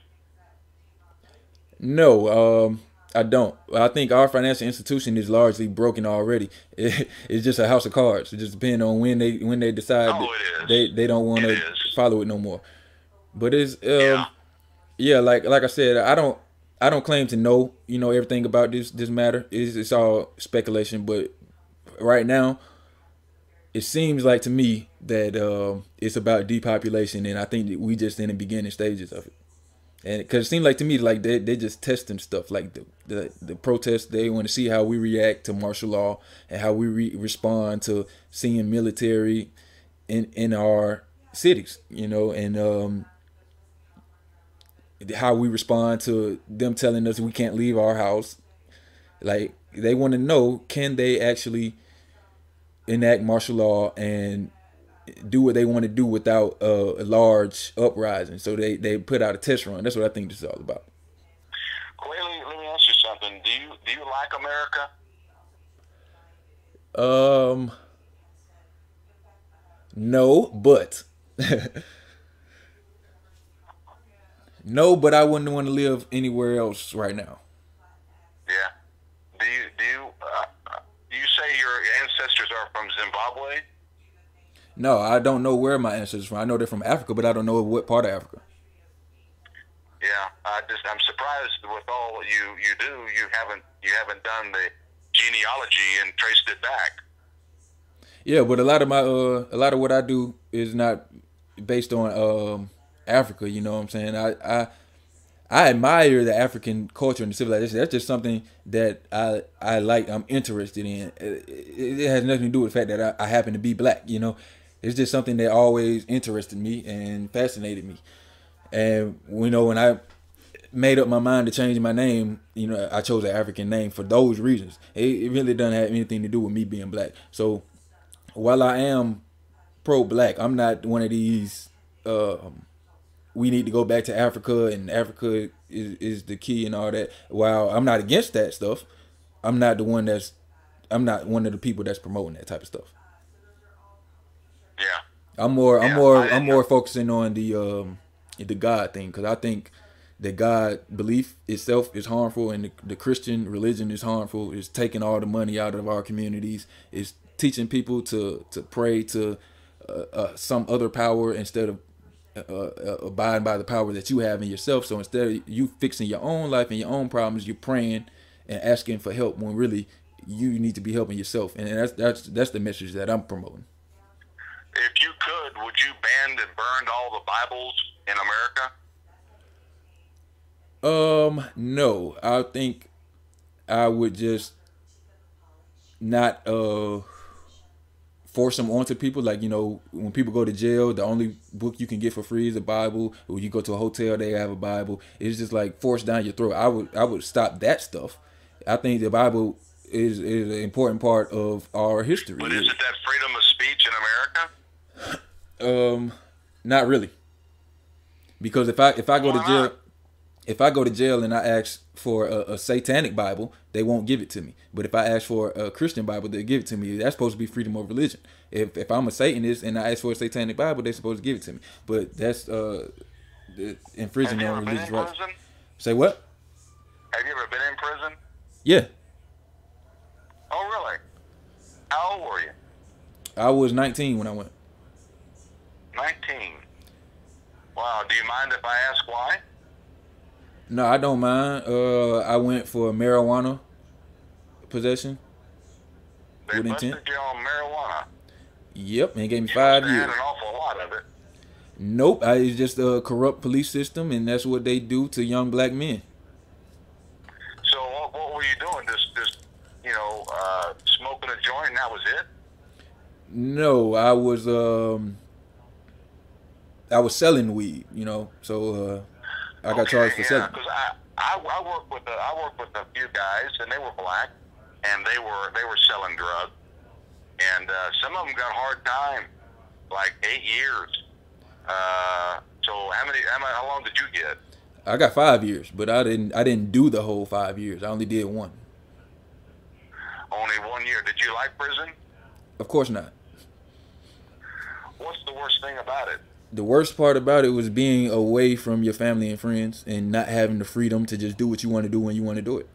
No, um, I don't. I think our financial institution is largely broken already. It, it's just a house of cards. It just depends on when they when they decide Oh, that it is. they they don't want to follow it no more. But it's um, Yeah. yeah. like like I said, I don't I don't claim to know you know everything about this this matter. It's, it's all speculation. But right now, it seems like to me that um, it's about depopulation, and I think we just in the beginning stages of it. And because it seems like to me like they they just testing stuff like the the, the protests. They want to see how we react to martial law and how we re- respond to seeing military in in our cities. You know, and um, how we respond to them telling us we can't leave our house. Like they want to know can they actually enact martial law and do what they want to do without uh, a large uprising. So they they put out a test run. That's what I think this is all about. Quayle, let me ask you something. Do you do you like America? Um, no, but no, but I wouldn't want to live anywhere else right now. Yeah. Do you do you you say your ancestors are from Zimbabwe? No, I don't know where my ancestors from. I know they're from Africa, but I don't know what part of Africa. Yeah, I just I'm surprised with all you you do. You haven't you haven't done the genealogy and traced it back. Yeah, but a lot of my uh a lot of what I do is not based on um Africa, you know what I'm saying? I I I admire the African culture and the civilization. That's just something that I I like. I'm interested in. It, it, it has nothing to do with the fact that I, I happen to be black. You know, it's just something that always interested me and fascinated me. And you know, when I made up my mind to change my name, you know, I chose an African name for those reasons. It, it really doesn't have anything to do with me being black. So while I am pro black, I'm not one of these um, we need to go back to Africa and Africa is, is the key and all that. While I'm not against that stuff, I'm not the one that's I'm not one of the people that's promoting that type of stuff. Yeah. I'm more I'm more I'm more know. focusing on the um the God thing because I think that God belief itself is harmful and the, the Christian religion is harmful. It's taking all the money out of our communities. It's teaching people to to pray to uh, uh, some other power instead of uh, uh, abiding by the power that you have in yourself. So instead of you fixing your own life and your own problems, you're praying and asking for help when really you need to be helping yourself. And that's that's that's the message that I'm promoting. If you could, would you ban and burn all the Bibles in America? Um, no. I think I would just not uh force them onto people. Like you know, when people go to jail, the only book you can get for free is a Bible. When you go to a hotel, they have a Bible. It's just like forced down your throat. I would I would stop that stuff. I think the Bible is is an important part of our history. But isn't that freedom of speech in America? Um, not really. Because if I if I go to jail, not? if I go to jail and I ask for a, a satanic Bible, they won't give it to me. But if I ask for a Christian Bible, they give it to me. That's supposed to be freedom of religion. If if I'm a Satanist and I ask for a satanic Bible, they're supposed to give it to me. But that's uh infringing on ever been in religious rights. prison? Say what? Have you ever been in prison? Yeah, Oh, really? How old were you? I was 19 when I went. 19. Wow. Do you mind if I ask why? No, I don't mind. Uh, I went for marijuana possession. They With intent? you on marijuana. Yep, and gave me You five years. had an awful lot of it. Nope, I, it's just a corrupt police system, and that's what they do to young black men. So what, what were you doing? Just, just you know, uh, smoking a joint, and that was it? No, I was um, I was selling weed, you know, so uh, I got charged for yeah, selling. because I, I, I worked with a, I worked with a few guys, and they were black, and they were they were selling drugs, and uh, some of them got a hard time, like eight years. Uh, so how many, how, many, how long did you get? I got five years, but I didn't I didn't do the whole five years. I only did one. Only one year. Did you like prison? Of course not. What's the worst thing about it? The worst part about it was being away from your family and friends and not having the freedom to just do what you want to do when you want to do it.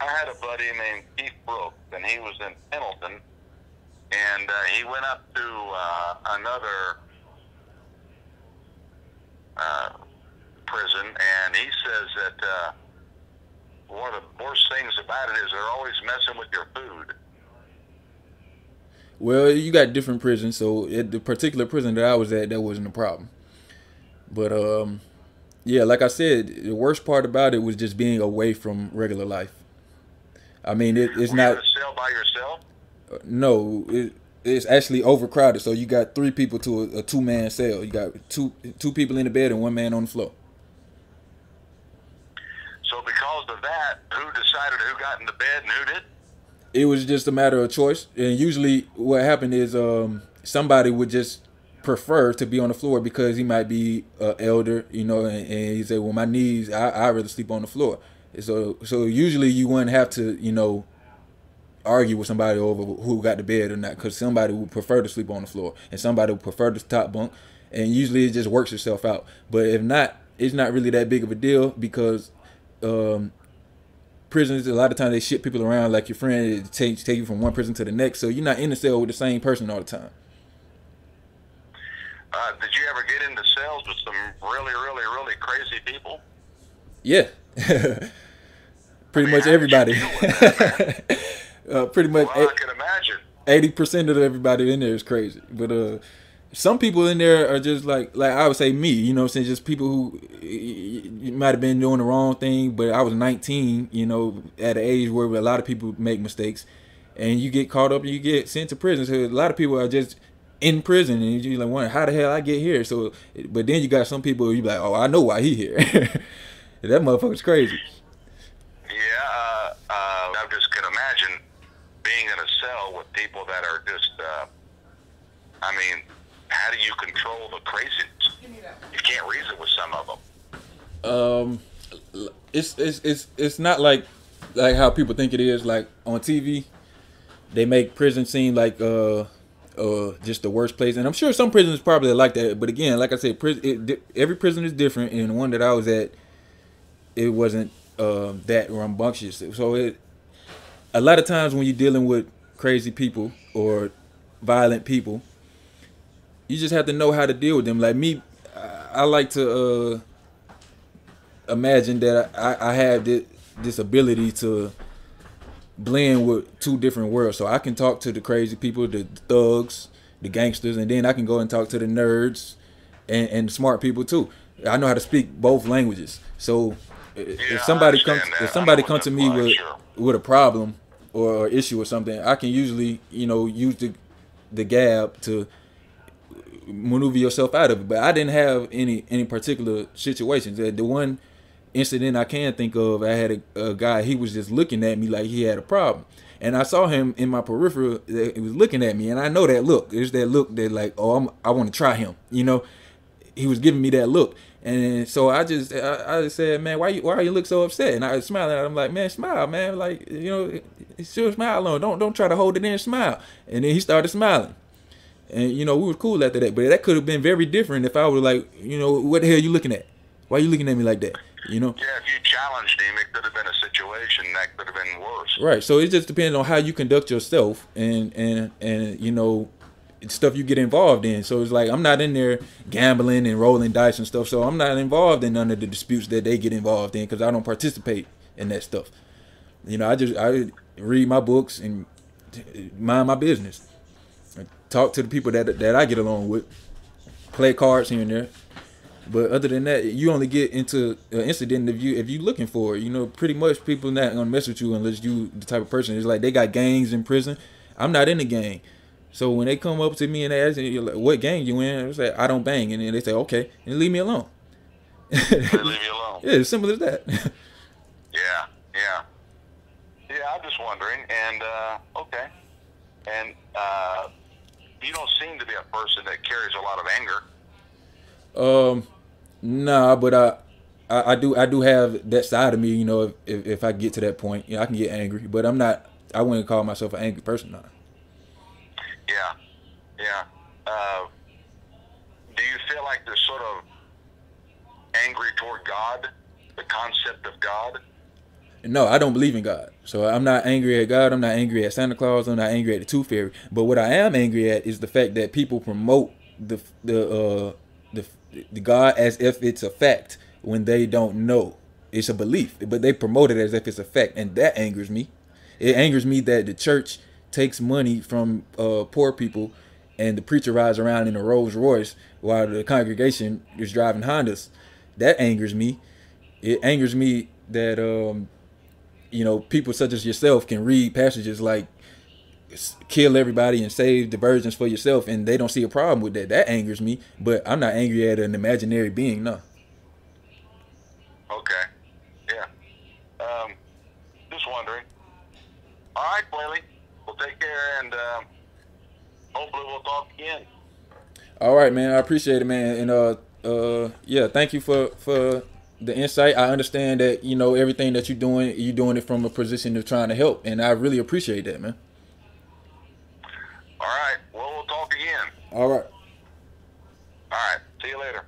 I had a buddy named Keith Brooks, and he was in Pendleton, and uh, he went up to uh, another uh, prison, and he says that uh, one of the worst things about it is they're always messing with your food. Well, you got different prisons, so at the particular prison that I was at, that wasn't a problem. But um, yeah, like I said, the worst part about it was just being away from regular life. I mean, it, it's Were not you in a cell by yourself? no, it, it's actually overcrowded. So you got three people to a, a two man cell. You got two two people in the bed and one man on the floor. So because of that, who decided who got in the bed and who did? It was just a matter of choice. And usually, what happened is um, somebody would just prefer to be on the floor because he might be uh, elder, you know, and, and he said, "Well, my knees, I I rather sleep on the floor." So so usually you wouldn't have to, you know, argue with somebody over who got the bed or not, because somebody would prefer to sleep on the floor and somebody would prefer the top bunk, and usually it just works itself out. But if not, it's not really that big of a deal because um, prisons a lot of times they ship people around like your friend it take take you from one prison to the next. So you're not in the cell with the same person all the time. Uh, did you ever get into cells with some really, really, really crazy people? yeah. Pretty I mean, much how did you everybody. uh, pretty much Well, I can imagine. eighty percent of everybody in there is crazy. But uh some people in there are just like like I would say me, you know saying, just people who might have been doing the wrong thing, but I was 19, you know, at an age where a lot of people make mistakes and you get caught up and you get sent to prison. So a lot of people are just in prison and you like wonder how the hell I get here. So but then you got some people you be like, "Oh, I know why he here." that motherfucker's crazy. Yeah, uh, uh, I just can imagine being in a cell with people that are just, uh, I mean, how do you control the craziness? You can't reason with some of them. Um, it's it's it's it's not like like how people think it is. Like on TV, they make prison seem like uh uh just the worst place, and I'm sure some prisons probably like that. But again, like I said, prison it, every prison is different, and the one that I was at, it wasn't uh, that rambunctious. So it a lot of times when you're dealing with crazy people or violent people, you just have to know how to deal with them. Like me, I, I like to uh, imagine that I, I have this, this ability to blend with two different worlds. So I can talk to the crazy people, the thugs, the gangsters, and then I can go and talk to the nerds and, and smart people too. I know how to speak both languages. So if Yeah, somebody comes that. if somebody comes to me with sure. with a problem or issue or something, I can usually, you know, use the the gab to maneuver yourself out of it. But I didn't have any any particular situations. The the one incident I can think of, I had a, a guy. He was just looking at me like he had a problem, and I saw him in my peripheral. He was looking at me, and I know that look. There's that look that like, oh, I'm, I want to try him. You know, he was giving me that look. And so I just I, I just said, man, why you why you look so upset? And I was smiling at him like, man, smile, man, like you know, still smile on. Don't don't try to hold it in, smile. And then he started smiling. And you know, we were cool after that. But that could have been very different if I was like, you know, what the hell are you looking at? Why are you looking at me like that? You know? Yeah, if you challenged him, it could have been a situation that could have been worse. Right. So it just depends on how you conduct yourself and and and you know stuff you get involved in. So it's like I'm not in there gambling and rolling dice and stuff. So I'm not involved in none of the disputes that they get involved in because I don't participate in that stuff. You know, I just I read my books and mind my business. Talk to the people that that I get along with. Play cards here and there. But other than that, you only get into an incident if you if you looking for it. You know, pretty much people not gonna mess with you unless you the type of person. It's like they got gangs in prison. I'm not in the gang. So when they come up to me and they ask me, like, "What gang you in?" I say, "I don't bang," and then they say, "Okay," and leave me alone. Leave you alone. Yeah, as simple as that. Yeah, yeah. Yeah, I'm just wondering. And, uh, okay. And uh, you don't seem to be a person that carries a lot of anger. um, nah, but I, I, I do, I do have that side of me. You know, if, if, if I get to that point, you know, I can get angry, but I'm not. I wouldn't call myself an angry person. Nah. Yeah, yeah. Uh, do you feel like there's sort of angry toward God, the concept of God? No, I don't believe in God. So I'm not angry at God. I'm not angry at Santa Claus. I'm not angry at the Tooth Fairy. But what I am angry at is the fact that people promote the the uh, the the God as if it's a fact when they don't know it's a belief. But they promote it as if it's a fact, and that angers me. It angers me that the church takes money from uh, poor people, and the preacher rides around in a Rolls Royce while the congregation is driving Hondas. That angers me. It angers me that um, you know, people such as yourself can read passages like kill everybody and save the virgins for yourself and they don't see a problem with that. That angers me, but I'm not angry at an imaginary being, no. Okay. Yeah. Um, just wondering. All right, Blayley. Well, take care, and um, hopefully we'll talk again. All right, man. I appreciate it, man. And uh uh yeah, thank you for for the insight. I understand that, you know, everything that you're doing, you're doing it from a position of trying to help, and I really appreciate that, man. All right. Well, we'll talk again. All right. All right. See you later.